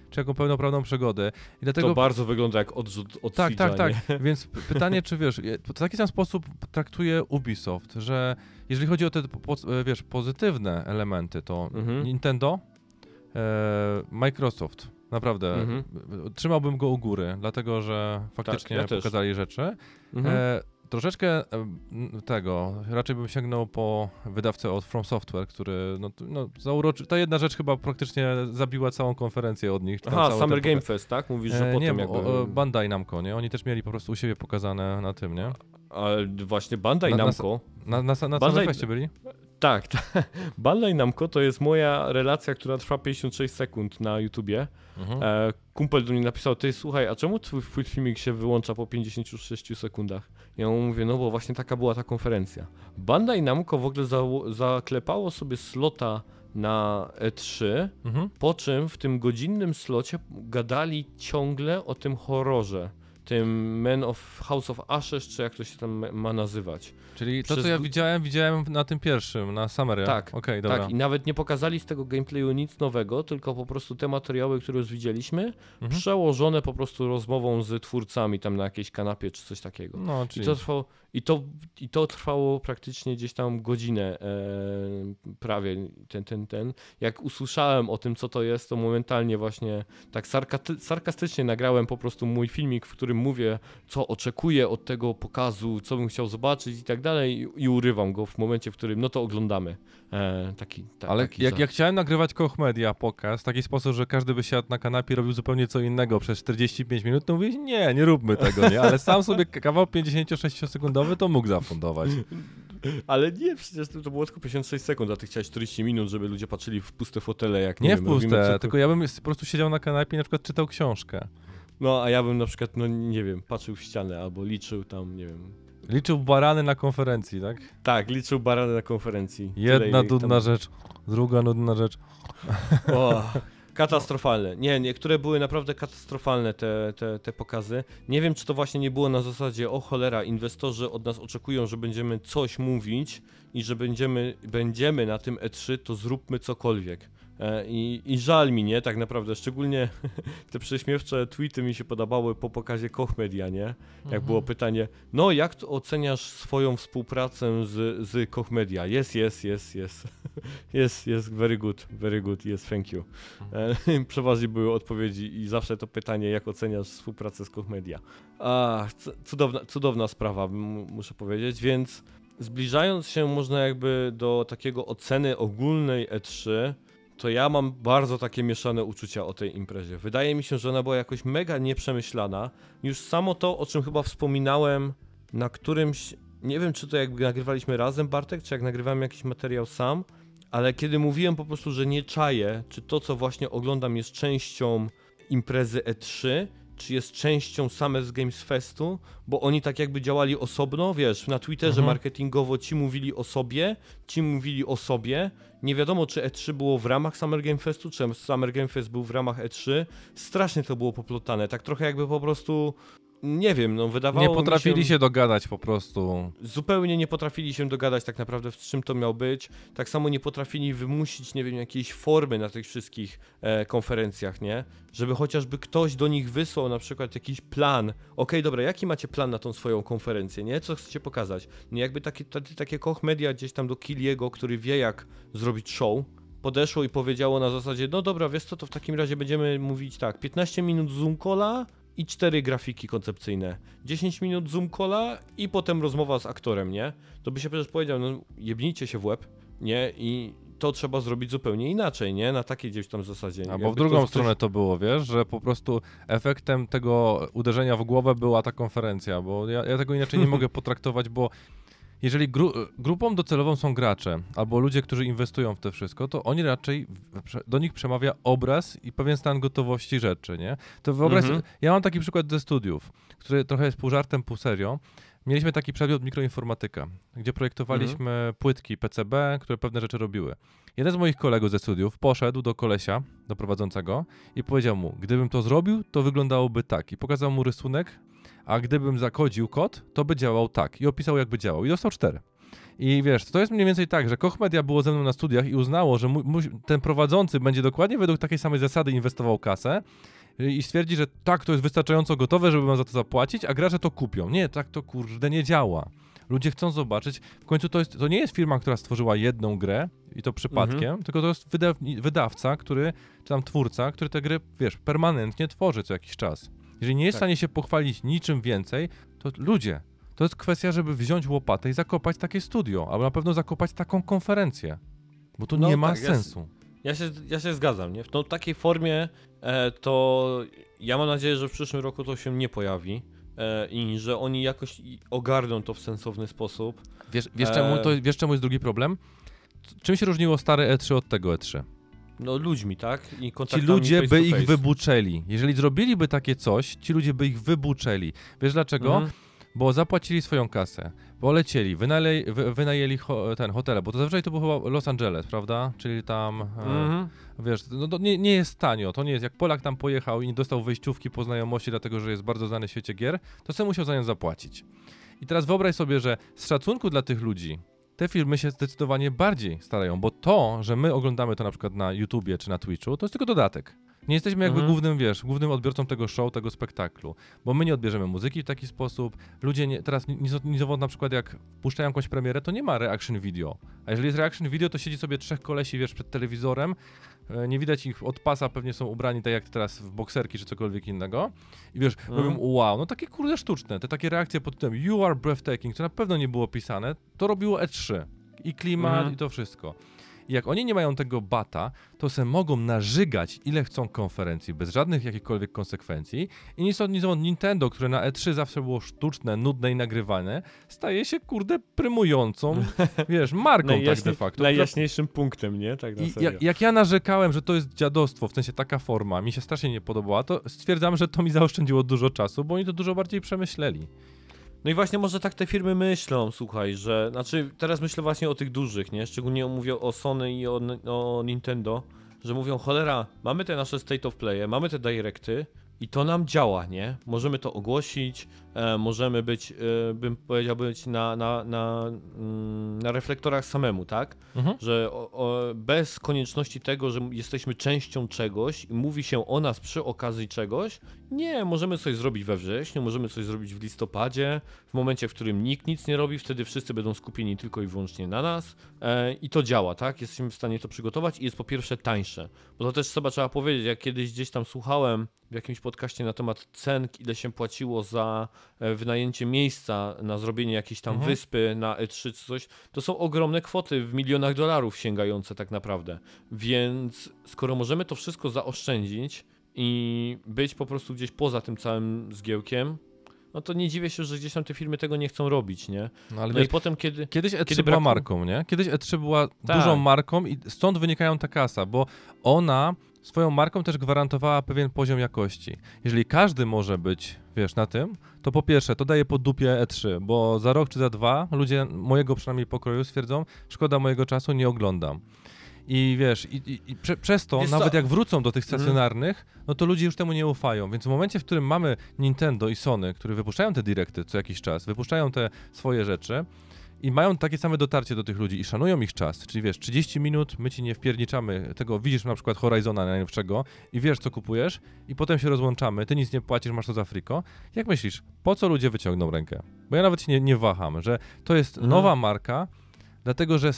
czy jako pełnoprawną przygodę. I dlatego To bardzo wygląda jak odrzut od tak, tak, tak. <laughs> Więc pytanie, czy wiesz, w taki sam sposób traktuje Ubisoft, że jeżeli chodzi o te, e, wiesz, pozytywne elementy, to Mhm. Nintendo, e, Microsoft, naprawdę, Mhm. e, trzymałbym go u góry, dlatego że faktycznie ja też. pokazali rzeczy. Mhm. E, troszeczkę tego, raczej bym sięgnął po wydawcę od From Software, który, no, no zauroczy... ta jedna rzecz chyba praktycznie zabiła całą konferencję od nich. Aha, Summer Game Fest, tak? Mówisz, że E, potem nie, jakby... o, Bandai Namco, nie? Oni też mieli po prostu u siebie pokazane na tym, nie? Ale właśnie Bandai Na- na- Namco... Na, na, na Bandai- Bandai... byli? Tak, tak. <laughs> Bandai Namco to jest moja relacja, która trwa 56 sekund na YouTubie. Mhm. E, kumpel do mnie napisał, ty słuchaj, a czemu twój, twój filmik się wyłącza po 56 sekundach? Ja mu mówię, no bo właśnie taka była ta konferencja. Bandai Namco w ogóle za, zaklepało sobie slota na E3, Mhm. po czym w tym godzinnym slocie gadali ciągle o tym horrorze. Tym Man of House of Ashes, czy jak to się tam ma nazywać. Czyli to, Przez co ja widziałem, widziałem na tym pierwszym, na Summer. Tak, Okej, dobra. Tak, i nawet nie pokazali z tego gameplayu nic nowego, tylko po prostu te materiały, które już widzieliśmy, Mhm. przełożone po prostu rozmową z twórcami tam na jakiejś kanapie czy coś takiego. No, I czyli... to, trwało, i, to, I to trwało praktycznie gdzieś tam godzinę e, prawie ten, ten, ten. Jak usłyszałem o tym, co to jest, to momentalnie właśnie tak sarkastycznie nagrałem po prostu mój filmik, w którym mówię, co oczekuję od tego pokazu, co bym chciał zobaczyć i tak dalej i, i urywam go w momencie, w którym no to oglądamy. E, taki, ta, Ale taki jak, jak chciałem nagrywać Koch Media pokaz w taki sposób, że każdy by siadł na kanapie i robił zupełnie co innego przez 45 minut, to mówię, nie, nie róbmy tego, nie? Ale sam sobie kawał 56-sekundowy to mógł zafundować. <laughs> Ale nie, przecież to, było tylko 56 sekund, a ty chciałeś 40 minut, żeby ludzie patrzyli w puste fotele, jak nie, Nie wiem, w puste, co- tylko ja bym po prostu siedział na kanapie i na przykład czytał książkę. No, a ja bym na przykład, no nie wiem, patrzył w ścianę albo liczył tam, nie wiem. Liczył barany na konferencji, tak? Tak, liczył barany na konferencji. Jedna nudna tam... rzecz, druga nudna rzecz. O, katastrofalne. Nie, niektóre były naprawdę katastrofalne te, te, te pokazy. Nie wiem, czy to właśnie nie było na zasadzie, o cholera, inwestorzy od nas oczekują, że będziemy coś mówić i że będziemy, będziemy na tym E3, to zróbmy cokolwiek. E, I, I żal mi, nie? Tak naprawdę, szczególnie <laughs> te prześmiewcze tweety mi się podobały po pokazie Koch Media, nie? Jak Mhm. było pytanie, no jak oceniasz swoją współpracę z, z Koch Media? Jest, jest, jest, jest. <laughs> Jest, jest, very good, very good, yes, thank you. E, <laughs> Przeważnie były odpowiedzi i zawsze to pytanie, jak oceniasz współpracę z Koch Media. A, cudowna, cudowna sprawa, muszę powiedzieć, więc zbliżając się można jakby do takiego oceny ogólnej E3, to ja mam bardzo takie mieszane uczucia o tej imprezie. Wydaje mi się, że ona była jakoś mega nieprzemyślana. Już samo to, o czym chyba wspominałem na którymś, nie wiem czy to jak nagrywaliśmy razem Bartek, czy jak nagrywałem jakiś materiał sam, ale kiedy mówiłem po prostu, że nie czaję, czy to co właśnie oglądam jest częścią imprezy E3, czy jest częścią Summers Games Festu, bo oni tak jakby działali osobno, wiesz, na Twitterze Mhm. marketingowo ci mówili o sobie, ci mówili o sobie. Nie wiadomo, czy E3 było w ramach Summer Game Festu, czy Summer Game Fest był w ramach E3. Strasznie to było poplotane, tak trochę jakby po prostu, nie wiem, no wydawało Nie potrafili się dogadać po prostu. zupełnie nie potrafili się dogadać tak naprawdę, w czym to miał być. Tak samo nie potrafili wymusić, nie wiem, jakiejś formy na tych wszystkich e, konferencjach, nie? Żeby chociażby ktoś do nich wysłał na przykład jakiś plan. Okej, dobra, jaki macie plan na tą swoją konferencję, nie? Co chcecie pokazać? Nie jakby takie, takie, takie Koch Media gdzieś tam do Kiliego, który wie jak zrobić show, podeszło i powiedziało na zasadzie, no dobra, wiesz co, to w takim razie będziemy mówić tak, 15 minut Zoom i 4 grafiki koncepcyjne. 10 minut Zoom calla i potem rozmowa z aktorem, nie? To by się przecież powiedział, no jebnijcie się w łeb, nie? I to trzeba zrobić zupełnie inaczej, nie? Na takiej gdzieś tam zasadzie. Albo Jakby w drugą to, stronę to było, wiesz, że po prostu efektem tego uderzenia w głowę była ta konferencja, bo ja, ja tego inaczej nie <laughs> mogę potraktować, bo jeżeli gru, grupą docelową są gracze albo ludzie, którzy inwestują w to wszystko, to oni raczej, do nich przemawia obraz i pewien stan gotowości rzeczy, nie? To wyobraź Mhm. ja mam taki przykład ze studiów, który trochę jest pół żartem, pół serio. Mieliśmy taki przedmiot mikroinformatyka, gdzie projektowaliśmy Mhm. płytki PCB, które pewne rzeczy robiły. Jeden z moich kolegów ze studiów poszedł do kolesia, do prowadzącego i powiedział mu, gdybym to zrobił, to wyglądałoby tak. I pokazał mu rysunek, a gdybym zakodził kod, to by działał tak. I opisał, jakby działał. I dostał cztery. I wiesz, to jest mniej więcej tak, że Koch Media było ze mną na studiach i uznało, że ten prowadzący będzie dokładnie według takiej samej zasady inwestował kasę i stwierdzi, że tak, to jest wystarczająco gotowe, żeby mam za to zapłacić, a gracze to kupią. Nie, tak to kurde nie działa. Ludzie chcą zobaczyć. W końcu to, jest, to nie jest firma, która stworzyła jedną grę i to przypadkiem, tylko to jest wydaw- wydawca, który, czy tam twórca, który te gry, wiesz, permanentnie tworzy co jakiś czas. Jeżeli nie jest w Tak. stanie się pochwalić niczym więcej, to ludzie, to jest kwestia, żeby wziąć łopatę i zakopać takie studio, albo na pewno zakopać taką konferencję. Bo to No nie ma tak, sensu. Ja się, ja się zgadzam, nie? W no, takiej formie e, to ja mam nadzieję, że w przyszłym roku to się nie pojawi e, i że oni jakoś ogarną to w sensowny sposób. Wiesz, wiesz, E, czemu, to, wiesz czemu jest drugi problem? Czym się różniło stare E3 od tego E3? No ludźmi, tak? I Ci ludzie face by ich wybuczeli. Jeżeli zrobiliby takie coś, ci ludzie by ich wybuczeli. Wiesz dlaczego? Mhm. bo zapłacili swoją kasę, polecieli, wynale, wy, wynajęli ho, ten hotel, bo to zazwyczaj to był chyba Los Angeles, prawda? Czyli tam, Mhm. e, wiesz, no, to nie, nie jest tanio, to nie jest, jak Polak tam pojechał i nie dostał wejściówki po znajomości, dlatego że jest bardzo znany w świecie gier, to sobie musiał za nią zapłacić. I teraz wyobraź sobie, że z szacunku dla tych ludzi, te filmy się zdecydowanie bardziej starają, bo to, że my oglądamy to na przykład na YouTubie czy na Twitchu, to jest tylko dodatek. Nie jesteśmy jakby Mhm. głównym, wiesz, głównym odbiorcą tego show, tego spektaklu, bo my nie odbierzemy muzyki w taki sposób. Ludzie nie, teraz nizo- nizowo na przykład jak puszczają jakąś premierę, to nie ma reaction video. A jeżeli jest reaction video, to siedzi sobie trzech kolesi, wiesz, przed telewizorem, e, nie widać ich od pasa, pewnie są ubrani tak jak teraz w bokserki czy cokolwiek innego. I wiesz, Mhm. robią wow, no takie kurde sztuczne, te takie reakcje pod tym you are breathtaking, co na pewno nie było pisane, to robiło E3 i klimat Mhm. i to wszystko. I jak oni nie mają tego bata, to se mogą narzygać ile chcą konferencji, bez żadnych jakichkolwiek konsekwencji. I nic od Nintendo, które na E3 zawsze było sztuczne, nudne i nagrywane, staje się kurde prymującą, <laughs> wiesz, marką tak de facto. Najjaśniejszym punktem, nie? Tak na I jak, jak ja narzekałem, że to jest dziadostwo, w sensie taka forma, mi się strasznie nie podobała, to stwierdzam, że to mi zaoszczędziło dużo czasu, bo oni to dużo bardziej przemyśleli. No i właśnie może tak te firmy myślą, słuchaj, że, znaczy teraz myślę właśnie o tych dużych, nie? Szczególnie mówię o Sony i o, o Nintendo, że mówią, cholera, mamy te nasze state of play, mamy te directy i to nam działa, nie? Możemy to ogłosić, możemy być, e, bym powiedział, być na, na, na, mm, na reflektorach samemu, tak? Mhm. Że o, o, bez konieczności tego, że jesteśmy częścią czegoś i mówi się o nas przy okazji czegoś, nie, możemy coś zrobić we wrześniu, możemy coś zrobić w listopadzie, w momencie, w którym nikt nic nie robi, wtedy wszyscy będą skupieni tylko i wyłącznie na nas e, i to działa, tak? Jesteśmy w stanie to przygotować i jest po pierwsze tańsze, bo to też chyba trzeba powiedzieć, jak kiedyś gdzieś tam słuchałem w jakimś podcaście na temat cen, ile się płaciło za e, wynajęcie miejsca na zrobienie jakiejś tam Mhm. wyspy na E3 czy coś, to są ogromne kwoty w milionach dolarów sięgające tak naprawdę. Więc skoro możemy to wszystko zaoszczędzić i być po prostu gdzieś poza tym całym zgiełkiem, no to nie dziwię się, że gdzieś tam te firmy tego nie chcą robić, nie? No ale No i potem kiedy... Kiedyś E3 Kiedy była braku- marką, nie? Kiedyś E3 była Tak. dużą marką i stąd wynikają ta kasa, bo ona swoją marką też gwarantowała pewien poziom jakości. Jeżeli każdy może być, wiesz, na tym, to po pierwsze, to daje po dupie E3, bo za rok czy za dwa ludzie mojego przynajmniej pokroju stwierdzą, szkoda mojego czasu, nie oglądam. I wiesz, i, i, i prze, przez to, Wiesz co? nawet jak wrócą do tych Mhm. stacjonarnych, no to ludzie już temu nie ufają. Więc w momencie, w którym mamy Nintendo i Sony, które wypuszczają te direkty co jakiś czas, wypuszczają te swoje rzeczy, i mają takie same dotarcie do tych ludzi i szanują ich czas. Czyli wiesz, 30 minut, my ci nie wpierniczamy tego, widzisz na przykład Horizona najnowszego i wiesz, co kupujesz, i potem się rozłączamy, ty nic nie płacisz, masz to za friko. Jak myślisz, po co ludzie wyciągną rękę? Bo ja nawet się nie, nie waham, że to jest Mhm. nowa marka, dlatego że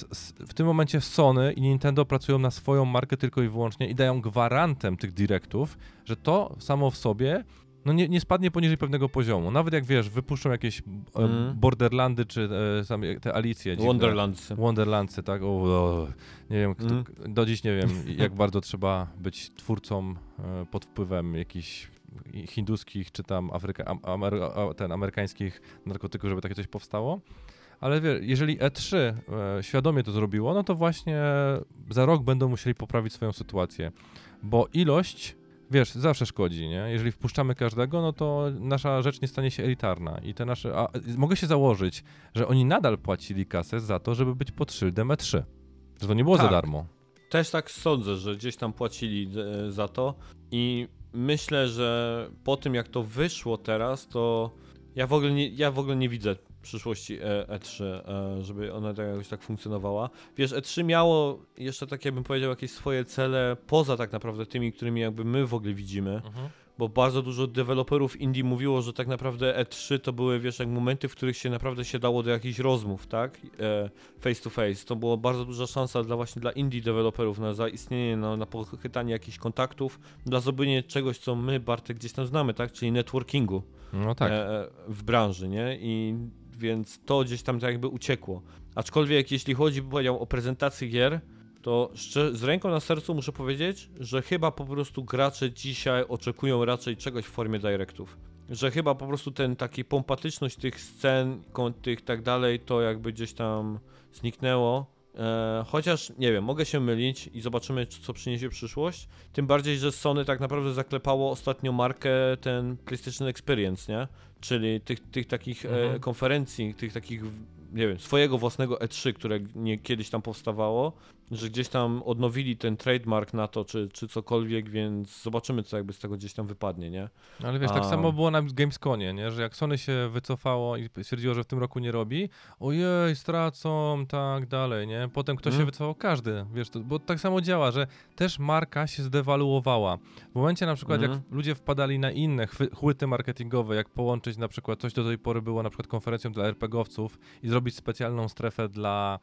w tym momencie Sony i Nintendo pracują na swoją markę tylko i wyłącznie i dają gwarantem tych directów, że to samo w sobie no nie, nie spadnie poniżej pewnego poziomu. Nawet jak wiesz, wypuszczą jakieś Mhm. Borderlandy czy e, te Alicje. dziwne. Wonderlands. Wonderlandsy, tak? O, o, nie wiem, kto, Mhm. do dziś nie wiem, jak bardzo trzeba być twórcą e, pod wpływem jakichś hinduskich czy tam Afryka, am, amery, a, ten, amerykańskich narkotyków, żeby takie coś powstało. Ale wie, jeżeli E3 e, świadomie to zrobiło, no to właśnie za rok będą musieli poprawić swoją sytuację, bo ilość, wiesz, zawsze szkodzi, nie? Jeżeli wpuszczamy każdego, no to nasza rzecz nie stanie się elitarna i te nasze, a mogę się założyć, że oni nadal płacili kasę za to, żeby być pod szyldem E3. Że to nie było za Tak. darmo. Też tak sądzę, że gdzieś tam płacili e, za to i myślę, że po tym jak to wyszło teraz, to ja w ogóle nie, ja w ogóle nie widzę przyszłości E- E3, e, żeby ona tak jakoś tak funkcjonowała. Wiesz, E3 miało jeszcze tak jakbym powiedział jakieś swoje cele poza tak naprawdę tymi, którymi jakby my w ogóle widzimy, bo bardzo dużo deweloperów indie mówiło, że tak naprawdę E3 to były, wiesz, jak momenty, w których się naprawdę się dało do jakichś rozmów, tak? E, face to face. To była bardzo duża szansa dla właśnie dla indie deweloperów na zaistnienie, na, na pochytanie jakichś kontaktów, dla zrobienia czegoś, co my, Bartek, gdzieś tam znamy, tak? Czyli networkingu No tak. e, e, w branży, nie? I więc to gdzieś tam tak jakby uciekło. Aczkolwiek jeśli chodzi, powiedział, o prezentację gier, to z ręką na sercu muszę powiedzieć, że chyba po prostu gracze dzisiaj oczekują raczej czegoś w formie directów. Że chyba po prostu ten taki pompatyczność tych scen, kon- tych tak dalej, to jakby gdzieś tam zniknęło. E, chociaż, nie wiem, mogę się mylić i zobaczymy, co przyniesie przyszłość. Tym bardziej, że Sony tak naprawdę zaklepało ostatnio markę ten PlayStation Experience, nie? Czyli tych, tych takich e, Mhm. konferencji, tych takich, nie wiem, swojego własnego E3, które nie, kiedyś tam powstawało, że gdzieś tam odnowili ten trademark na to, czy, czy cokolwiek, więc zobaczymy, co jakby z tego gdzieś tam wypadnie, nie? Ale wiesz, tak A. samo było na Gamesconie, nie? że jak Sony się wycofało i stwierdziło, że w tym roku nie robi, ojej, stracą, tak dalej, nie? Potem kto się Mhm. wycofał? Każdy, wiesz, to, bo tak samo działa, że też marka się zdewaluowała. W momencie na przykład, jak Mhm. ludzie wpadali na inne chłyty marketingowe, jak połączyć na przykład coś do tej pory było na przykład konferencją dla RPGowców i zrobić specjalną strefę dla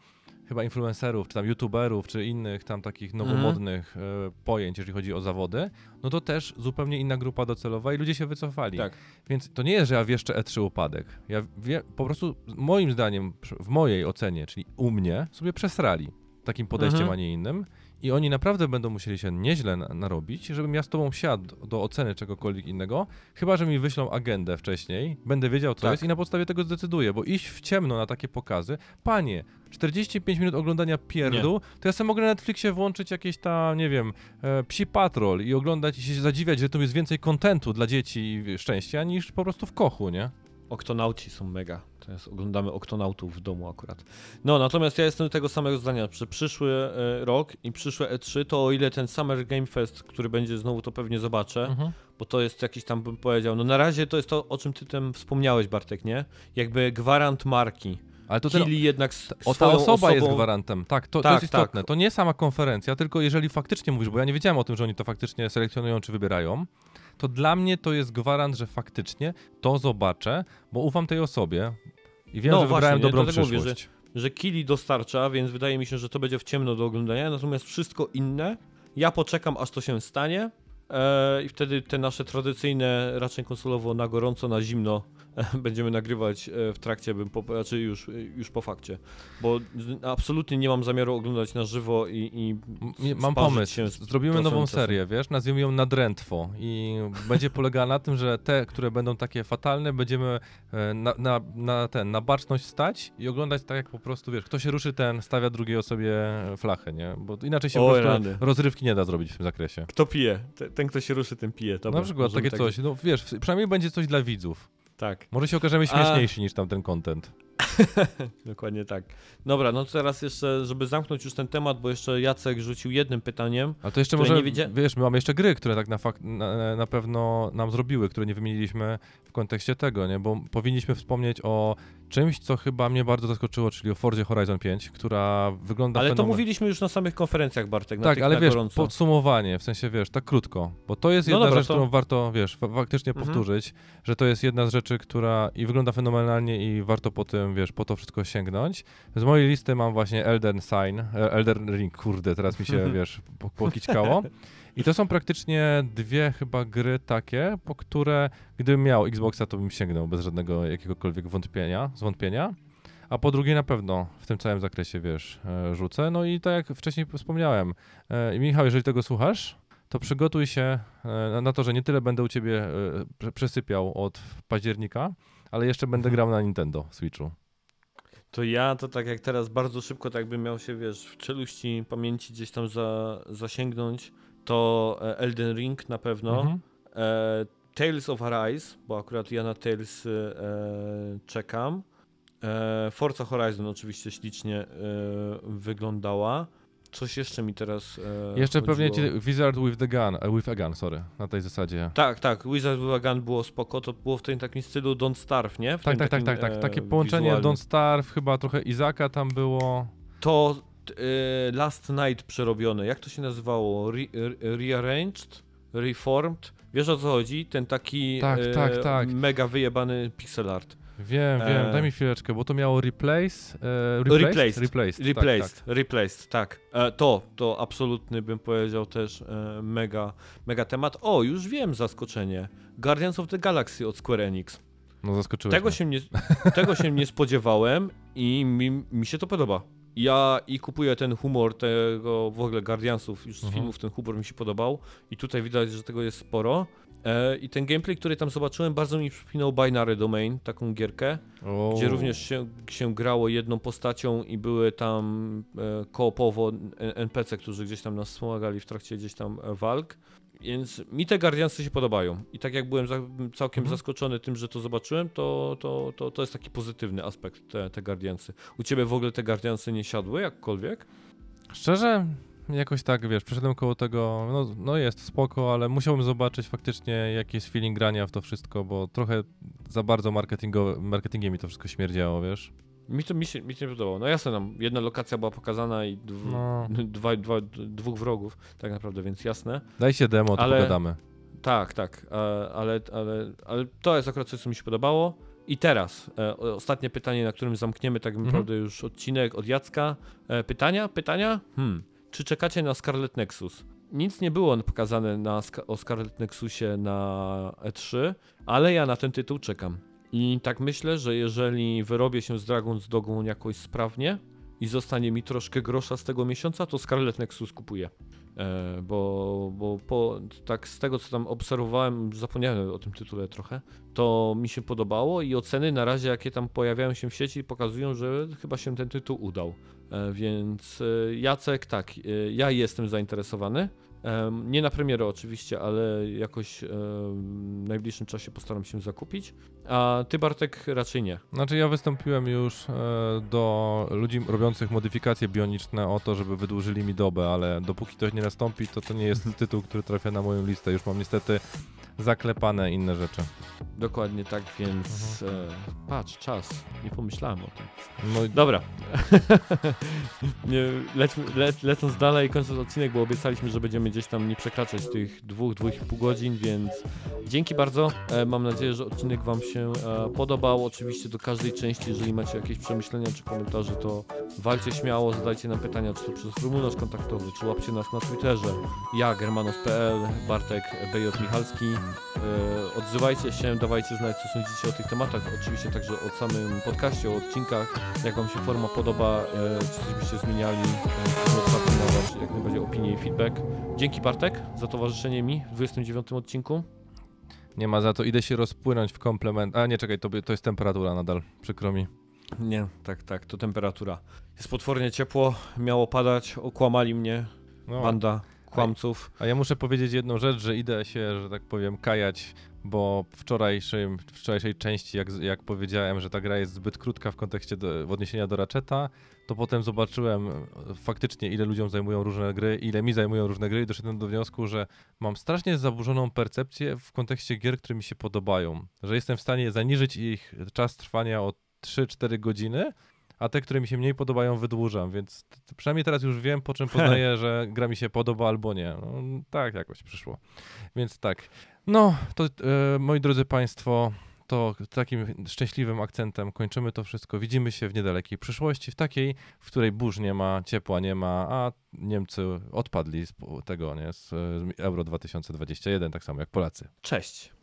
chyba influencerów, czy tam youtuberów, czy innych tam takich nowomodnych e, pojęć, jeżeli chodzi o zawody, no to też zupełnie inna grupa docelowa i ludzie się wycofali. Tak. Więc to nie jest, że ja wieszczę E3 upadek. Ja wie, po prostu moim zdaniem, w mojej ocenie, czyli u mnie, sobie przesrali takim podejściem, Mhm. a nie innym. I oni naprawdę będą musieli się nieźle na, narobić, żebym ja z tobą siadł do oceny czegokolwiek innego, chyba, że mi wyślą agendę wcześniej, będę wiedział, co Tak. jest i na podstawie tego zdecyduję, bo iść w ciemno na takie pokazy, panie, 45 minut oglądania pierdu, to ja sobie mogę na Netflixie włączyć jakieś tam, nie wiem, e, psi patrol i oglądać i się zadziwiać, że tu jest więcej kontentu dla dzieci i szczęścia niż po prostu w kochu, nie? Oktonauci są mega. Teraz oglądamy oktonautów w domu akurat. No, natomiast ja jestem tego samego zdania, że przyszły e, rok i przyszłe E3, to o ile ten Summer Game Fest, który będzie znowu, to pewnie zobaczę, Mhm. bo to jest jakiś tam, bym powiedział, no na razie to jest to, o czym ty tam wspomniałeś, Bartek, nie? Jakby gwarant marki. Ale to ten, Kili jednak o, ta osoba osobą... jest gwarantem. Tak, to, to Tak, jest istotne. tak. To nie sama konferencja, tylko jeżeli faktycznie mówisz, bo ja nie wiedziałem o tym, że oni to faktycznie selekcjonują czy wybierają, to dla mnie to jest gwarant, że faktycznie to zobaczę, bo ufam tej osobie i wiem, No że właśnie, wybrałem dobrą Dlatego mówię, przyszłość. że Kili dostarcza, więc wydaje mi się, że to będzie w ciemno do oglądania, natomiast wszystko inne, ja poczekam aż to się stanie e, i wtedy te nasze tradycyjne, raczej konsolowo na gorąco, na zimno <laughs> będziemy nagrywać e, w trakcie, bym po, znaczy już, już po fakcie, bo absolutnie nie mam zamiaru oglądać na żywo i, i Mam pomysł. Zrobimy nową serię, wiesz? Nazwijmy ją Nadrętwo. I będzie <laughs> polegała na tym, że te, które będą takie fatalne, będziemy e, na, na, na ten, na baczność stać i oglądać tak, jak po prostu, wiesz, kto się ruszy, ten stawia drugiej osobie flachę, nie? Bo inaczej się Oj, po prostu rany. rozrywki nie da zrobić w tym zakresie. Kto pije? Te- Ten, kto się ruszy, ten pije. Dobra, na przykład takie tak- coś, no wiesz, przynajmniej będzie coś dla widzów. Tak. Może się okażemy A- śmieszniejsi niż tamten content. <laughs> Dokładnie tak. Dobra, no to teraz jeszcze, żeby zamknąć już ten temat, bo jeszcze Jacek rzucił jednym pytaniem. Ale to jeszcze może, nie wiedzia- wiesz, my mamy jeszcze gry, które tak na, fak- na, na pewno nam zrobiły, które nie wymieniliśmy w kontekście tego, nie? Bo powinniśmy wspomnieć o czymś, co chyba mnie bardzo zaskoczyło, czyli o Forzie Horizon 5, która wygląda Ale to fenomen- mówiliśmy już na samych konferencjach, Bartek, na Tak, ale wiesz, gorąco. podsumowanie, w sensie, wiesz, tak krótko, bo to jest No jedna dobra, rzecz, to- którą warto, wiesz, fa- faktycznie Mhm. powtórzyć, że to jest jedna z rzeczy, która i wygląda fenomenalnie i warto po tym, wiesz, po to wszystko sięgnąć. Z mojej listy mam właśnie Elden Sign, e, Elden Ring, kurde, teraz mi się, <laughs> wiesz, po- pokićkało. I to są praktycznie dwie chyba gry takie, po które gdybym miał Xboxa, to bym sięgnął bez żadnego jakiegokolwiek wątpienia, zwątpienia. A po drugie na pewno w tym całym zakresie, wiesz, e, rzucę. No i tak jak wcześniej wspomniałem, e, i Michał, jeżeli tego słuchasz, to przygotuj się e, na- to, że nie tyle będę u ciebie prze- przesypiał od października, ale jeszcze będę Mhm. grał na Nintendo Switchu. To ja to tak jak teraz bardzo szybko, tak bym miał się, wiesz, w czeluści pamięci gdzieś tam za, zasięgnąć, to e, Elden Ring na pewno. Mhm. E, Tales of Arise, bo akurat ja na Tales e, czekam. E, Forza Horizon oczywiście ślicznie wyglądała. Coś jeszcze mi teraz Jeszcze pewnie chodziło. ci Wizard with the Gun, with a Gun, sorry, na tej zasadzie. Tak, tak, Wizard with a Gun było spoko, to było w tym takim stylu Don't Starve, nie? W Tak, tak, tak, takim, tak, tak. Takie połączenie wizualnym. Don't Starve, chyba trochę Izaka tam było. To Last Night przerobione, jak to się nazywało? Re, re, rearranged? Reformed? Wiesz o co chodzi? Ten taki Tak, e, tak, tak. mega wyjebany pixel art. Wiem, wiem, E. daj mi chwileczkę, bo to miało replace, e, replaced? Replaced. Replaced, Replaced, Tak, tak. replaced, tak. E, to, to absolutny bym powiedział też e, mega, mega temat. O, już wiem zaskoczenie. Guardians of the Galaxy od Square Enix. No zaskoczyłeś Tego mnie. się, nie, <laughs> tego się nie spodziewałem i mi, mi się to podoba. Ja i kupuję ten humor tego w ogóle Guardiansów, już z Mhm. filmów ten humor mi się podobał i tutaj widać, że tego jest sporo. E, I ten gameplay, który tam zobaczyłem, bardzo mi przypominał Binary Domain, taką gierkę, O. gdzie również się, się grało jedną postacią i były tam e, koopowo NPC, którzy gdzieś tam nas wspomagali w trakcie gdzieś tam e, walk. Więc mi te Guardiansy się podobają. I tak jak byłem całkiem Mhm. zaskoczony tym, że to zobaczyłem, to, to, to, to jest taki pozytywny aspekt, te, te Guardiansy. U ciebie w ogóle te Guardiansy nie siadły jakkolwiek? Szczerze, jakoś tak, wiesz, przeszedłem koło tego, no, no jest spoko, ale musiałbym zobaczyć faktycznie jaki jest feeling grania w to wszystko, bo trochę za bardzo marketingiem mi to wszystko śmierdziało, wiesz. Mi to mi się, mi się nie podobało. No jasne, nam jedna lokacja była pokazana i dw, No. <laughs> dwa, dwa, dwóch wrogów, tak naprawdę, więc jasne. Dajcie demo, to Ale- pogadamy. Tak, tak, e, ale, ale, ale to jest akurat coś, co mi się podobało. I teraz e, ostatnie pytanie, na którym zamkniemy tak naprawdę już odcinek od Jacka. E, pytania? Pytania? Hmm. Czy czekacie na Scarlet Nexus? Nic nie było pokazane na, o Scarlet Nexusie na E3, ale ja na ten tytuł czekam. I tak myślę, że jeżeli wyrobię się z Dragon's Dogą jakoś sprawnie i zostanie mi troszkę grosza z tego miesiąca, to Scarlet Nexus kupuję. E, bo, bo po, tak z tego co tam obserwowałem, zapomniałem o tym tytule trochę, to mi się podobało i oceny na razie jakie tam pojawiają się w sieci pokazują, że chyba się ten tytuł udał. E, więc e, Jacek, tak, e, ja jestem zainteresowany. Nie na premierę oczywiście, ale jakoś w najbliższym czasie postaram się zakupić. A ty Bartek raczej nie. Znaczy ja wystąpiłem już e, do ludzi robiących modyfikacje bioniczne o to, żeby wydłużyli mi dobę, ale dopóki to nie nastąpi, to to nie jest <laughs> tytuł, który trafia na moją listę. Już mam niestety zaklepane inne rzeczy. Dokładnie tak, więc e, patrz, czas. Nie pomyślałem o tym. No i Dobra. <laughs> nie, lećmy, le, lecąc dalej, kończąc odcinek, bo obiecaliśmy, że będziemy gdzieś tam nie przekraczać tych dwóch, dwóch i pół godzin, więc dzięki bardzo. E, mam nadzieję, że odcinek Wam się e, podobał. Oczywiście do każdej części, jeżeli macie jakieś przemyślenia czy komentarze, to walcie śmiało, zadajcie nam pytania, czy to przez formularz kontaktowy, czy łapcie nas na Twitterze. Ja, germanos.pl, Bartek, BJ Michalski. E, odzywajcie się, dawajcie znać, co sądzicie o tych tematach. Oczywiście także o samym podcaście, o odcinkach, jak Wam się forma podoba, e, czy coś byście zmieniali. E, jak najbardziej opinie i feedback. Dzięki Bartek za towarzyszenie mi w 29 odcinku. nie ma za to, idę się rozpłynąć w komplement. A nie, czekaj, to, to jest temperatura nadal, przykro mi. Nie, tak, tak, to temperatura. Jest potwornie ciepło, miało padać, okłamali mnie, No, banda kłamców. A ja muszę powiedzieć jedną rzecz, że idę się, że tak powiem, kajać, bo wczorajszym, wczorajszej części, jak, jak powiedziałem, że ta gra jest zbyt krótka w kontekście do, w odniesienia do Ratcheta, to potem zobaczyłem faktycznie, ile ludziom zajmują różne gry, ile mi zajmują różne gry i doszedłem do wniosku, że mam strasznie zaburzoną percepcję w kontekście gier, które mi się podobają. Że jestem w stanie zaniżyć ich czas trwania o 3-4 godziny, a te, które mi się mniej podobają, wydłużam, więc przynajmniej teraz już wiem, po czym poznaję, że gra mi się podoba albo nie. No, tak jakoś przyszło. Więc tak. No, to e, moi drodzy Państwo, to takim szczęśliwym akcentem kończymy to wszystko. Widzimy się w niedalekiej przyszłości, w takiej, w której burz nie ma, ciepła nie ma, a Niemcy odpadli z tego, nie, z Euro 2021, tak samo jak Polacy. Cześć.